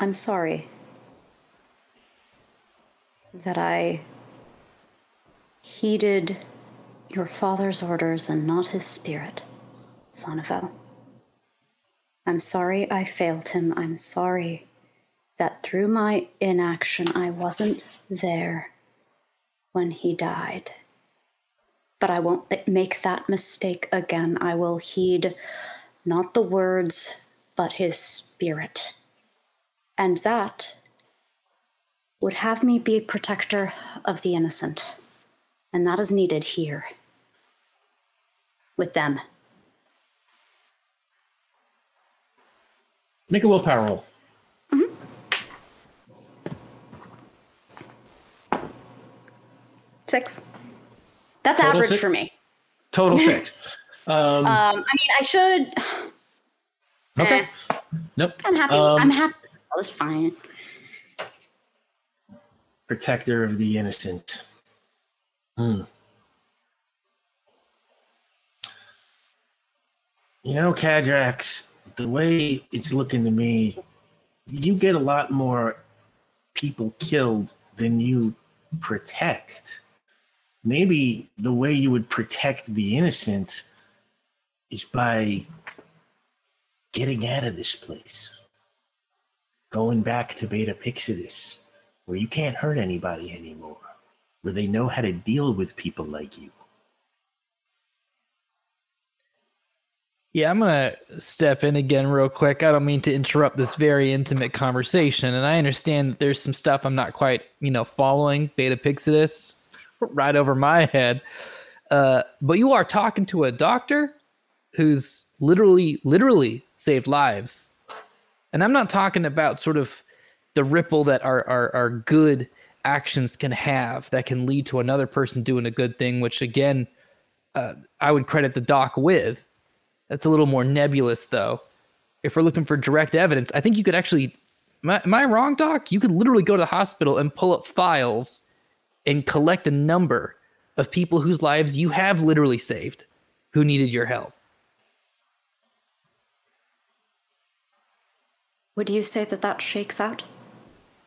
I'm sorry that I heeded your father's orders and not his spirit, Sonnefel. I'm sorry I failed him. I'm sorry that through my inaction I wasn't there when he died. But I won't th- make that mistake again. I will heed Not the words, but his spirit. And that would have me be a protector of the innocent. And that is needed here. With them. Make a willpower roll. Six. That's Total average six? for me. Total six. Um, Um, I mean, I should. okay. eh, Nope. I'm happy. Um, I'm happy. That was fine. Protector of the innocent. Hmm. You know, Cadrax, the way it's looking to me, you get a lot more people killed than you protect. Maybe the way you would protect the innocent is by getting out of this place, going back to Beta Pyxidis where you can't hurt anybody anymore, where they know how to deal with people like you. Yeah, I'm gonna step in again real quick. I don't mean to interrupt this very intimate conversation, and I understand that there's some stuff I'm not quite, you know, following Beta Pyxidis right over my head. Uh, but you are talking to a doctor who's literally, literally saved lives, and I'm not talking about sort of the ripple that our our, our good actions can have that can lead to another person doing a good thing, which again, uh, I would credit the doc with. That's a little more nebulous, though. If we're looking for direct evidence, I think you could actually. Am I, am I wrong, Doc? You could literally go to the hospital and pull up files and collect a number of people whose lives you have literally saved who needed your help. Would you say that that shakes out?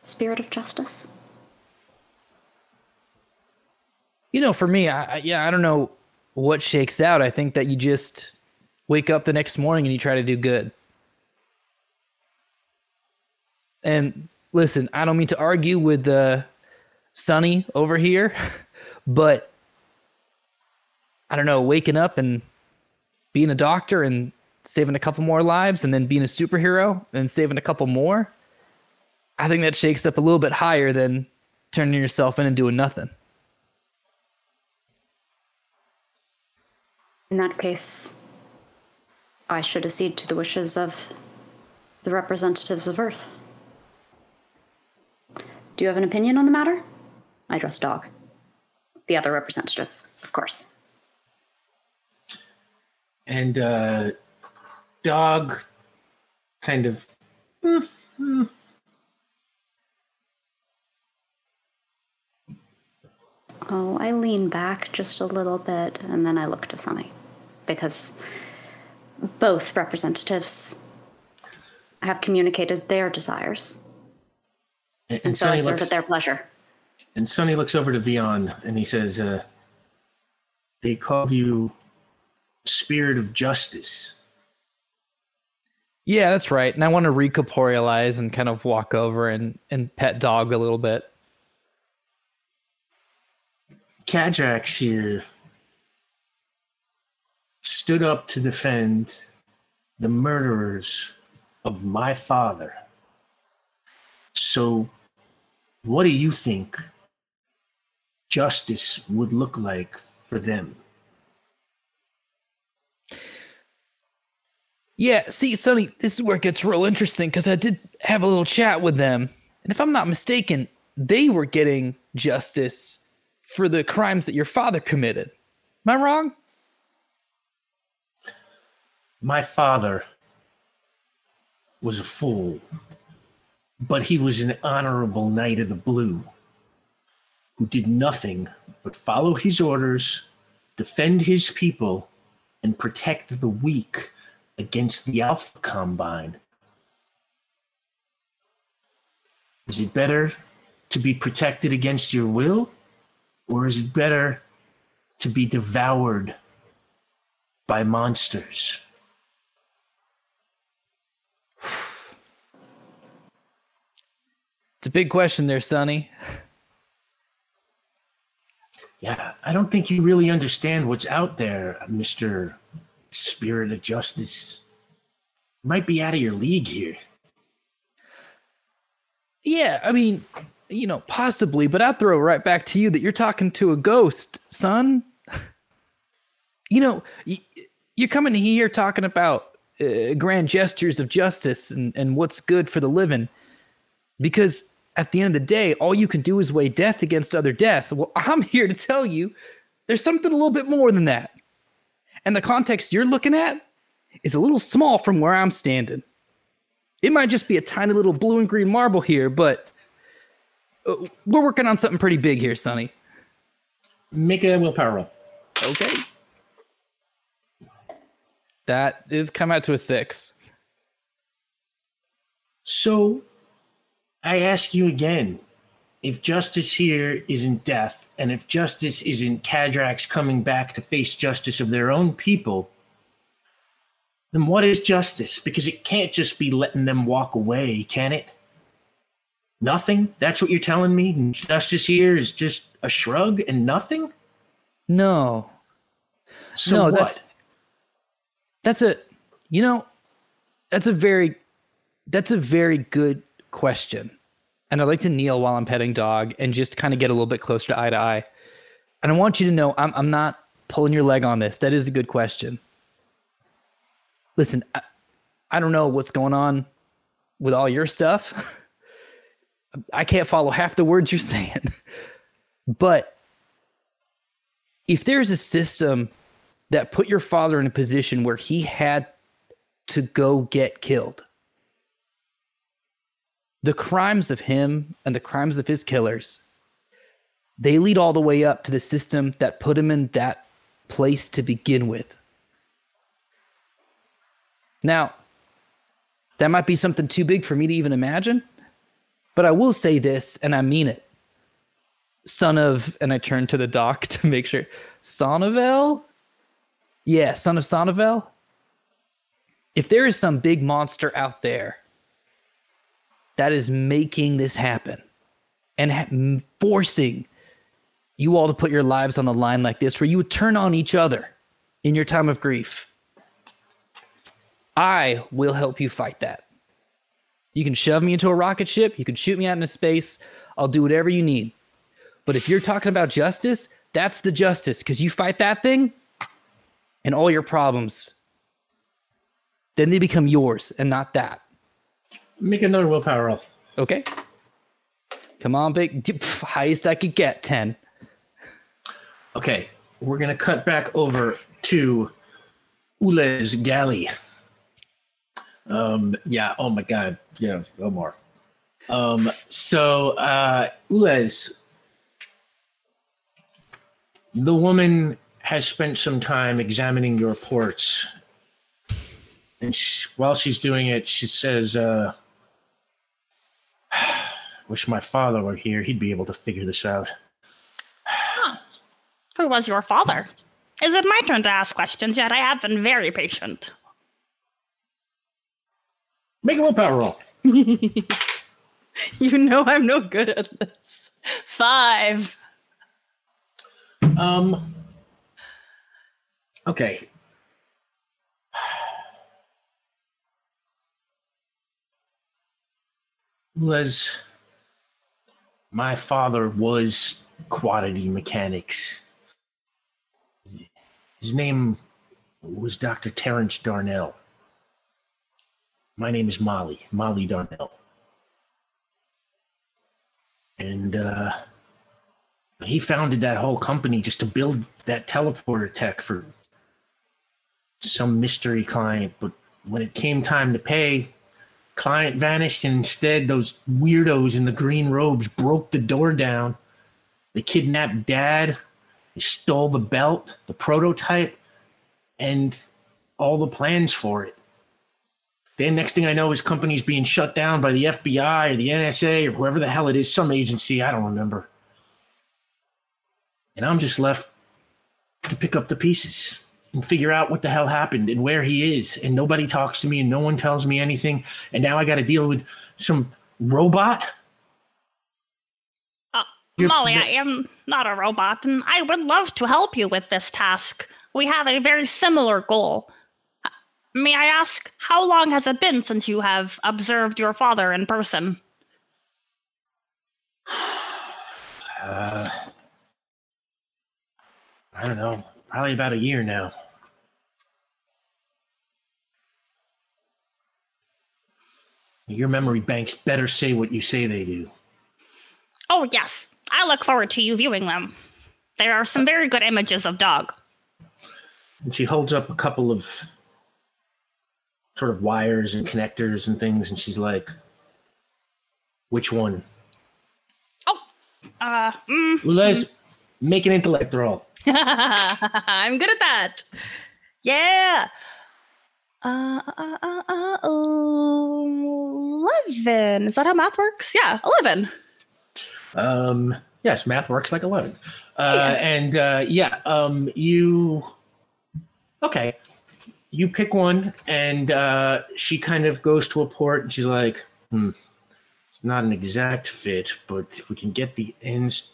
Spirit of justice? You know, for me, I, I, yeah, I don't know what shakes out. I think that you just wake up the next morning and you try to do good. And listen, I don't mean to argue with uh, Sunny over here, but I don't know, waking up and being a doctor and saving a couple more lives and then being a superhero and saving a couple more. I think that shakes up a little bit higher than turning yourself in and doing nothing. In that case, I should accede to the wishes of the representatives of Earth. Do you have an opinion on the matter? I trust Dog. The other representative, of course. And uh, dog kind of Oh, I lean back just a little bit and then I look to Sunny. Because both representatives have communicated their desires. and, And so I serve looks at their pleasure. and Sunny looks over to Vion and he says, uh, "They called you Spirit of Justice." Yeah, that's right. And I want to recorporealize and kind of walk over and, and pet dog a little bit. Cadrax here stood up to defend the murderers of my father. So, what do you think justice would look like for them? Yeah, see, Sunny, this is where it gets real interesting because I did have a little chat with them. And if I'm not mistaken, they were getting justice for the crimes that your father committed. Am I wrong? My father was a fool, but he was an honorable knight of the blue who did nothing but follow his orders, defend his people, and protect the weak against the Alpha Combine. Is it better to be protected against your will, or is it better to be devoured by monsters? It's a big question there, Sunny. Yeah, I don't think you really understand what's out there, Mr. Spirit of Justice. might be out of your league here. Yeah, I mean, you know, possibly, but I'd throw right back to you that you're talking to a ghost, son. You know, you're coming here talking about uh, grand gestures of justice and, and what's good for the living. Because at the end of the day, all you can do is weigh death against other death. Well, I'm here to tell you there's something a little bit more than that. And the context you're looking at is a little small from where I'm standing. It might just be a tiny little blue and green marble here, but uh, we're working on something pretty big here, Sunny. Make a willpower roll. Okay. That is come out to a six. So, I ask you again if justice here isn't death, and if justice isn't Cadrax coming back to face justice of their own people, then what is justice? Because it can't just be letting them walk away, can it? Nothing? That's what you're telling me? Justice here is just a shrug and nothing? No, So No, what? that's- that's a, you know, that's a very, that's a very good question. And I'd like to kneel while I'm petting dog and just kind of get a little bit closer to eye to eye. And I want you to know I'm, I'm not pulling your leg on this. That is a good question. Listen, I, I don't know what's going on with all your stuff. I can't follow half the words you're saying. But if there's a system that put your father in a position where he had to go get killed, the crimes of him and the crimes of his killers, they lead all the way up to the system that put him in that place to begin with. Now, that might be something too big for me to even imagine, but I will say this, and I mean it. Son of, and I turn to the doc to make sure, Sonnevel? Yeah, son of Sonnevel. If there is some big monster out there that is making this happen and ha- forcing you all to put your lives on the line like this, where you would turn on each other in your time of grief, I will help you fight that. You can shove me into a rocket ship, you can shoot me out into space, I'll do whatever you need. But if you're talking about justice, that's the justice because you fight that thing and all your problems, then they become yours and not that. Make another willpower roll. Okay? Come on, big. d- pff, Highest I could get 10. Okay, we're gonna cut back over to Ule's galley. Um, yeah. Oh my God. Yeah. No more. Um. So, uh, Ulez, the woman has spent some time examining your ports, and she, while she's doing it, she says, uh, "Wish my father were here. He'd be able to figure this out." Who was your father? Is it my turn to ask questions yet? I have been very patient. Make a willpower roll. You know I'm no good at this. Five. Um. Okay. Was my father was Quoddity mechanics. His name was Dr. Terrence Darnell. My name is Molly, Molly Darnell. And uh he founded that whole company just to build that teleporter tech for some mystery client but when it came time to pay client vanished and instead those weirdos in the green robes broke the door down. They kidnapped dad they stole the belt the prototype and all the plans for it. Then next thing i know his company's being shut down by the fbi or the nsa or whoever the hell it is some agency i don't remember. And I'm just left to pick up the pieces and figure out what the hell happened and where he is. And nobody talks to me and no one tells me anything. And now I got to deal with some robot. Uh, Molly, I am not a robot, and I would love to help you with this task. We have a very similar goal. Uh, may I ask, how long has it been since you have observed your father in person? Uh, I don't know. Probably about a year now. Your memory banks better say what you say they do. Oh, yes. I look forward to you viewing them. There are some very good images of dog. And she holds up a couple of sort of wires and connectors and things, and she's like, Which one? Oh, uh, mm, Ulez, make an intellect roll. I'm good at that. Yeah. Uh, uh, uh, uh, 11. Is that how math works? Yeah, 11. Um, yes, math works like 11. Uh, and uh, yeah, um, you. Okay. You pick one, and uh, she kind of goes to a port, and she's like, hmm, it's not an exact fit, but if we can get the ends.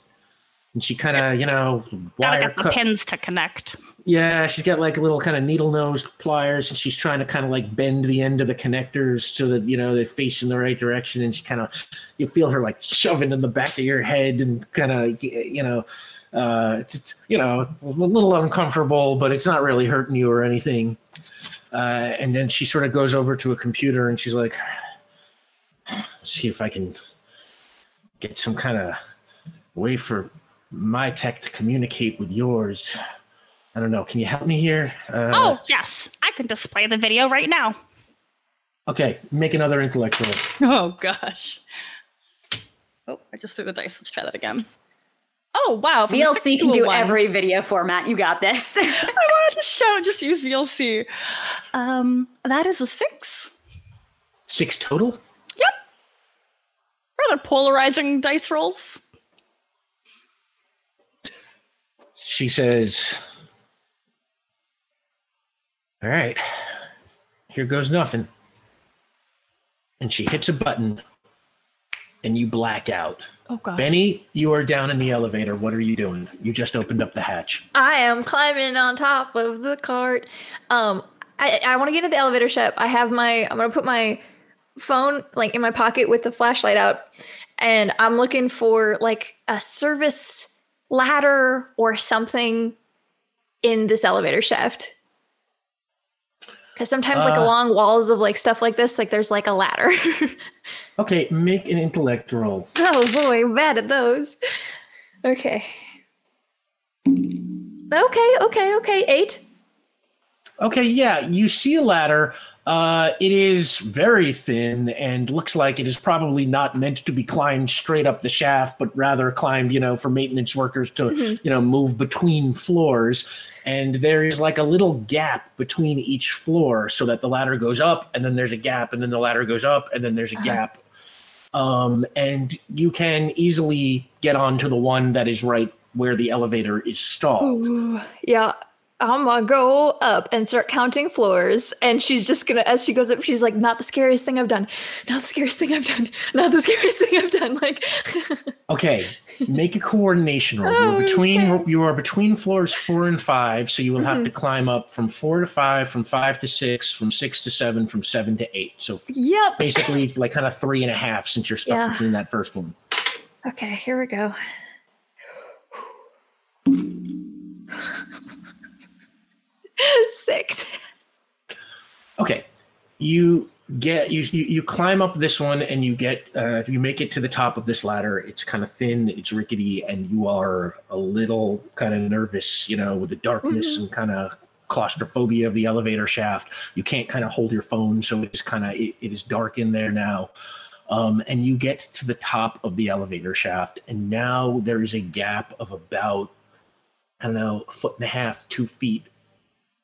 And she kind of, you know, gotta get the pins to connect. Yeah, she's got like a little kind of needle nosed pliers, and she's trying to kind of like bend the end of the connectors so that you know they face in the right direction. And she kind of, you feel her like shoving in the back of your head, and kind of, you know, uh, it's, it's you know a little uncomfortable, but it's not really hurting you or anything. Uh, and then she sort of goes over to a computer, and she's like, "See if I can get some kind of way for my tech to communicate with yours." I don't know. Can you help me here? Uh, oh, yes. I can display the video right now. Okay, make another intellect roll. Oh, gosh. Oh, I just threw the dice. Let's try that again. Oh, wow. from a six VLC can do one. every video format. You got this. I wanted to show, just use VLC. Um, that is a six. Six total? Yep. Rather polarizing dice rolls. She says, All right, here goes nothing. And she hits a button and you black out. Oh, gosh. Benny, you are down in the elevator. What are you doing? You just opened up the hatch. I am climbing on top of the cart. Um, I, I want to get into the elevator shaft. I have my, I'm gonna put my phone like in my pocket with the flashlight out, and I'm looking for like a service ladder or something in this elevator shaft. Because sometimes like Uh, along walls of like stuff like this, like there's like a ladder. Okay, make an intellect roll. oh boy, I'm bad at those. Okay. Okay, okay, okay. Eight. Okay, yeah, you see a ladder. Uh, it is very thin and looks like it is probably not meant to be climbed straight up the shaft, but rather climbed, you know, for maintenance workers to, you know, move between floors. And there is like a little gap between each floor so that the ladder goes up and then there's a gap and then the ladder goes up and then there's a gap. Um, and you can easily get onto the one that is right where the elevator is stalled. Ooh, yeah. I'm gonna go up and start counting floors. And she's just gonna, as she goes up, she's like, not the scariest thing I've done. Not the scariest thing I've done. Not the scariest thing I've done. Like, Okay, make a coordination roll. Oh, You're between okay. Mm-hmm. you are between floors four and five, so you will have to climb up from four to five, from five to six, from six to seven, from seven to eight. So yep. basically, like kind of three and a half since you're stuck Yeah. between that first one. Okay, here we go. Six. Okay, you get you, you you climb up this one and you get uh, you make it to the top of this ladder. It's kind of thin, it's rickety, and you are a little kind of nervous, you know, with the darkness and kind of claustrophobia of the elevator shaft. You can't kind of hold your phone, so it's kind of it, it is dark in there now. Um, and you get to the top of the elevator shaft, and now there is a gap of about I don't know, a foot and a half, two feet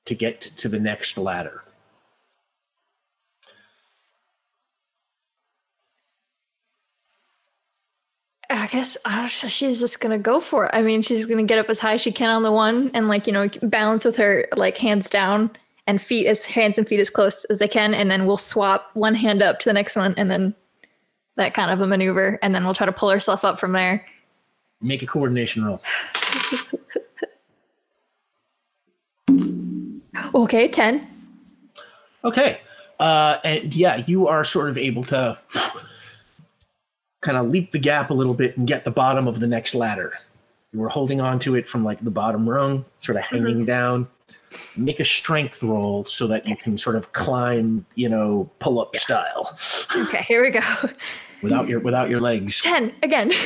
to get to the next ladder. I guess she's just gonna go for it. I mean, she's gonna get up as high as she can on the one and like you know balance with her like hands down and feet as hands and feet as close as they can, and then we'll swap one hand up to the next one, and then that kind of a maneuver, and then we'll try to pull herself up from there. Make a coordination roll. Okay, ten. Okay. Uh, and yeah, you are sort of able to kind of leap the gap a little bit and get the bottom of the next ladder. You were holding on to it from like the bottom rung, sort of hanging down. Make a strength roll so that you can sort of climb, you know, pull up style Okay, here we go. without your without your legs. 10 again.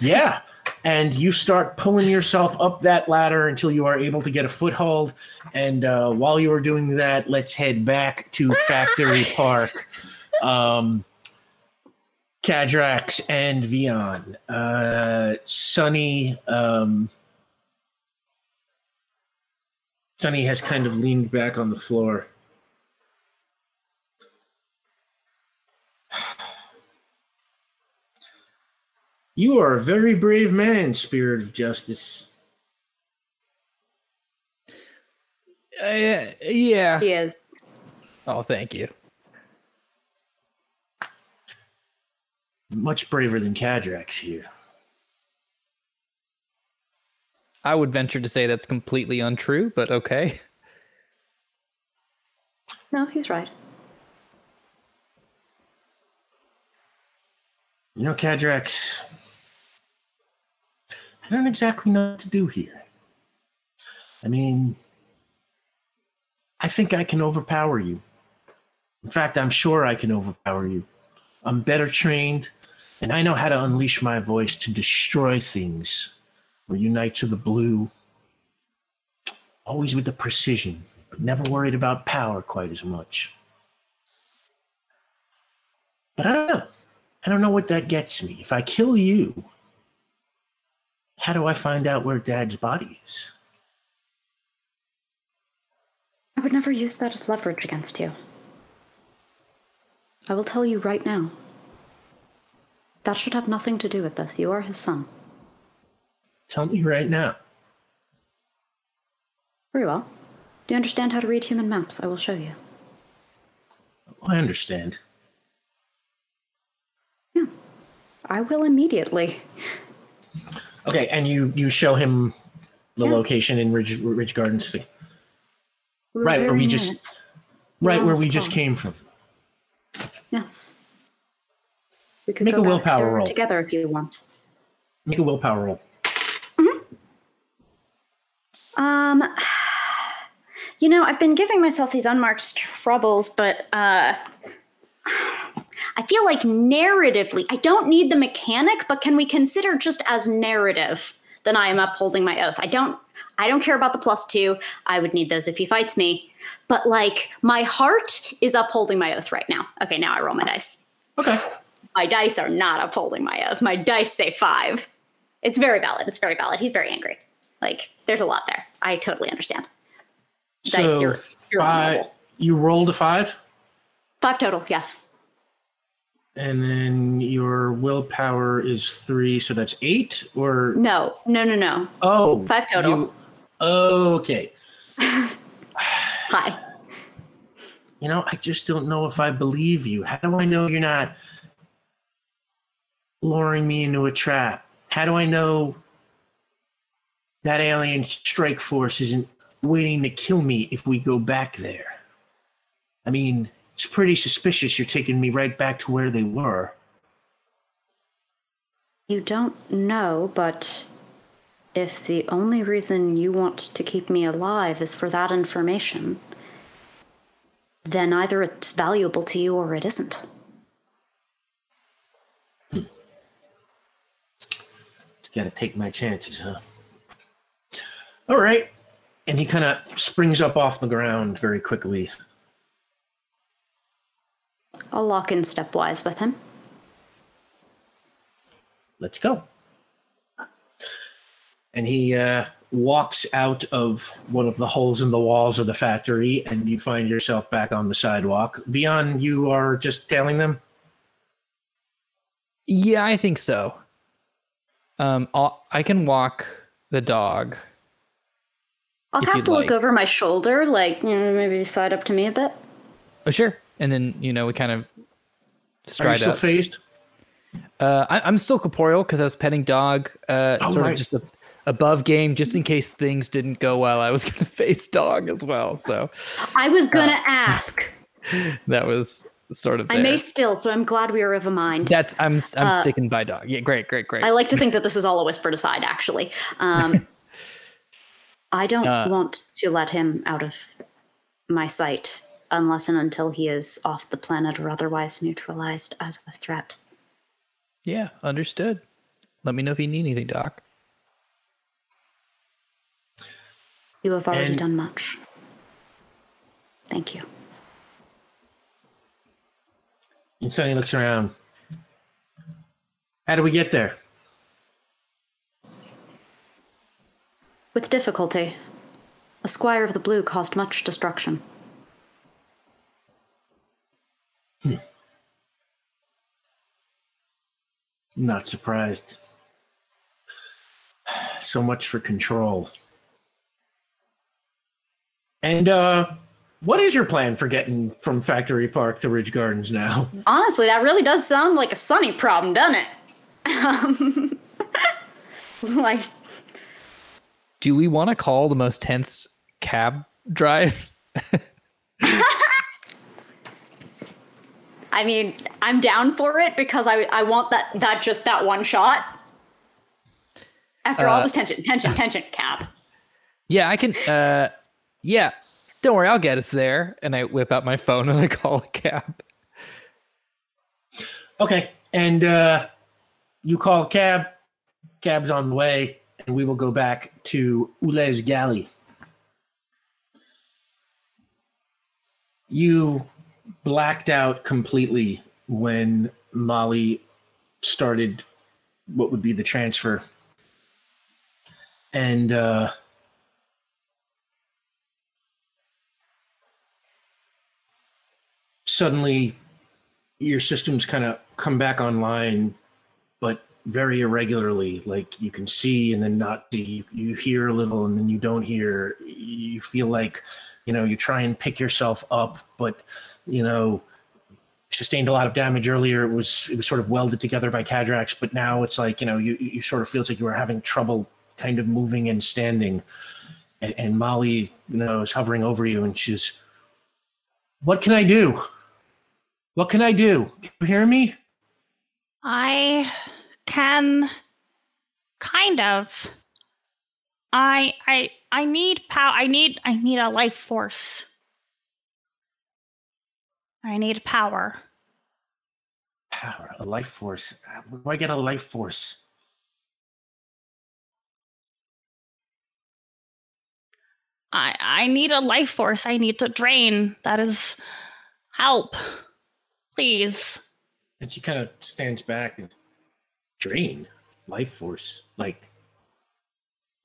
Yeah. And you start pulling yourself up that ladder until you are able to get a foothold. And uh, while you are doing that, let's head back to Factory Park. Um, Cadrax and Vion. Uh, Sunny. Um, Sunny has kind of leaned back on the floor. You are a very brave man, Spirit of Justice. Uh, yeah. He is. Oh, thank you. Much braver than Cadrax here. I would venture to say that's completely untrue, but okay. No, he's right. You know, Cadrax, I don't exactly know what to do here. I mean, I think I can overpower you. In fact, I'm sure I can overpower you. I'm better trained, and I know how to unleash my voice to destroy things or unite to the blue. Always with the precision, but never worried about power quite as much. But I don't know. I don't know what that gets me. If I kill you, how do I find out where Dad's body is? I would never use that as leverage against you. I will tell you right now. That should have nothing to do with this. You are his son. Tell me right now. Very well. Do you understand how to read human maps? I will show you. Oh, I understand. Yeah. I will immediately. Okay, and you you show him the Yeah. location in Ridge Ridge Gardens, We were right where we just it. right where we just came from. Yes. We could Make a willpower roll. together if you want. Make a willpower roll. Um, you know, I've been giving myself these unmarked troubles, but uh, I feel like narratively, I don't need the mechanic, but can we consider just as narrative that I am upholding my oath? I don't. I don't care about the plus two. I would need those if he fights me. But like, my heart is upholding my oath right now. Okay, now I roll my dice. Okay. My dice are not upholding my oath. My dice say five. It's very valid. It's very valid. He's very angry. Like, there's a lot there. I totally understand. Dice, So you're- you're five, you rolled a five, Five total, yes. And then your willpower is three, so that's eight. Or No, no, no, no. oh, Five total. you- oh, okay. Hi. You know, I just don't know if I believe you. How do I know you're not luring me into a trap? How do I know that alien strike force isn't waiting to kill me if we go back there? I mean, it's pretty suspicious you're taking me right back to where they were. You don't know, but if the only reason you want to keep me alive is for that information, then either it's valuable to you or it isn't. Just gotta take my chances, huh? All right. And he kind of springs up off the ground very quickly. I'll lock in stepwise with him. let's go. And he uh, walks out of one of the holes in the walls of the factory, and you find yourself back on the sidewalk. Vion, you are just tailing them. Yeah, I think so. Um, I'll, I can walk the dog. I'll If cast you'd a look over my shoulder, like you know, maybe side up to me a bit. Oh, sure. And then you know we kind of stride Are you stride still up. phased? Uh, I, I'm still corporeal because I was petting dog. Uh, Oh, sort right. of just a, above game just in case things didn't go well. I was going to face dog as well, so I was gonna ask. that was sort of. I may still, so I'm glad we are of a mind. That's I'm I'm Uh, sticking by dog. Yeah, great, great, great. I like to think that this is all a whispered aside, actually. Um, I don't Uh, want to let him out of my sight unless and until he is off the planet or otherwise neutralized as a threat. yeah, understood. Let me know if you need anything, Doc. You have already And- done much. Thank you. And Sunny looks around. How do we get there? With difficulty, a squire of the blue caused much destruction. Not surprised. So much for control. And uh what is your plan for getting from Factory Park to Ridge Gardens now? Honestly, that really does sound like a sunny problem, doesn't it? Um, like, Do we want to call the most tense cab drive? I mean, I'm down for it because I I want that that just that one shot. After all Uh, this tension, tension, tension, cab. Yeah, I can. Uh, yeah, don't worry, I'll get us there. And I whip out my phone and I call a cab. Okay. And uh you call a cab, cab's on the way, and we will go back to Ulez Galley. You blacked out completely when Molly started what would be the transfer. And uh suddenly your systems kind of come back online but very irregularly. Like you can see and then not see. You, you hear a little and then you don't hear. You feel like you know you try and pick yourself up but you know sustained a lot of damage earlier it was it was sort of welded together by Cadrax but now it's like you know you you sort of feels like you were having trouble kind of moving and standing and, and molly you know is hovering over you and she's what can i do what can i do can you hear me I can kind of. I I I need power. I need I need a life force. I need power. power, a life force. Uh, where do I get a life force? I I need a life force. I need to drain. That is help. Please. And she kind of stands back and drain life force, like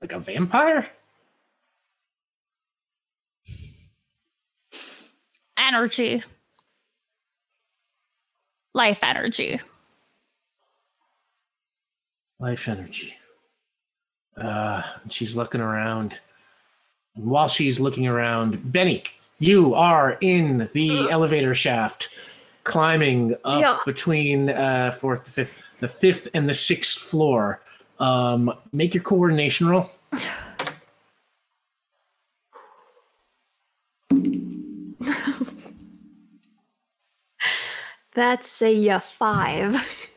like a vampire. Energy. Life energy. Life energy. Uh, she's looking around. And while she's looking around, Benny, you are in the elevator shaft, climbing up Yeah. between uh, fourth to fifth, the fifth and the sixth floor. Um, make your coordination roll. That's a uh, five.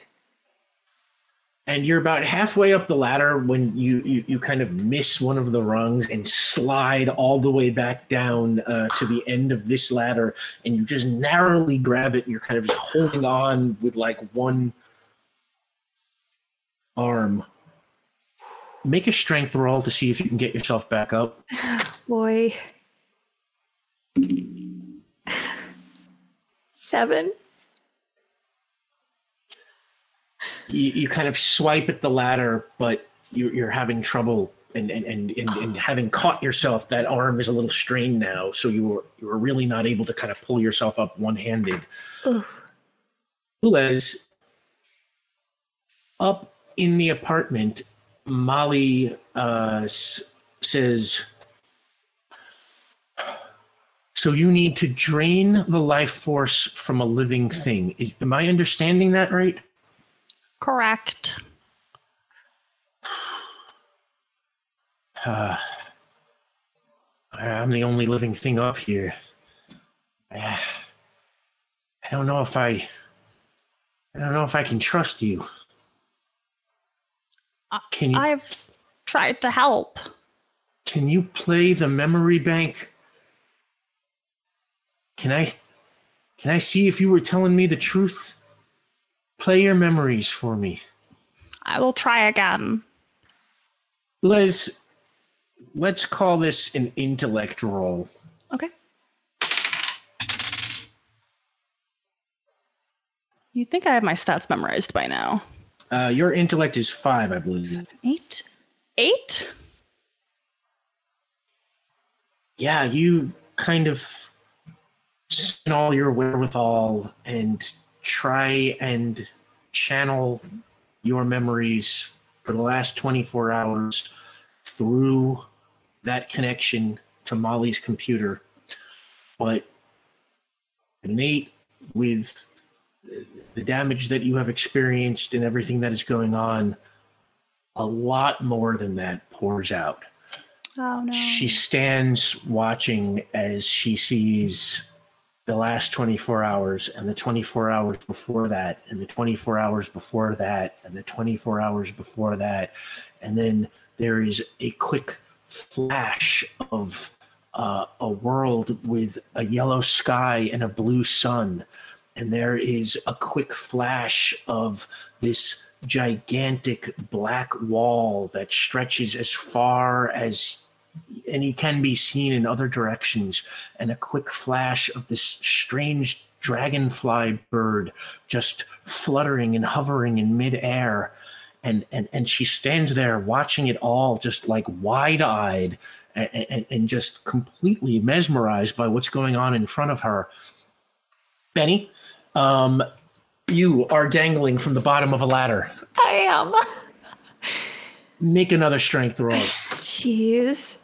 and you're about halfway up the ladder when you, you you kind of miss one of the rungs and slide all the way back down uh, to the end of this ladder and you just narrowly grab it and you're kind of just holding on with like one arm make a strength roll to see if you can get yourself back up Boy. Seven. You, you kind of swipe at the ladder but you, you're having trouble and and, and, and and having caught yourself that arm is a little strained now so you were you were really not able to kind of pull yourself up one-handed Ugh. Ulez, up in the apartment, Molly uh, s- says, "So you need to drain the life force from a living thing. Is, am I understanding that right?" Correct. Uh, I'm the only living thing up here. Uh, I don't know if I. I don't know if I can trust you. Can you I've tried to help. can you play the memory bank? Can I can I see if you were telling me the truth? Play your memories for me. I will try again. Let's let's call this an intellect roll. Okay. You think I have my stats memorized by now? Uh, your intellect is five, I believe. Eight? Eight? Yeah, you kind of spend all your wherewithal and try and channel your memories for the last 24 hours through that connection to Molly's computer. But Nate, with the damage that you have experienced and everything that is going on, a lot more than that pours out. Oh no. She stands watching as she sees the last 24 hours and the 24 hours before that and the 24 hours before that and the 24 hours before that. And then there is a quick flash of uh, a world with a yellow sky and a blue sun. And there is a quick flash of this gigantic black wall that stretches as far as any can be seen in other directions, and a quick flash of this strange dragonfly bird just fluttering and hovering in midair. And, and, and she stands there watching it all, just like wide eyed and, and, and just completely mesmerized by what's going on in front of her. Benny, um, you are dangling from the bottom of a ladder. I am. Make another strength roll. Jeez.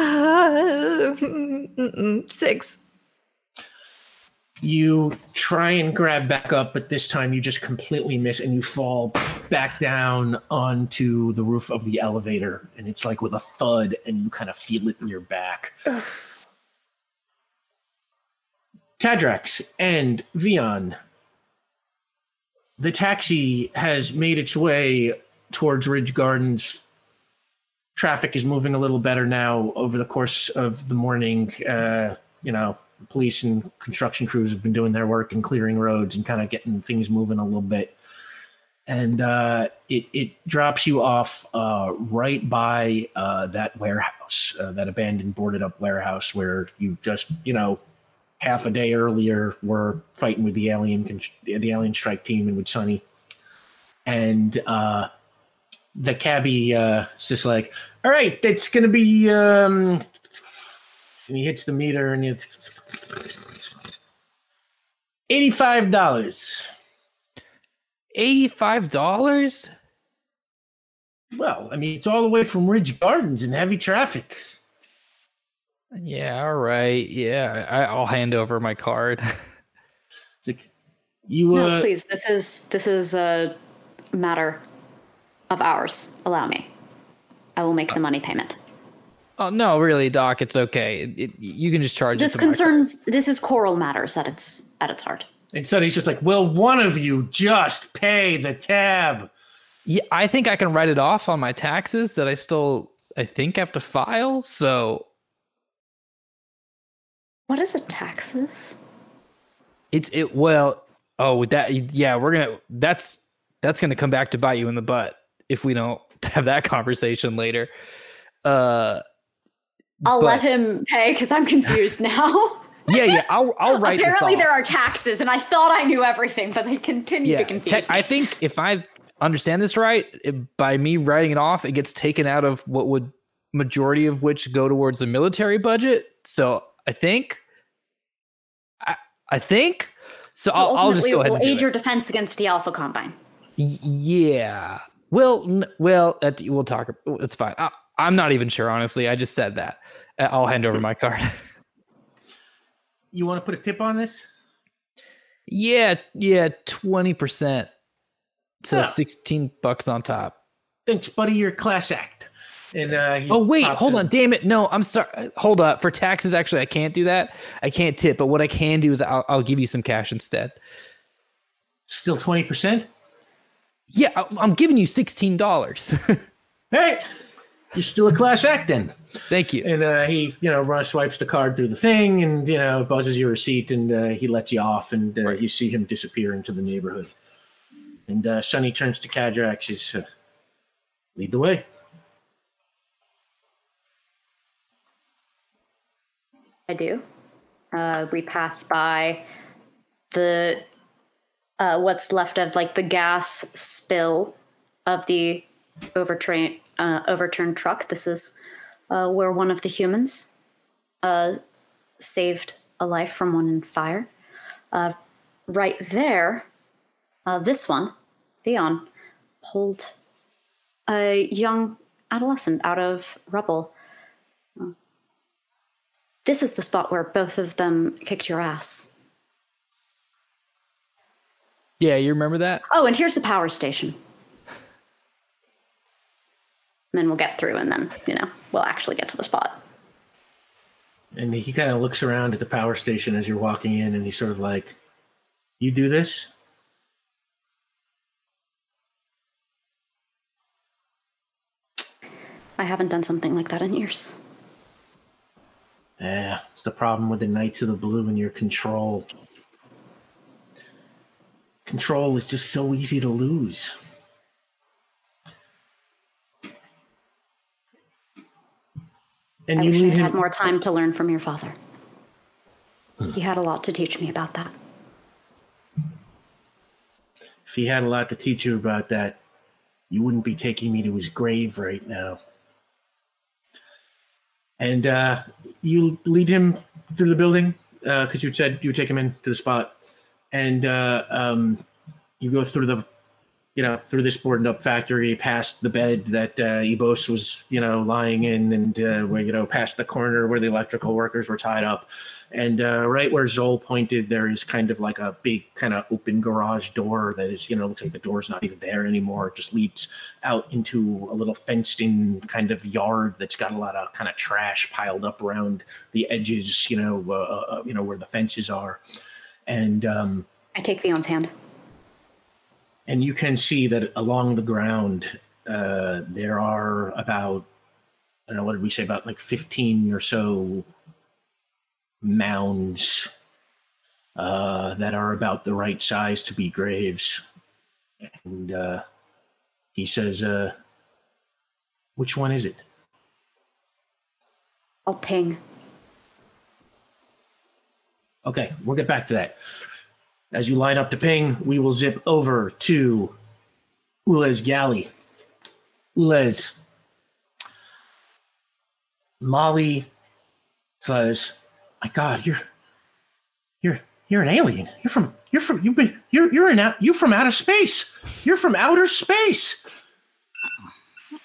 six. You try and grab back up, but this time you just completely miss and you fall back down onto the roof of the elevator. And it's like with a thud, and you kind of feel it in your back. Cadrax and Vion. The taxi has made its way towards Ridge Gardens. Traffic is moving a little better now over the course of the morning. Uh, you know, police and construction crews have been doing their work and clearing roads and kind of getting things moving a little bit. And uh, it it drops you off uh, right by uh, that warehouse, uh, that abandoned, boarded up warehouse where you just you know half a day earlier were fighting with the alien the alien strike team and with Sunny. And uh, the cabbie uh, is just like, all right, that's gonna be um, and he hits the meter and it's eighty-five dollars. $85? Well, I mean, it's all the way from Ridge Gardens in heavy traffic. Yeah, all right. Yeah, I, I'll hand over my card. It's like you. No, Uh, please. This is this is a matter of ours. Allow me. I will make the money payment. oh no, really, Doc, it's okay. It, it- you can just charge This it to my concerns. This is choral matters at its at its heart. and so he's just like, "Will one of you just pay the tab?" Yeah, I think I can write it off on my taxes that I still I think have to file. So What is a taxes? it's it well oh with that yeah we're gonna that's that's gonna come back to bite you in the butt if we don't have that conversation later. Uh I'll But- let him pay because I'm confused now. yeah yeah I'll I'll write Apparently, there are taxes, and I thought I knew everything, but they continue to te- confuse me. I think if I understand this right, it, by me writing it off, it gets taken out of what would majority of which go towards the military budget. So I think, I, I think. So, So I'll, I'll just go ahead will aid your defense against the Alpha Combine. Y- yeah. Well, n- well, at, we'll talk. It's fine. I, I'm not even sure, honestly. I just said that. Uh, I'll hand over my card. You want to put a tip on this? yeah, yeah, twenty percent. So sixteen bucks on top. thanks, buddy. You're class act. And uh, Oh wait, hold in. on, damn it! No, I'm sorry. Hold up. For taxes, actually, I can't do that. I can't tip. But what I can do is I'll, I'll give you some cash instead. Still twenty percent. Yeah, I- I'm giving you sixteen dollars. Hey, you're still a class act then. Thank you. And uh, he, you know, run, swipes the card through the thing, and you know, buzzes your receipt, and uh, he lets you off, and uh, you see him disappear into the neighborhood. And uh, Sunny turns to Cadrax, says, uh, "Lead the way." I do. Uh, we pass by the uh, what's left of like the gas spill of the overtrain uh, overturned truck. This is uh, where one of the humans uh, saved a life from one in fire. Uh, right there, uh, this one, Vion, pulled a young adolescent out of rubble. This is the spot where both of them kicked your ass. Yeah, you remember that? Oh, and here's the power station. And then we'll get through, and then, you know, we'll actually get to the spot. And he kind of looks around at the power station as you're walking in, and he's sort of like, "You do this?" I haven't done something like that in years. Yeah, it's the problem with the Knights of the Blue and your control. Control is just so easy to lose. And I you wish I had him. more time to learn from your father. He had a lot to teach me about that. If he had a lot to teach you about that, you wouldn't be taking me to his grave right now. And uh, you lead him through the building because you said you would take him into the spot, and uh, um, you go through the, you know, through this boarded up factory, past the bed that uh, Ebos was, you know, lying in, and uh, where you know, past the corner where the electrical workers were tied up, and uh, right where Zol pointed, there is kind of like a big kind of open garage door that is, you know, looks like the door's not even there anymore. It just leads out into a little fenced in kind of yard that's got a lot of kind of trash piled up around the edges, you know, uh, uh, you know, where the fences are. And, um, I take Vion's hand. and you can see that along the ground uh, there are about I don't know what did we say about like fifteen or so mounds uh, that are about the right size to be graves, and uh, he says, uh, "Which one is it?" I'll ping. Okay, we'll get back to that. As you line up to ping, we will zip over to Ulez Galley. Ulez. Molly says, My God, you're you're you're an alien. You're from you're from you've been you're you're in out you from outer space. You're from outer space.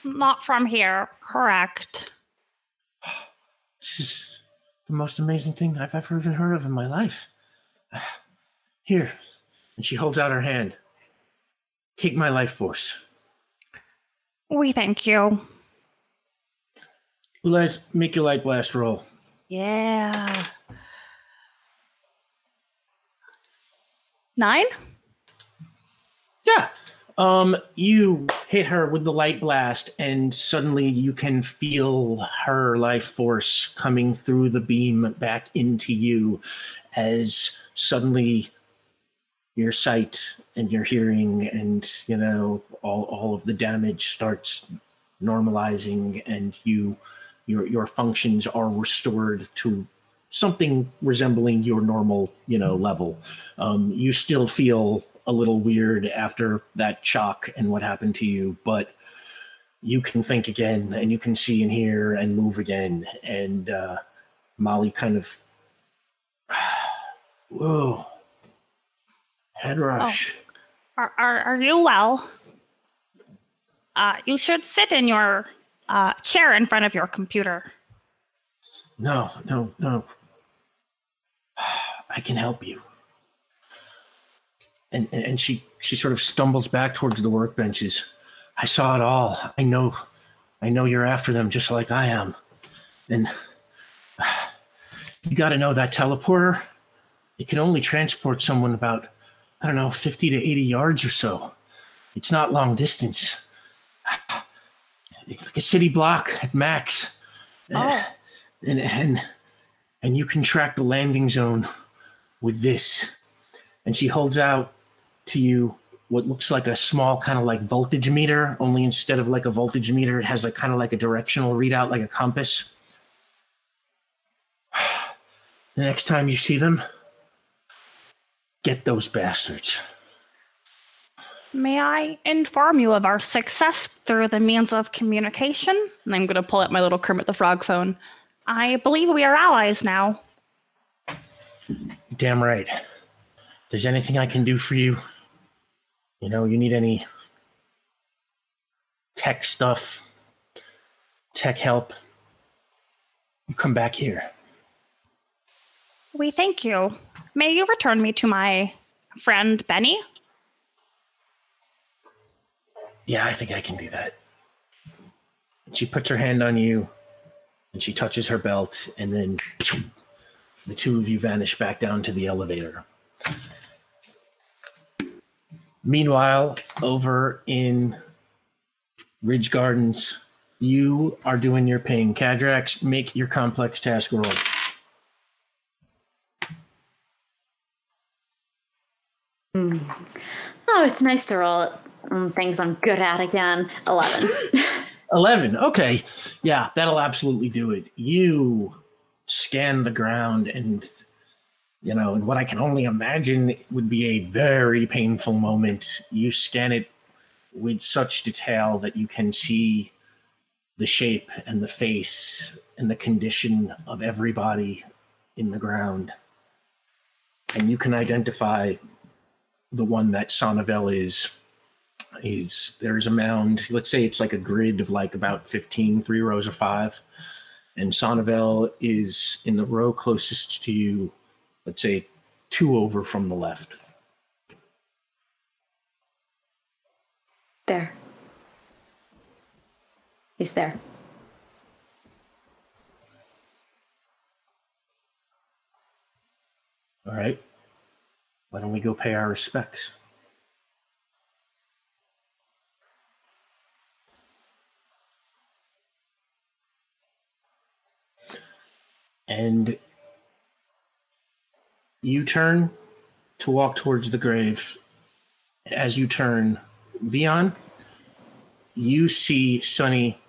Not from here, correct. This is the most amazing thing I've ever even heard of in my life. Here. And she holds out her hand. Take my life force. We thank you. Let's make your light blast roll. Yeah. Nine? Yeah. Um, you hit her with the light blast, and suddenly you can feel her life force coming through the beam back into you as suddenly your sight and your hearing and you know all, all of the damage starts normalizing and you your your functions are restored to something resembling your normal you know level. Um, you still feel a little weird after that shock and what happened to you but you can think again and you can see and hear and move again and uh, molly kind of whoa head rush Are, are, are you well? Uh, you should sit in your uh, chair in front of your computer. No, no, no. I can help you. And, and she she sort of stumbles back towards the workbenches. I saw it all. I know, I know you're after them just like I am. And you got to know that teleporter, it can only transport someone about, I don't know, 50 to 80 yards or so. It's not long distance. Like a city block at max. Oh. Eh, and, and, and you can track the landing zone with this. And she holds out to you what looks like a small kind of like voltage meter, only instead of like a voltage meter, it has like kind of like a directional readout, like a compass. The next time you see them, get those bastards. May I inform you of our success through the means of communication? And I'm gonna pull out my little Kermit the Frog phone. I believe we are allies now. Damn right. If there's anything I can do for you, you know, you need any tech stuff, tech help, you come back here. We thank you. May you return me to my friend Benny? Yeah, I think I can do that. She puts her hand on you and she touches her belt, and then the two of you vanish back down to the elevator. Meanwhile, over in Ridge Gardens, you are doing your pain. Cadrax, make your complex task roll. Oh, it's nice to roll um, things I'm good at again. 11. 11. Okay. Yeah, that'll absolutely do it. You scan the ground and you know, and what I can only imagine would be a very painful moment. You scan it with such detail that you can see the shape and the face and the condition of everybody in the ground. And you can identify the one that Sonnevel is is there's a mound let's say it's like a grid of like about 15 three rows of five and Sonnevel is in the row closest to you let's say two over from the left there. He's there. all right why don't we go pay our respects and you turn to walk towards the grave. As you turn, beyond, you see Sunny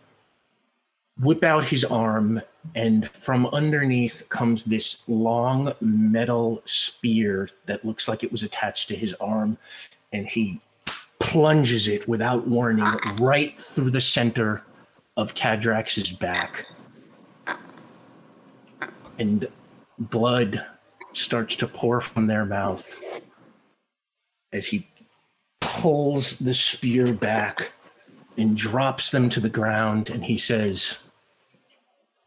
whip out his arm, and from underneath comes this long metal spear that looks like it was attached to his arm, and he plunges it without warning right through the center of Cadrax's back and blood starts to pour from their mouth as he pulls the spear back and drops them to the ground and he says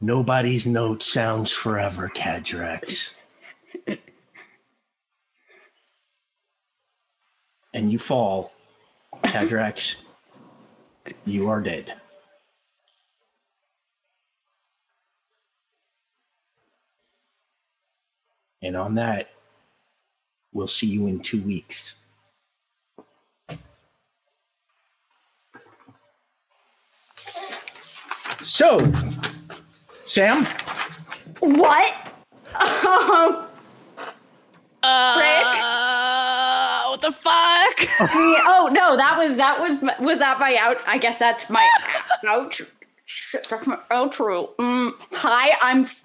nobody's note sounds forever cadrax. And you fall cadrax. You are dead And on that, we'll see you in two weeks. So, Sam, What? Um, Uh, what the fuck? oh no, that was that was was that my out? I guess that's my out. Shit, that's my outro. Mm, hi, I'm S-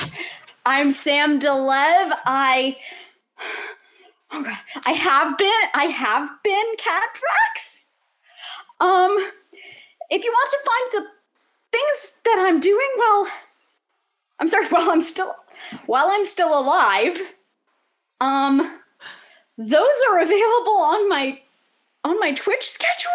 I'm Sam Delev. I oh god, I have been I have been Cadrax. Um, if you want to find the things that I'm doing, well, I'm sorry. While I'm still while I'm still alive, um, those are available on my on my Twitch schedule,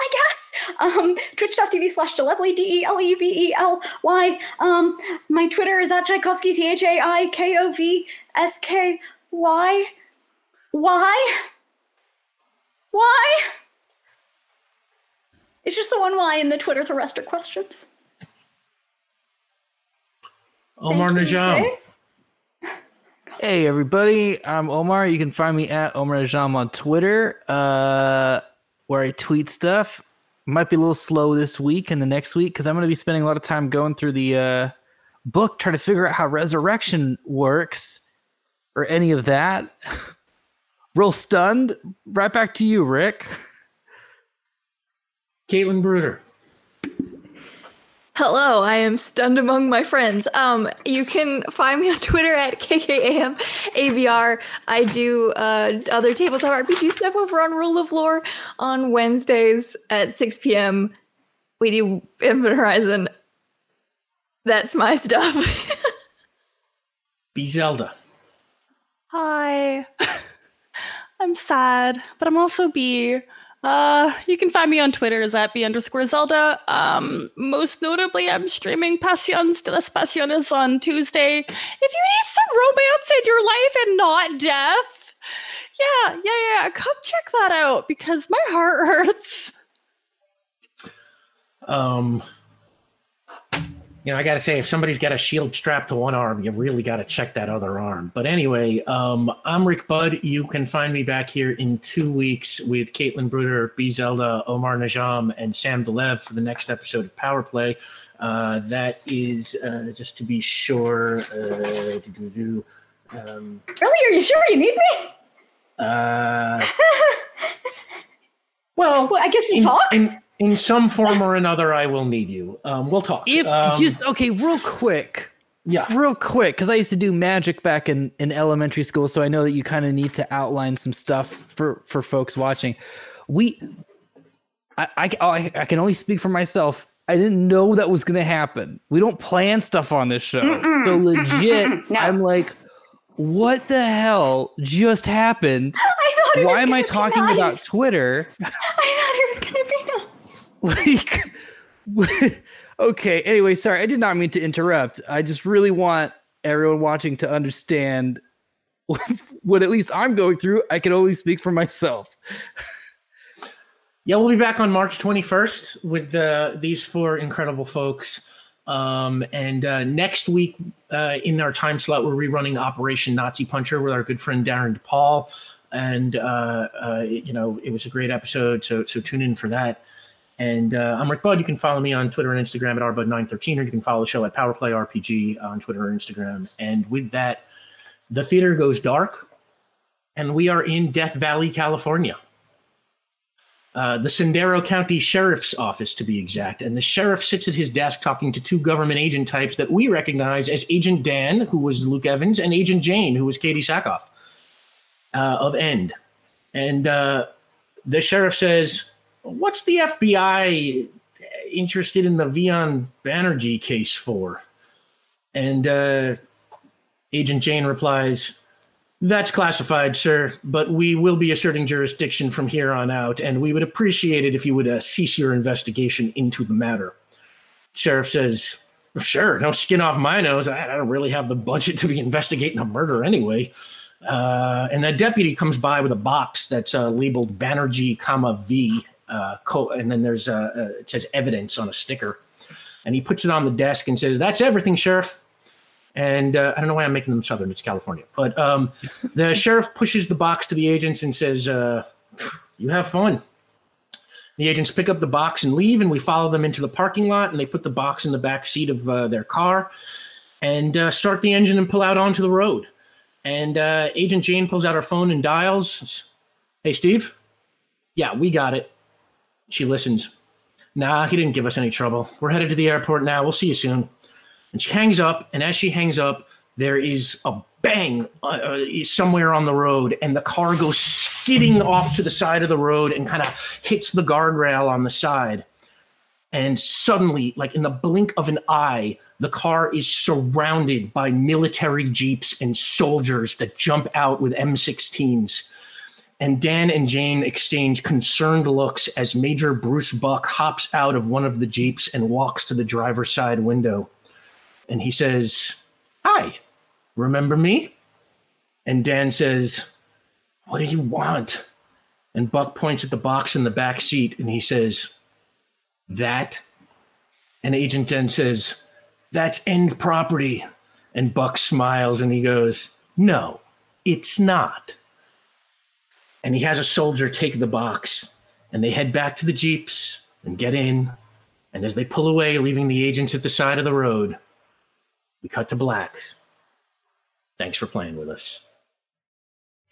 I guess. Um, twitch.tv slash Delevely, D E L E V E L Y. Um, my Twitter is at Tchaikovsky, T H A I K O V S K Y. Why? Why? It's just the one line in the Twitter thruster questions. Omar Najam. Hey everybody, I'm Omar. You can find me at Omar Najam on Twitter, uh, where I tweet stuff. Might be a little slow this week and the next week because I'm going to be spending a lot of time going through the uh, book trying to figure out how resurrection works or any of that. Real stunned. Right back to you, Rick. Caitlin Bruder. Hello, I am stunned among my friends. Um, you can find me on Twitter at KKAMABR. I do uh, other tabletop RPG stuff over on Rule of Lore on Wednesdays at 6 p.m. We do Infinite Horizon. That's my stuff. B Zelda. Hi. I'm sad, but I'm also B. Uh, you can find me on Twitter as at B underscore Zelda. Um, most notably, I'm streaming Passions de las Pasiones on Tuesday. If you need some romance in your life and not death, yeah, yeah, yeah, come check that out because my heart hurts. Um, you know, I got to say, if somebody's got a shield strapped to one arm, you really got to check that other arm. But anyway, um, I'm Rick Budd. You can find me back here in two weeks with Caitlin Bruder, B Zelda, Omar Najam, and Sam Delev for the next episode of Power Play. Uh, that is uh, just to be sure. Uh, um, Really? Are you sure you need me? uh, well, Well, I guess we in, talk. in in some form or another, I will need you. Um, we'll talk. If Um, just okay, real quick, yeah. real quick, because I used to do magic back in, in elementary school, so I know that you kind of need to outline some stuff for for folks watching. We, I, I, I I can only speak for myself. I didn't know that was gonna happen. We don't plan stuff on this show, so legit. No. I'm like, what the hell just happened? I thought it Why was am I talking nice. about Twitter? I thought it was gonna be nice. like okay anyway sorry i did not mean to interrupt i just really want everyone watching to understand what at least i'm going through i can only speak for myself Yeah, we'll be back on March 21st with uh, these four incredible folks. Um, and uh, next week, uh, in our time slot, we're rerunning Operation Nazi Puncher with our good friend Darren DePaul. And, uh, uh, you know, it was a great episode. So, so tune in for that. And uh, I'm Rick Budd. You can follow me on Twitter and Instagram at rbud913, or you can follow the show at Powerplay RPG on Twitter or Instagram. And with that, the theater goes dark, and we are in Death Valley, California uh, the Sendero County Sheriff's Office, to be exact. And the sheriff sits at his desk talking to two government agent types that we recognize as Agent Dan, who was Luke Evans, and Agent Jane, who was Katee Sackhoff uh, of End. And uh, the sheriff says, What's the FBI interested in the Vion Banerjee case for? And uh, Agent Jane replies, that's classified, sir, but we will be asserting jurisdiction from here on out, and we would appreciate it if you would uh, cease your investigation into the matter. Sheriff says, Sure, no skin off my nose. I, don't really have the budget to be investigating a murder anyway. Uh, and that deputy comes by with a box that's uh, labeled Banerjee, comma V, uh, co- and then there's uh, uh, it says evidence on a sticker, and he puts it on the desk and says, "That's everything, sheriff." And uh, I don't know why I'm making them Southern. It's California. But um, the sheriff pushes the box to the agents and says, uh, You have fun. The agents pick up the box and leave, and we follow them into the parking lot. And they put the box in the back seat of uh, their car and uh, start the engine and pull out onto the road. And uh, Agent Jane pulls out her phone and dials, Hey, Steve? Yeah, we got it. She listens. Nah, he didn't give us any trouble. We're headed to the airport now. We'll see you soon. And she hangs up, and as she hangs up, there is a bang uh, uh, somewhere on the road, and the car goes skidding off to the side of the road and kind of hits the guardrail on the side. And suddenly, like in the blink of an eye, the car is surrounded by military jeeps and soldiers that jump out with M16s. And Dan and Jane exchange concerned looks as Major Bruce Buck hops out of one of the jeeps and walks to the driver's side window and he says, Hi, remember me? And Dan says, What do you want? And Buck points at the box in the back seat and he says, That? And Agent then says, That's end property. And Buck smiles and he goes, No, it's not. And he has a soldier take the box and they head back to the Jeeps and get in. And as they pull away, leaving the agents at the side of the road, we cut to black. Thanks for playing with us.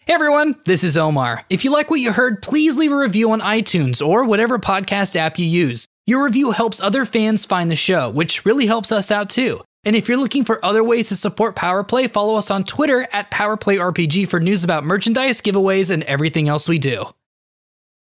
Hey everyone, this is Omar. If you like what you heard, please leave a review on iTunes or whatever podcast app you use. Your review helps other fans find the show, which really helps us out too. And if you're looking for other ways to support Power Play, follow us on Twitter at PowerPlayRPG for news about merchandise, giveaways, and everything else we do.